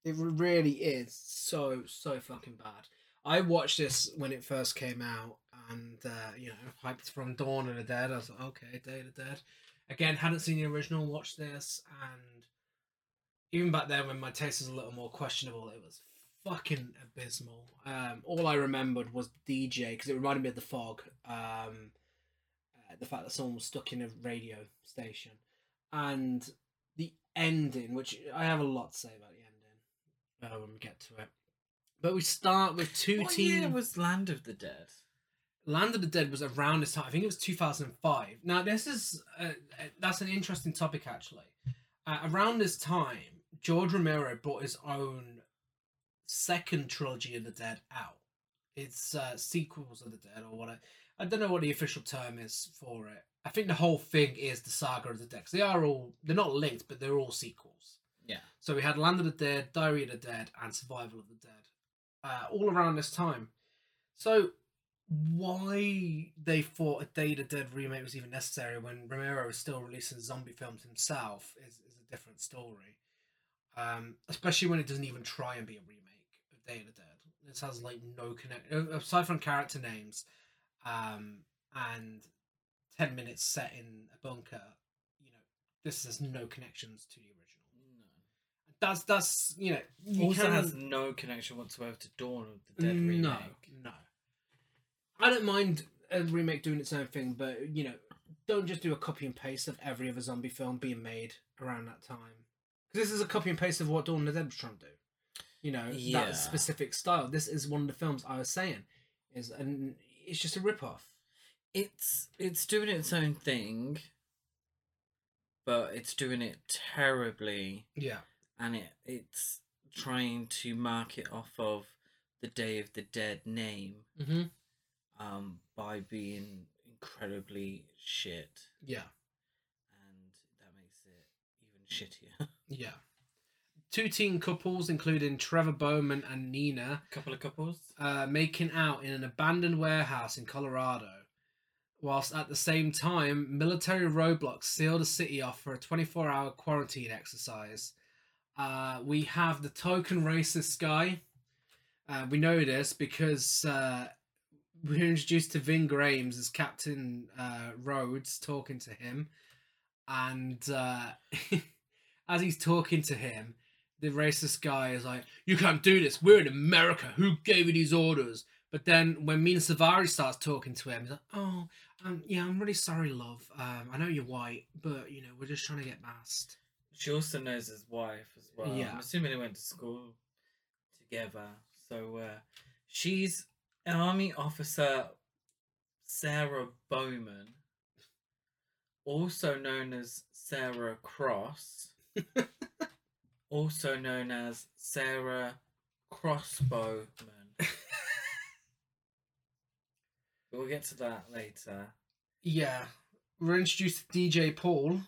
It really is so so fucking bad. I watched this when it first came out, and uh, you know, hyped from Dawn of the Dead. I was like, okay, Day of the Dead. Again, hadn't seen the original. Watched this, and even back then, when my taste was a little more questionable, it was fucking abysmal. Um, all I remembered was DJ because it reminded me of the fog. Um, uh, the fact that someone was stuck in a radio station, and the ending, which I have a lot to say about the ending uh, when we get to it. But we start with two What teams. year was Land of the Dead? Land of the Dead was around this time. I think it was 2005. Now, this is uh, uh, that's an interesting topic actually. Uh, around this time, George Romero brought his own second trilogy of the Dead out. It's uh, sequels of the Dead, or what I, I don't know what the official term is for it. I think the whole thing is the saga of the Dead. they are all they're not linked, but they're all sequels. Yeah. So we had Land of the Dead, Diary of the Dead, and Survival of the Dead, uh, all around this time. So why they thought a Day of the Dead remake was even necessary when Romero was still releasing zombie films himself is, is a different story. Um, especially when it doesn't even try and be a remake of Day of the Dead. This has like no connect aside from character names, um, and ten minutes set in a bunker. You know, this has no connections to the original. No. That's that's you know you also can- has no connection whatsoever to Dawn of the Dead remake. no, no. I don't mind a remake doing its own thing, but you know, don't just do a copy and paste of every other zombie film being made around that time. Because this is a copy and paste of what Dawn of the Dead was trying to do. You know, Yeah. that specific style. This is one of the films I was saying is, and it's just a rip off. It's it's doing its own thing, but it's doing it terribly, Yeah, and it it's trying to mark it off of the Day of the Dead name, mm-hmm. um, by being incredibly shit, yeah, and that makes it even shittier. yeah. Two teen couples, including Trevor Bowman and Nina, couple of couples. uh, making out in an abandoned warehouse in Colorado, whilst at the same time, military roadblocks seal the city off for a 24 hour quarantine exercise. Uh, we have the token racist guy. Uh, we know this because uh, we're introduced to Ving Rhames as Captain uh, Rhodes talking to him. And uh, as he's talking to him, the racist guy is like, "You can't do this. We're in America. Who gave you these orders?" But then when Mena Suvari starts talking to him, he's like, "Oh, um, yeah, I'm really sorry, love. Um, I know you're white, but you know we're just trying to get past." She also knows his wife as well. Yeah. I'm assuming they went to school together. So uh, she's Army Officer Sarah Bowman, also known as Sarah Cross, also known as Sarah Crossbowman. but we'll get to that later. Yeah, we're introduced to DJ Paul,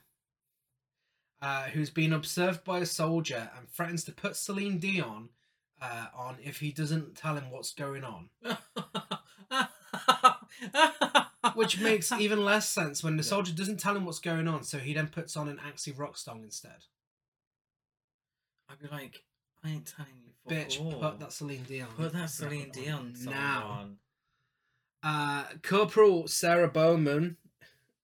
uh, who's been observed by a soldier and threatens to put Celine Dion uh, on if he doesn't tell him what's going on. Which makes even less sense when the Yeah. soldier doesn't tell him what's going on, so he then puts on an Axie rock song instead. I'd be like, I ain't telling you. fuck Bitch, all. put that Celine Dion. Put that Celine Dion song now. on. Uh, Corporal Sarah Bowman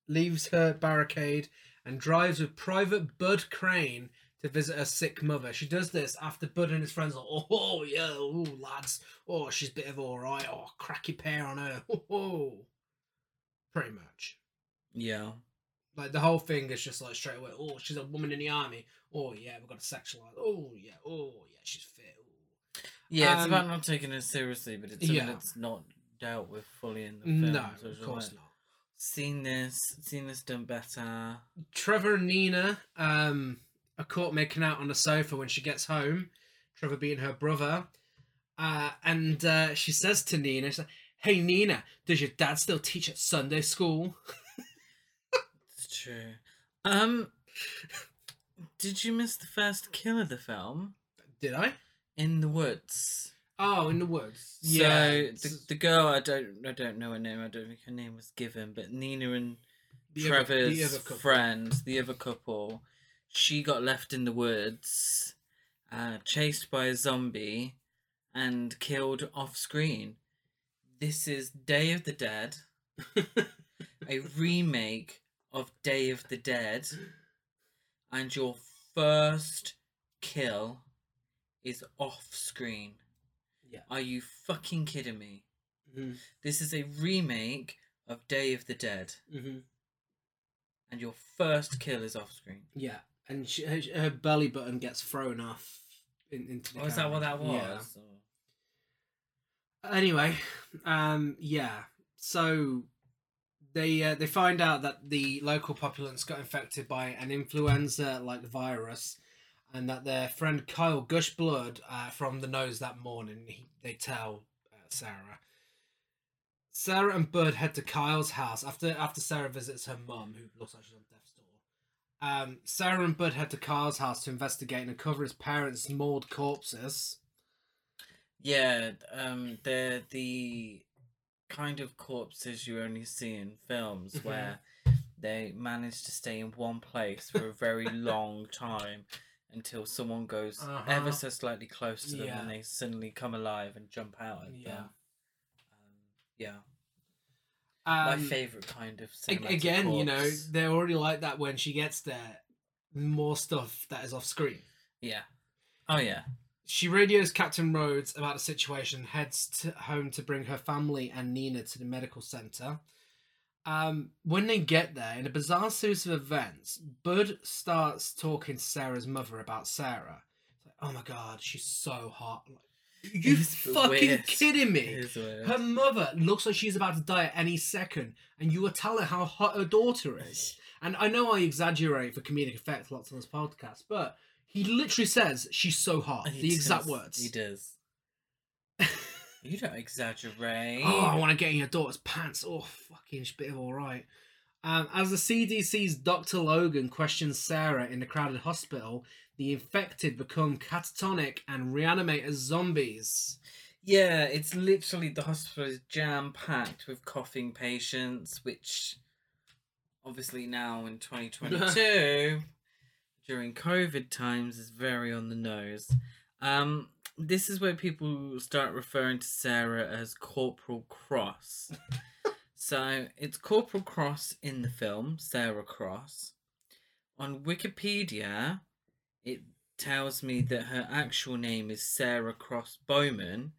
leaves her barricade and drives with Private Bud Crane to visit her sick mother. She does this after Bud and his friends are, oh, yeah, oh, lads, oh, she's a bit of all right, oh, cracky pair on her, oh, oh. Pretty much. Yeah. Like the whole thing is just like straight away, oh, she's a woman in the army, oh, yeah, we've got to sexualize, oh, yeah, oh, yeah, she's fit, oh. Yeah, it's Um, about not taking it seriously, but it's yeah. that's not dealt with fully in the film. No, so of course like, not. Seen this, seen this done better. Trevor and Nina um, are caught making out on the sofa when she gets home. Trevor being her brother. Uh, and uh, she says to Nina, she's like, Hey Nina, does your dad still teach at Sunday school? It's true. Um, did you miss the first kill of the film? Did I? In the woods. Oh, in the woods. So yeah. the, the girl, I don't, I don't know her name. I don't think her name was given, but Nina and The other- the Trevor's other friend, the other couple, she got left in the woods, uh, chased by a zombie, and killed off screen. This is Day of the Dead, a remake of Day of the Dead, and your first kill is off screen. Yeah. Are you fucking kidding me? Mhm. This is a remake of Day of the Dead, hmm and your first kill is off screen. Yeah. And she, her, her belly button gets thrown off in, into the Oh, is that what that was? Yeah. Or- anyway um yeah so they uh, they find out that the local populace got infected by an influenza like virus and that their friend kyle gushed blood uh, from the nose that morning he, they tell uh, sarah. Sarah and bud head to kyle's house after after sarah visits her mum who looks like she's on death's door. Um, sarah and bud head to kyle's house to investigate and uncover his parents mauled corpses. Yeah, um, they're the kind of corpses you only see in films Mhm. where they manage to stay in one place for a very long time until someone goes Uh-huh. ever so slightly close to them Yeah. and they suddenly come alive and jump out at Yeah. them. Um, yeah. My Um, favorite kind of again, you know, they're already like that when she gets there. More stuff that is off screen. Yeah. Oh yeah. She radios Captain Rhodes about the situation, heads to home to bring her family and Nina to the medical center. Um, when they get there, in a bizarre series of events, Bud starts talking to Sarah's mother about Sarah. It's like, oh my god, she's so hot. Like, you fucking weird. kidding me? It is weird. Her mother looks like she's about to die at any second, and you are telling how hot her daughter is. And I know I exaggerate for comedic effect lots on this podcast, but he literally says she's so hot. He the exact words. He does. you don't exaggerate. Oh, I want to get in your daughter's pants. Oh, fucking bit of all right. Um, as the CDC's Dr. Logan questions Sarah in the crowded hospital, the infected become catatonic and reanimate as zombies. Yeah, it's literally the hospital is jam packed with coughing patients, which obviously now in 2022, during COVID times, is very on the nose. Um, this is where people start referring to Sarah as Corporal Cross. so it's Corporal Cross in the film, Sarah Cross. On Wikipedia, it tells me that her actual name is Sarah Cross Bowman,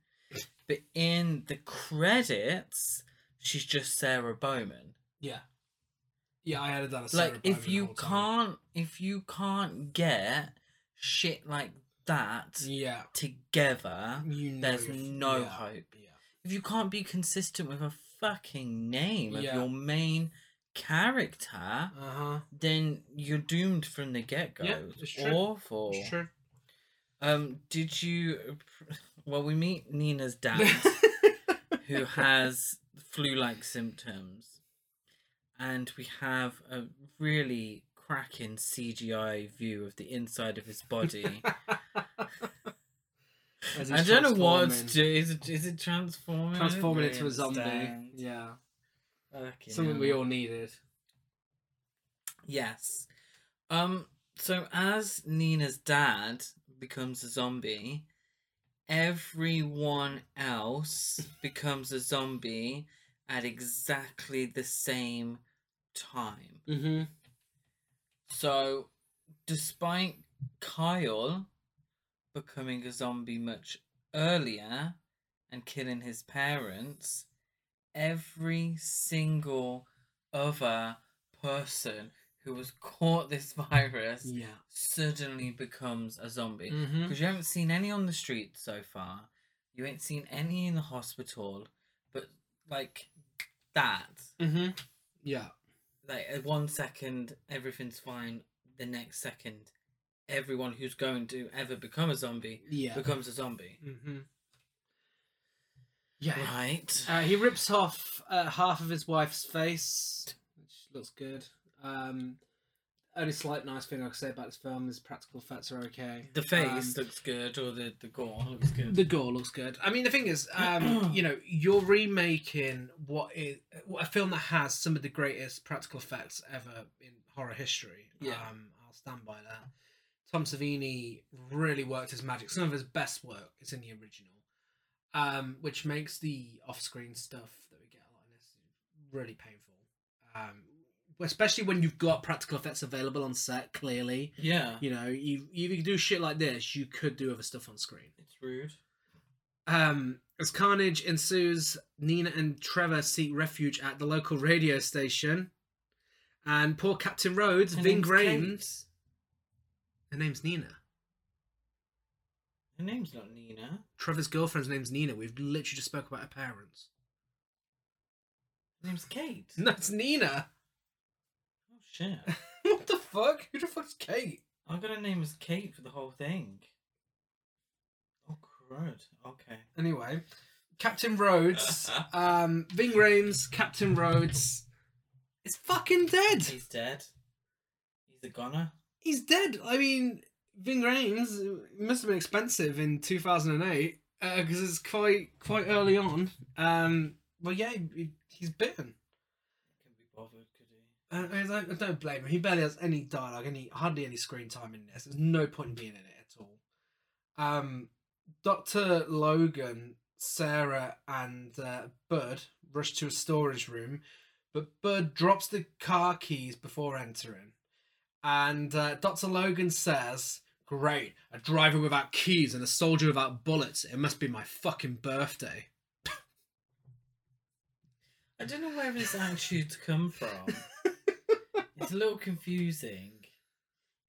but in the credits, she's just Sarah Bowman. Yeah. Yeah, I added that as Sarah like if Bowman you can't if you can't get shit like that Yeah. together, You know there's no yeah, hope. Yeah. If you can't be consistent with a fucking name of your main character, Uh-huh. then you're doomed from the get go. Yeah, it's true. awful. It's true. Um, did you? Well, we meet Nina's dad, who has flu-like symptoms, and we have a really cracking CGI view of the inside of his body. As I don't know what transforming- to do. Is it, is it transforming? I don't transforming really into a zombie. understand. Yeah. Fucking Something we all needed. Yes. Um. So as Nina's dad becomes a zombie, everyone else becomes a zombie at exactly the same time. Mm-hmm. So, despite Kyle becoming a zombie much earlier and killing his parents, every single other person who has caught this virus Yeah. suddenly becomes a zombie. Because you haven't seen any on the street so far, you ain't seen any in the hospital, but like that Mm-hmm. Yeah. like one second everything's fine the next second everyone who's going to ever become a zombie Yeah. becomes a zombie Mm-hmm. Yeah. right Uh, he rips off uh, half of his wife's face, which looks good. Um, only slight nice thing I can say about this film is practical effects are okay. the face Um, looks good or the, the gore looks good the gore looks good. I mean, the thing is, um, you know, you're remaking what is a film that has some of the greatest practical effects ever in horror history. Yeah. Um, I'll stand by that. Tom Savini really worked his magic. Some of his best work is in the original, um, which makes the off-screen stuff that we get a lot in this really painful. Um, especially when you've got practical effects available on set. Clearly, yeah you know, you if you do shit like this, you could do other stuff on screen. it's rude Um, as carnage ensues, Nina and Trevor seek refuge at the local radio station. And poor Captain Rhodes, Her Ving name's Rhames. Her name's Nina. her name's not nina Trevor's girlfriend's name's Nina. We've literally just spoke about her parents. her name's kate No, it's Nina. oh shit what the fuck? Who the fuck's Kate? i got her name as kate for the whole thing oh crud okay Anyway, Captain Rhodes, um, Ving Rhames, Captain Rhodes is fucking dead. he's dead he's a goner He's dead. I mean, Ving Rhames must have been expensive in 2008 because it's quite quite early on. Um, well, yeah, he, he- he's bitten. Can be bothered, could he? Uh, I, don't, I don't blame him. He barely has any dialogue, any hardly any screen time in this. There's no point in being in it at all. Um, Doctor Logan, Sarah, and uh, Bud rush to a storage room, but Bud drops the car keys before entering, and uh, Doctor Logan says. Great, a driver without keys and a soldier without bullets. It must be my fucking birthday. I don't know where his attitudes come from. it's a little confusing.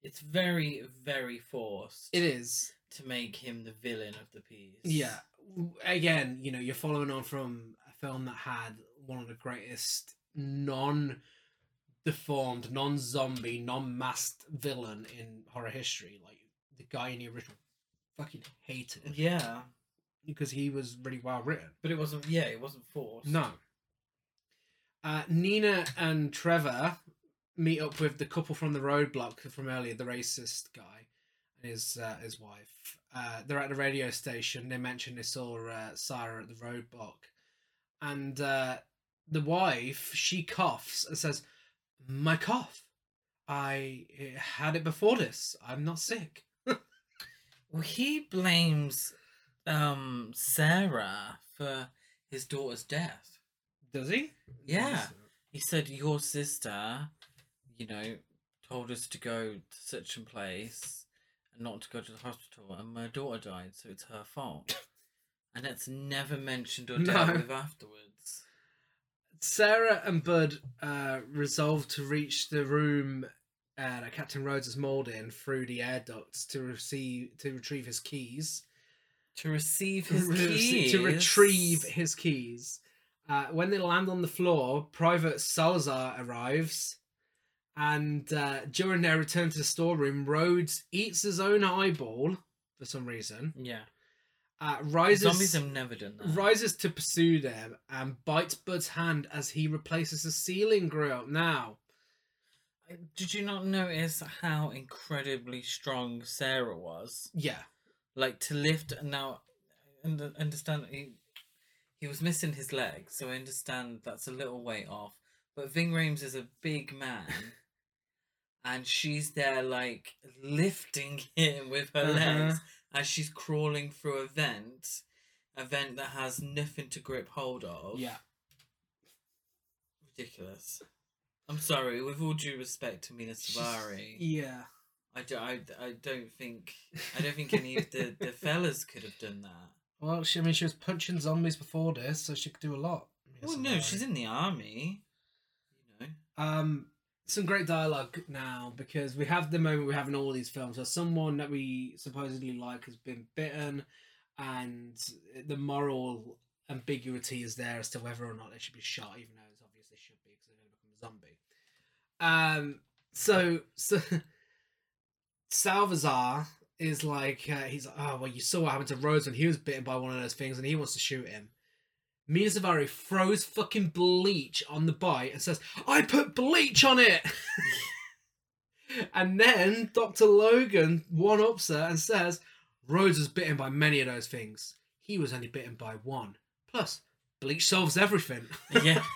It's very, very forced It is. to make him the villain of the piece. Yeah. Again, you know, you're following on from a film that had one of the greatest non deformed, non zombie, non masked villain in horror history. Like the guy in the original fucking hated it Yeah. because he was really well written. But it wasn't, yeah, it wasn't forced. No. Uh, Nina and Trevor meet up with the couple from the roadblock from earlier, the racist guy and his uh, his wife. Uh, they're at the radio station. They mention they saw uh, Sarah at the roadblock, and uh, the wife she coughs and says, "My cough. I uh, had it before this. I'm not sick." Well, he blames um Sarah for his daughter's death. Does he? Yeah. He said your sister, you know, told us to go to such a place and not to go to the hospital, and my daughter died, so it's her fault. and it's never mentioned or dealt No. with afterwards. Sarah and Bud uh, resolve to reach the room uh, that Captain Rhodes is mauled in through the air ducts to receive to retrieve his keys. To receive his Re- keys. to retrieve his keys. Uh, when they land on the floor, Private Salazar arrives, and uh, during their return to the storeroom, Rhodes eats his own eyeball for some reason. Yeah. Uh, rises Zombies have never done that. rises to pursue them and bites Bud's hand as he replaces the ceiling grill. Now, Did you not notice how incredibly strong Sarah was? yeah, Like to lift now, and understand he, he was missing his leg, so I understand that's a little weight off. But Ving Rhames is a big man, and she's there like lifting him with her Uh-huh. legs as she's crawling through a vent, a vent that has nothing to grip hold of. yeah, ridiculous. I'm sorry, with all due respect to Mena Suvari, yeah. I, do, I, I don't think I don't think any of the, the fellas could have done that. Well, she, I mean, she was punching zombies before this, so she could do a lot. Well, no, she's in the army. You know. Um, some great dialogue now because we have the moment we have in all these films where someone that we supposedly like has been bitten, and the moral ambiguity is there as to whether or not they should be shot, even though it's obvious they should be because they're going to become a zombie. Um, so so Salazar is like uh, he's like, oh well, you saw what happened to Rhodes when he was bitten by one of those things, and he wants to shoot him. Mena Suvari throws fucking bleach on the bite and says, I put bleach on it! and then Dr. Logan one ups her and says, Rhodes was bitten by many of those things. He was only bitten by one. Plus, bleach solves everything. Yeah.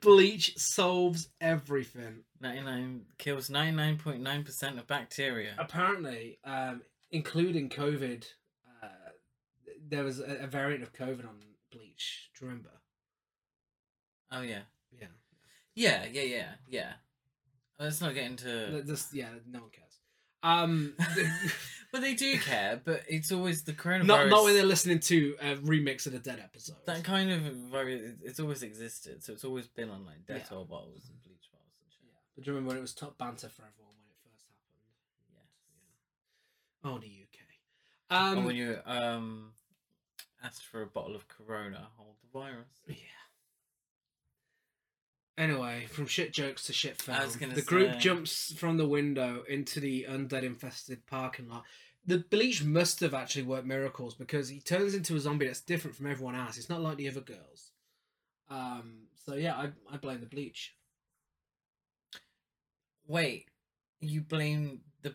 bleach solves everything. 99 kills 99.9% of bacteria. Apparently, um, including COVID, there was a, a variant of COVID on bleach. Do you remember? Oh yeah. Yeah. Yeah, yeah, yeah, yeah. Let's not get into Just, yeah, no one cares. Um, But they do care, but it's always the coronavirus. not not when they're listening to a remix of the Dead episode. that kind of virus it's always existed, so it's always been on like Yeah. Dettol bottles and bleach bottles and shit. Yeah. But do you remember when it was top banter for everyone when it first happened? Yes. Oh, the UK. Um, or when you um asked for a bottle of Corona, hold the virus. yeah. Anyway, from shit jokes to shit film, I was the group say- jumps from the window into the undead infested parking lot. The bleach must have actually worked miracles because he turns into a zombie that's different from everyone else. It's not like the other girls. Um. So yeah, I I blame the bleach. Wait, you blame the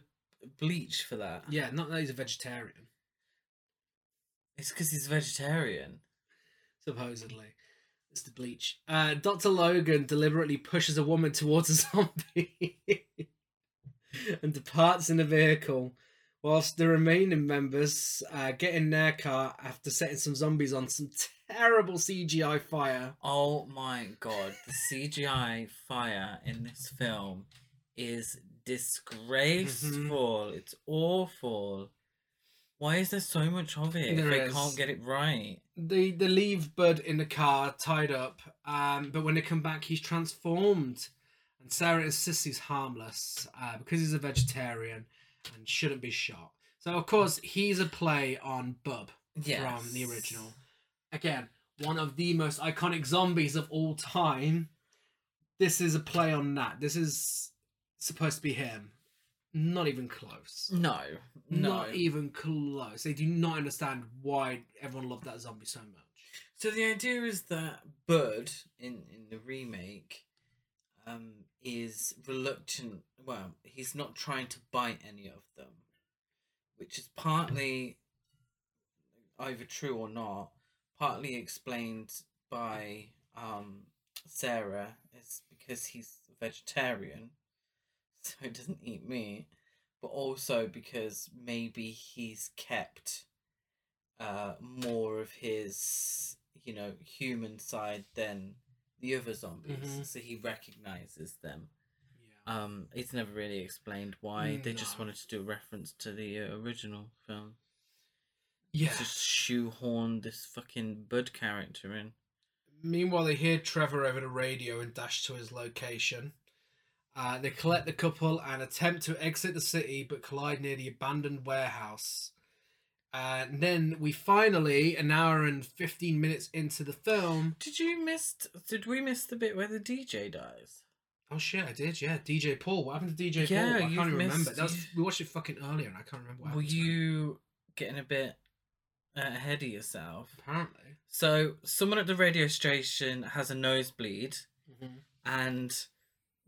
bleach for that? Yeah, not that he's a vegetarian. It's because he's vegetarian. supposedly. It's the bleach. Uh, Dr. Logan deliberately pushes a woman towards a zombie and departs in a vehicle, whilst the remaining members uh, get in their car after setting some zombies on some terrible CGI fire. Oh my god, the CGI fire in this film is disgraceful. It's awful. Why is there so much of it? There if they is. can't get it right. They they leave Bud in the car tied up, um, but when they come back, he's transformed, and Sarah insists he's harmless uh, because he's a vegetarian and shouldn't be shot. So of course he's a play on Bub from the original. Again, one of the most iconic zombies of all time. This is a play on that. This is supposed to be him. Not even close. No, no. Not even close. They do not understand why everyone loved that zombie so much. So the idea is that Bud in in the remake um is reluctant well, he's not trying to bite any of them. Which is partly either true or not, partly explained by um Sarah is because he's a vegetarian, so it doesn't eat me, but also because maybe he's kept uh more of his you know human side than the other zombies Mhm. so he recognizes them Yeah. um it's never really explained why they just wanted to do a reference to the uh, original film Yeah. just shoehorn this fucking bud character in Meanwhile, they hear Trevor over the radio and dash to his location. Uh, they collect the couple and attempt to exit the city, but collide near the abandoned warehouse. And then we finally, an hour and 15 minutes into the film. did you miss did we miss the bit where the dj dies Oh shit, I did, yeah. DJ Paul. What happened to DJ Yeah, Paul? I can't even remember. missed- That was, you- we watched it fucking earlier and I can't remember what were you getting a bit uh, ahead of yourself Apparently. So someone at the radio station has a nosebleed, Mhm. and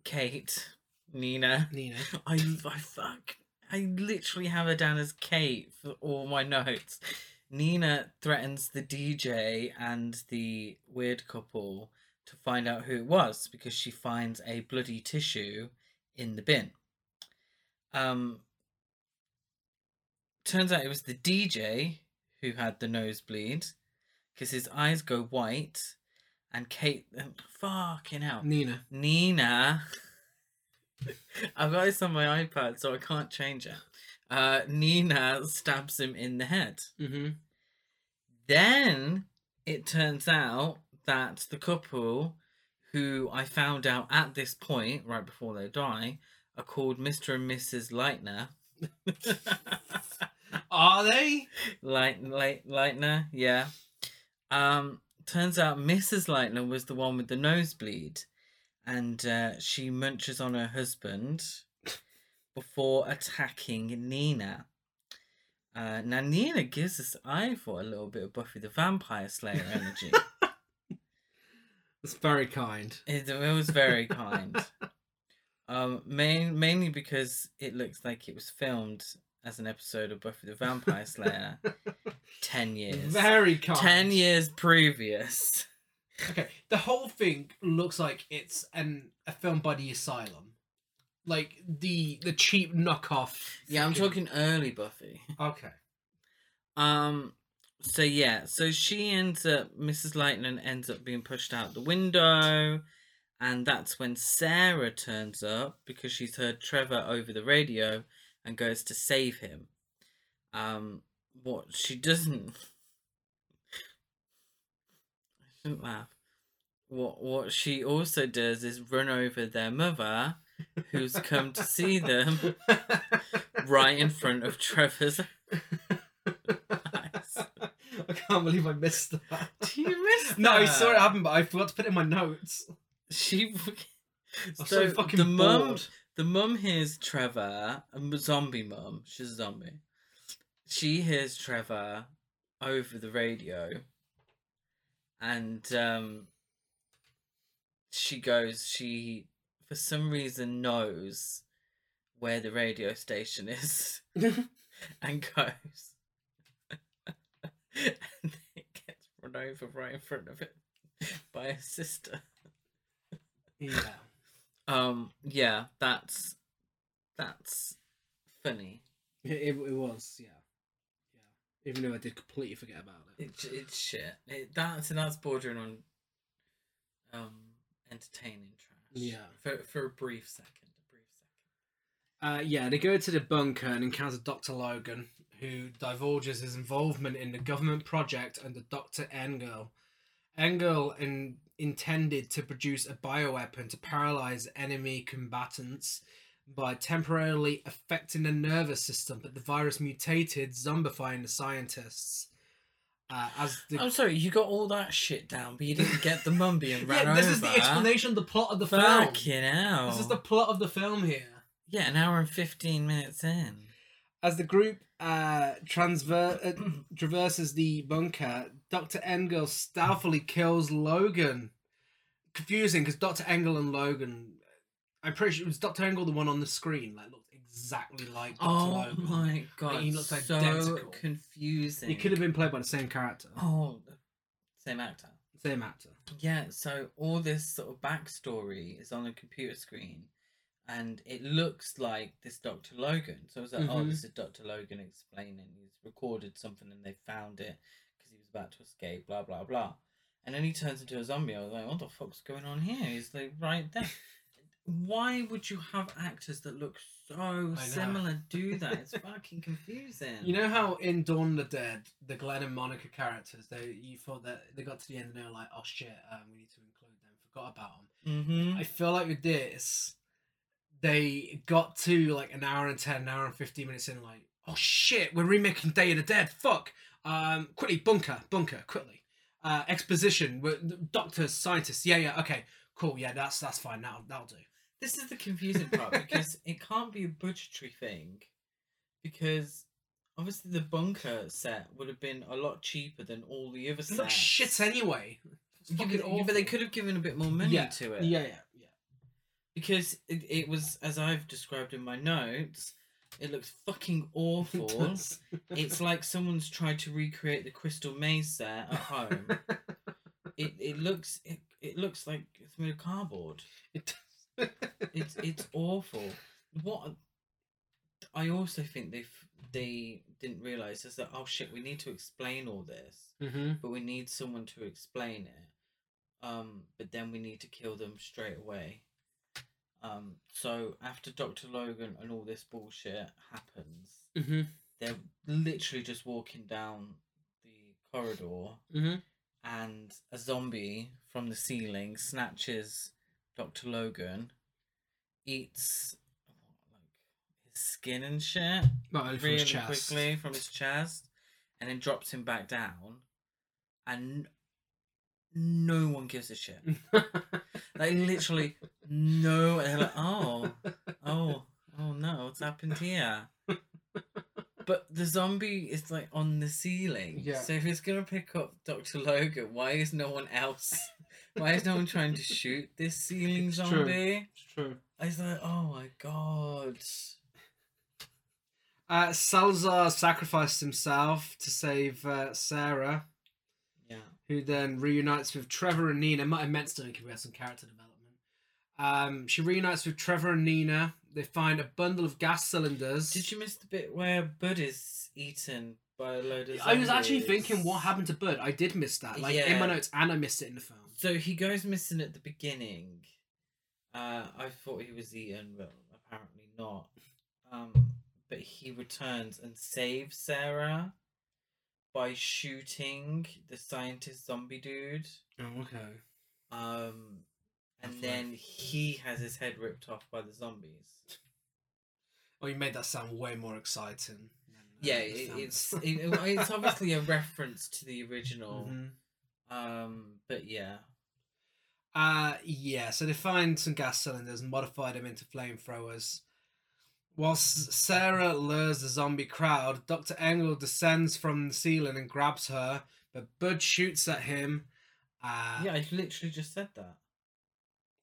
Kate, Nina, Nina. I I fuck, I literally have her down as Kate for all my notes. Nina threatens the DJ and the weird couple to find out who it was because she finds a bloody tissue in the bin. Um. Turns out it was the DJ who had the nosebleed because his eyes go white, and Kate, fucking hell, Nina. Nina. I've got this on my iPad, so I can't change it. Uh, Nina stabs him in the head. Mm-hmm. Then it turns out that the couple, who I found out at this point, right before they die, are called Mr. and Mrs. Lightner. Are they? Light, light, Lightner, yeah. Um, turns out Mrs. Lightner was the one with the nosebleed, and uh, she munches on her husband before attacking Nina. Uh, now Nina gives us eye for a little bit of Buffy the Vampire Slayer energy. That's very kind. it, it was very kind. Um, main, mainly because it looks like it was filmed as an episode of Buffy the Vampire Slayer ten years. Very kind. 10 years previous. Okay, the whole thing looks like it's an a film by the Asylum, like the the cheap knockoff. Yeah, I'm talking early Buffy. Okay. Um so yeah, so she ends up Mrs. Lightning ends up being pushed out the window and that's when Sarah turns up because she's heard Trevor over the radio and goes to save him. Um what she doesn't I shouldn't laugh. What what she also does is run over their mother who's come to see them right in front of Trevor's. I can't believe I missed that. Do you miss that? No, I saw it happen, but I forgot to put it in my notes. She I'm so so fucking the mum bored. The mum hears Trevor, a zombie mum. She's a zombie. She hears Trevor over the radio, and um, she goes. She for some reason knows where the radio station is, and goes. and it gets run over right in front of it by his sister. Yeah. Um, yeah, that's that's funny. It, it, it was, yeah. Yeah. Even though I did completely forget about it. It's it's shit. It, that's that's bordering on um entertaining trash. Yeah. For for a brief second. A brief second. Uh, yeah, they go to the bunker and encounter Dr. Logan, who divulges his involvement in the government project under Dr. Engel. Engel in, intended to produce a bioweapon to paralyze enemy combatants by temporarily affecting the nervous system, but the virus mutated, zombifying the scientists. Uh, as the I'm sorry, you got all that shit down, but you didn't get the mum and ran yeah, this over. is the explanation of the plot of the film. Fucking hell. This is the plot of the film here. Yeah, an hour and fifteen minutes in. As the group uh, transver- uh, traverses the bunker, Dr. Engel stealthily kills Logan. Confusing because Dr. Engel and Logan, I'm pretty sure it was Dr. Engel the one on the screen, like looked exactly like Dr. Oh Logan. my god, he looks so identical. confusing. He could have been played by the same character, Oh, same actor. same actor. Yeah, so all this sort of backstory is on a computer screen, and it looks like this Dr. Logan. So I was like, oh, Mhm. this is Dr. Logan explaining. He's recorded something and they found it because he was about to escape, blah, blah, blah. And then he turns into a zombie. I was like, what the fuck's going on here? He's like right there. Why would you have actors that look so similar do that? It's fucking confusing. You know how in Dawn of the Dead, the Glenn and Monica characters, they you thought that they got to the end and they were like, oh shit, um, we need to include them. Forgot about them. Mm-hmm. I feel like with this, they got to like an hour and ten, an hour and fifteen minutes in, like, oh shit, we're remaking Day of the Dead. Fuck. Um, quickly, bunker, bunker, quickly. Uh, exposition. We're, doctors, scientists. Yeah, yeah. Okay, cool. Yeah, that's that's fine. Now that'll do. This is the confusing part because it can't be a budgetary thing because obviously the bunker set would have been a lot cheaper than all the other It sets. looks shit anyway. It's Yeah, but, yeah, but they could have given a bit more money yeah. to it. Yeah, yeah. Because it, it was, as I've described in my notes, it looks fucking awful. does. it's like someone's tried to recreate the Crystal Maze set at home. it it looks it, it looks like it's made of cardboard. It it's it's awful. What I also think they they didn't realize is that oh shit, we need to explain all this, mm-hmm. but we need someone to explain it. Um, but then we need to kill them straight away. Um, so after Doctor Logan and all this bullshit happens, Mm-hmm. they're literally just walking down the corridor, Mm-hmm. and a zombie from the ceiling snatches Dr. Logan, eats like his skin and shit from really his chest. quickly from his chest, and then drops him back down, and no one gives a shit. Like literally no. They're like, oh, oh, oh no, what's happened here? But the zombie is like on the ceiling. Yeah. So if it's gonna pick up Doctor Logan, why is no one else? Why is no one trying to shoot this ceiling It's true. zombie? It's true. I was like, oh my god. Uh, Salazar sacrificed himself to save uh, Sarah. Who then reunites with Trevor and Nina. Might have meant to because we had some character development. Um, she reunites with Trevor and Nina. They find a bundle of gas cylinders. Did you miss the bit where Bud is eaten by a load of I was actually thinking what happened to Bud. I did miss that. Like in my notes, and I missed it in the film. So he goes missing at the beginning. Uh, I thought he was eaten, but apparently not. Um, but he returns and saves Sarah by shooting the scientist zombie dude. Oh, okay. Um, and Lovely. then he has his head ripped off by the zombies. Oh, you made that sound way more exciting. uh, Yeah, it, it's it, it's obviously a reference to the original. Mhm. Um, but yeah, Uh, yeah, so they find some gas cylinders and modify them into flamethrowers. Whilst Sarah lures the zombie crowd, Dr. Engel descends from the ceiling and grabs her, but Bud shoots at him. Uh, yeah, I literally just said that.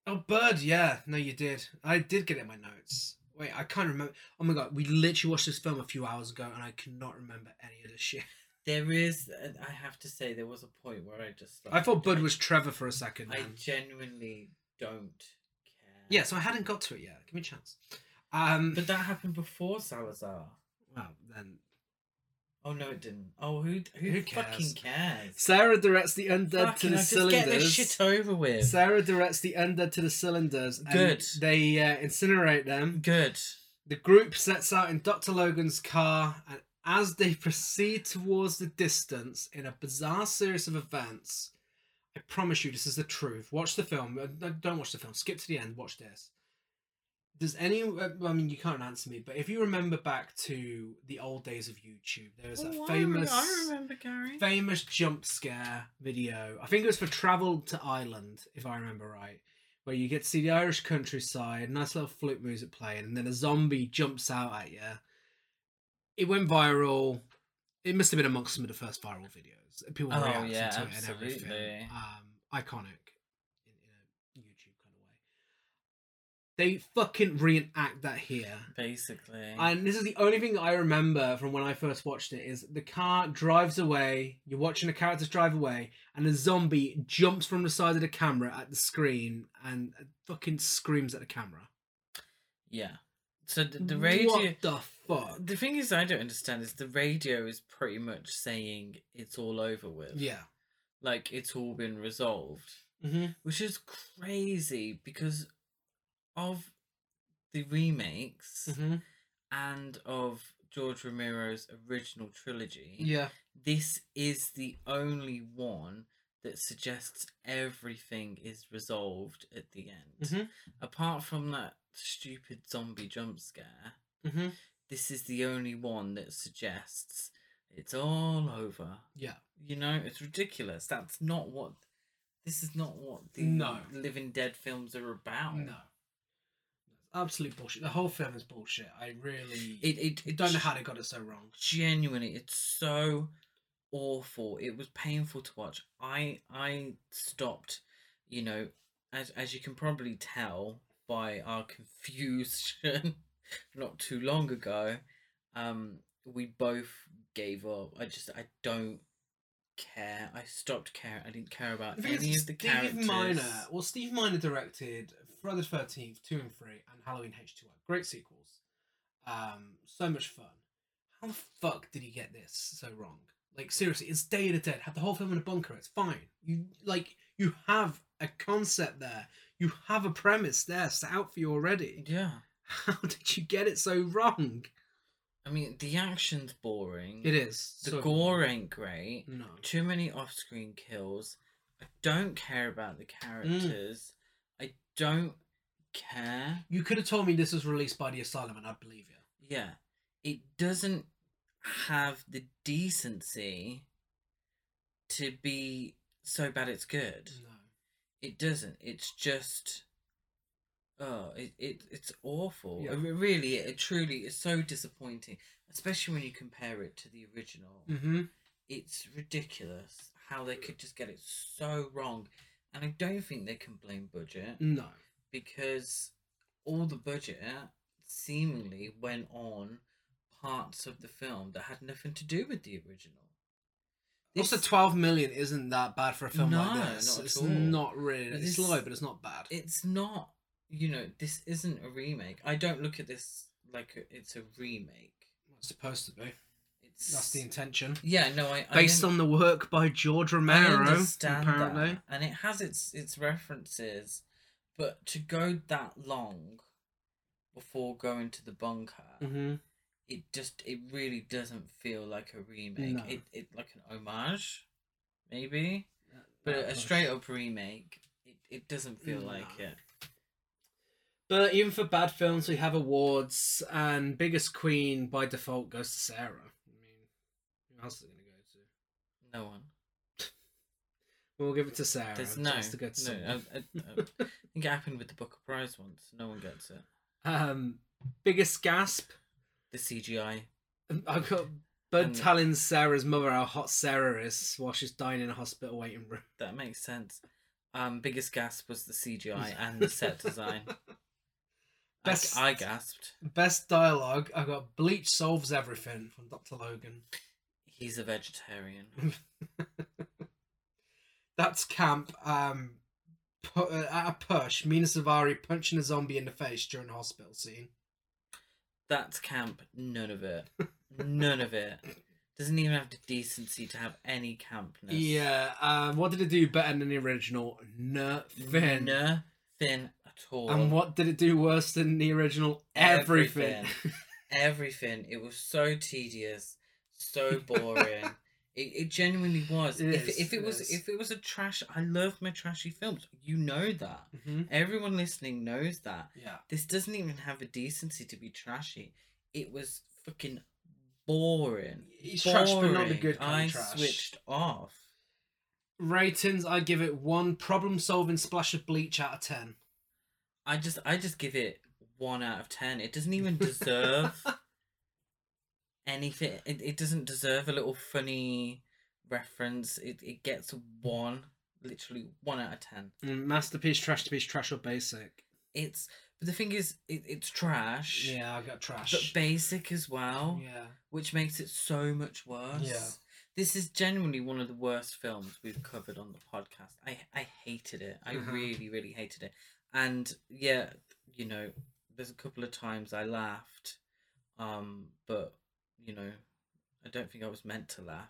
Oh, Bud, yeah. No, you did. I did get it in my notes. Wait, I can't remember. Oh my god, we literally watched this film a few hours ago and I cannot remember any of this shit. there is. I have to say, there was a point where I just. I thought Bud was Trevor for a second. I genuinely don't care. Yeah, so I hadn't got to it yet. Give me a chance. Um, But that happened before Salazar. well, then Oh no, it didn't. Oh, who who, Who fucking cares? Sarah directs the undead to Fucking the hell, just cylinders. get this shit over with. Sarah directs the undead to the cylinders. And Good. They uh, incinerate them. Good. The group sets out in Dr. Logan's car, and as they proceed towards the distance in a bizarre series of events, I promise you, this is the truth. Watch the film. Uh, Don't watch the film. Skip to the end. Watch this. Does any? uh, I mean, you can't answer me, but if you remember back to the old days of YouTube, there was Oh, a I famous, I remember Gary. famous jump scare video. I think it was for Travel to Ireland, if I remember right, where you get to see the Irish countryside, nice little flute music playing, and then a zombie jumps out at you. It went viral. It must have been amongst some of the first viral videos. People Oh, reacting yeah, to it and everything. Um, iconic in, in a YouTube kind of way. They fucking reenact that here. Basically. And this is the only thing I remember from when I first watched it is the car drives away, you're watching the characters drive away, and a zombie jumps from the side of the camera at the screen and fucking screams at the camera. yeah. So the, the radio. What the fuck? The thing is, I don't understand is the radio is pretty much saying it's all over with. Yeah. Like it's all been resolved, Mm-hmm. which is crazy because of the remakes Mm-hmm. and of George Romero's original trilogy. Yeah. This is the only one that suggests everything is resolved at the end. Mhm. Apart from that stupid zombie jump scare, Mm-hmm. this is the only one that suggests it's all over. Yeah. You know, it's ridiculous. That's not what. This is not what the No. Living Dead films are about. No. Absolute bullshit. The whole film is bullshit. I really It, it, it don't know how they got it so wrong. genuinely it's so awful it was painful to watch i i stopped you know as as you can probably tell by our confusion not too long ago um we both gave up i just i don't care i stopped caring i didn't care about any of the Steve characters Miner. Well, Steve Miner directed Friday the Thirteenth, two and three, and Halloween H two O. Great sequels. Um, so much fun. How the fuck did he get this so wrong? Like seriously, it's Day of the Dead. Have the whole film in a bunker. It's fine. You like you have a concept there. You have a premise there set out for you already. yeah How did you get it so wrong? i mean the action's boring It is the so- gore ain't great No. too many off-screen kills. I don't care about the Mm. characters. I don't care. You could have told me this was released by the Asylum, and I'd believe you. Yeah, it doesn't have the decency to be so bad it's good. No. It doesn't. It's just oh, it, it it's awful. Yeah. It re- really, it truly is so disappointing, especially when you compare it to the original. Mm-hmm. it's ridiculous how they could just get it so wrong. And I don't think they can blame budget No. because all the budget seemingly went on parts of the film that had nothing to do with the original. Also, This- twelve million isn't that bad for a film No, like this. not at it's all. not really. But It's low, but it's not bad. It's not, you know, this isn't a remake. I don't look at this like a, it's a remake. It's supposed to be. That's the intention. yeah. No, I Based I, on the work by George Romero, understand apparently. that, and it has its its references, but to go that long before going to the bunker, Mm-hmm. it just it really doesn't feel like a remake. No. It it like an homage, maybe, but a straight up remake. It, it doesn't feel like it. But even for bad films, we have awards, and biggest queen by default goes to Sarah. I else is it going to go to? No one. We'll give it to Sarah. There's no. to go to no. I, I, I think it happened with the Booker Prize once. No one gets it. Um, biggest gasp. The CGI. I've got Bud And- telling Sarah's mother how hot Sarah is while she's dying in a hospital waiting room. That makes sense. Um, biggest gasp was the CGI and the set design. I- Best- I, gasped. Best dialogue. I got Bleach solves everything from Dr. Logan. He's a vegetarian. That's camp. Um, pu- uh, at a push, Mena Suvari punching a zombie in the face during a hospital scene. That's camp. None of it. None of it. Doesn't even have the decency to have any campness. Yeah. Um, what did it do better than the original? Nothing. Nothing at all. And what did it do worse than the original? Everything. Everything. Everything. It was so tedious, so boring. it, it genuinely was. It if is, if it it was is. if it was a trash, I love my trashy films. You know that. Mhm. Everyone listening knows that. Yeah. This doesn't even have a decency to be trashy. It was fucking boring. It's trash, but not the Boring. good kind I of trash. switched off. Ratings, I give it one problem solving splash of bleach out of ten. I just I just give it one out of ten. It doesn't even deserve anything. It, it doesn't deserve a little funny reference. It it gets one, literally one out of ten. Mm, Masterpiece, trash to piece, trash or basic. It's but the thing is, it, it's trash. Yeah, I got trash. But basic as well, yeah. which makes it so much worse. Yeah. This is genuinely one of the worst films we've covered on the podcast. I I hated it. I Mhm. really really hated it. And yeah, you know, there's a couple of times I laughed, um, but you know, I don't think I was meant to laugh.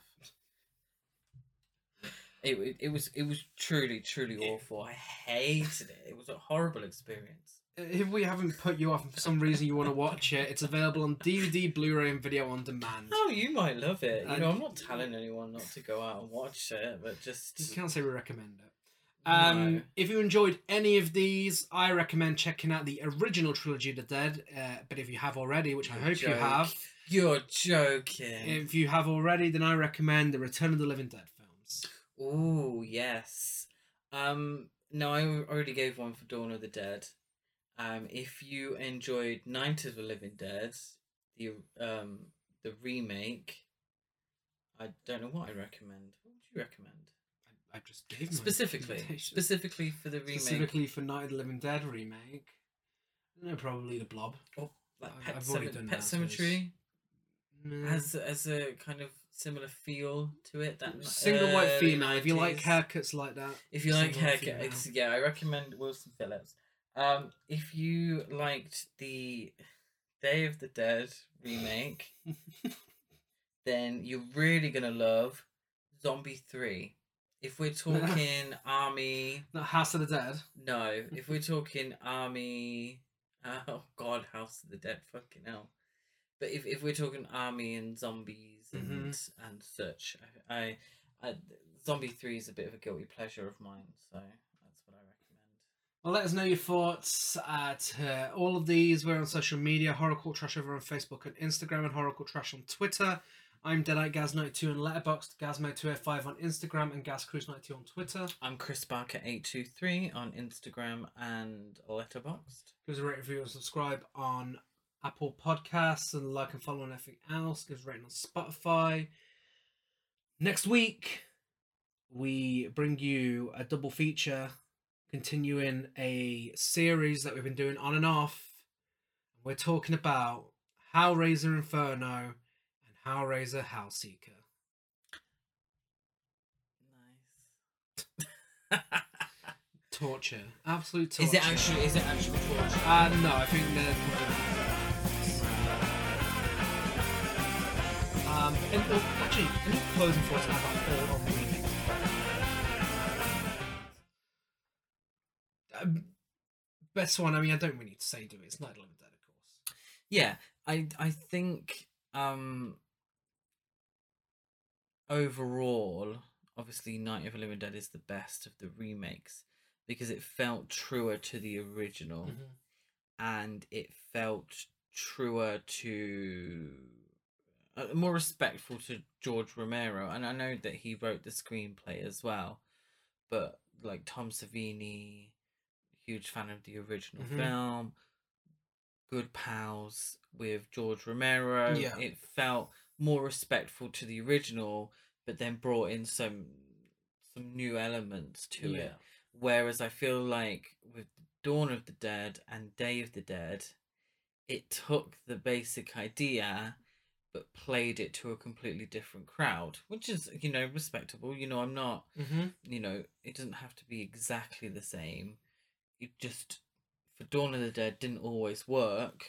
It, it, was it was truly truly awful. I hated it. It was a horrible experience. If we haven't put you off and for some reason you want to watch it, it's available on DVD, Blu-ray, and video on demand. Oh, you might love it. You And- know, I'm not telling anyone not to go out and watch it, but You just can't say we recommend it. Um, No. If you enjoyed any of these, I recommend checking out the original trilogy of the Dead. Uh, but if you have already, which I hope you have, You're joking. if you have already, then I recommend the Return of the Living Dead films. Oh yes. Um, no, I already gave one for Dawn of the Dead. Um, if you enjoyed Night of the Living Dead, the um the remake, I don't know what I recommend. What would you recommend? I, I just gave Specifically, specifically for the remake, specifically for Night of the Living Dead remake. No, probably the Blob. or like I've- Pet, I've already Cemetery, done Pet that, so it's- Cemetery Mm. has has a kind of similar feel to it. That Single white female. If you like haircuts like that, If you like single white haircut, female. it's, yeah, I recommend Wilson Phillips. Um, if you liked the Day of the Dead remake, then you're really gonna love Zombie Three. If we're talking Army, not House of the Dead. no. If we're talking Army, oh God, House of the Dead, fucking hell. But if, if we're talking Army and zombies and and such, I, I, I Zombie Three is a bit of a guilty pleasure of mine, so that's what I recommend. Well, let us know your thoughts at uh, all of these. We're on social media, Horrorcore Trash over on Facebook and Instagram, and Horrorcore Trash on Twitter. I'm Deadite Gaz92 on Letterboxd, Gazmo205 on Instagram, and GazCruise92 on Twitter. I'm Chris Barker eight two three on Instagram and Letterboxd. Give us a rate, review, and subscribe on Apple Podcasts, and like and follow on everything else. Give us a rating on Spotify. Next week, we bring you a double feature, continuing a series that we've been doing on and off. We're talking about Hellraiser Inferno and Hellraiser Hellseeker. Nice. Torture, absolute torture. is it actually? Is it actually torture? Uh, no, I think they're. Um, and well, actually, any closing thoughts about all of the remakes? Um, best one. I mean, I don't really need to say, do it? It's Night of Living Dead, of course. Yeah, I I think um overall, obviously Night of the Living Dead is the best of the remakes because it felt truer to the original Mm-hmm. and it felt truer to uh, more respectful to George Romero and I know that he wrote the screenplay as well but like Tom Savini huge fan of the original Mhm. film good pals with George Romero Yeah. it felt more respectful to the original but then brought in some some new elements to it Whereas I feel like with Dawn of the Dead and Day of the Dead, it took the basic idea, but but played it to a completely different crowd, which is you know respectable. You know, I'm not. Mm-hmm. You know, it doesn't have to be exactly the same. It just for Dawn of the Dead didn't always work,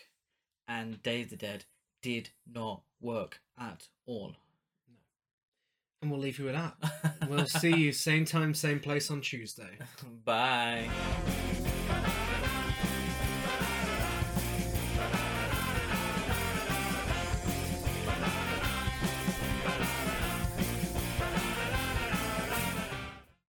and Day of the Dead did not work at all. And we'll leave you with that. we'll see you same time, same place on Tuesday. Bye.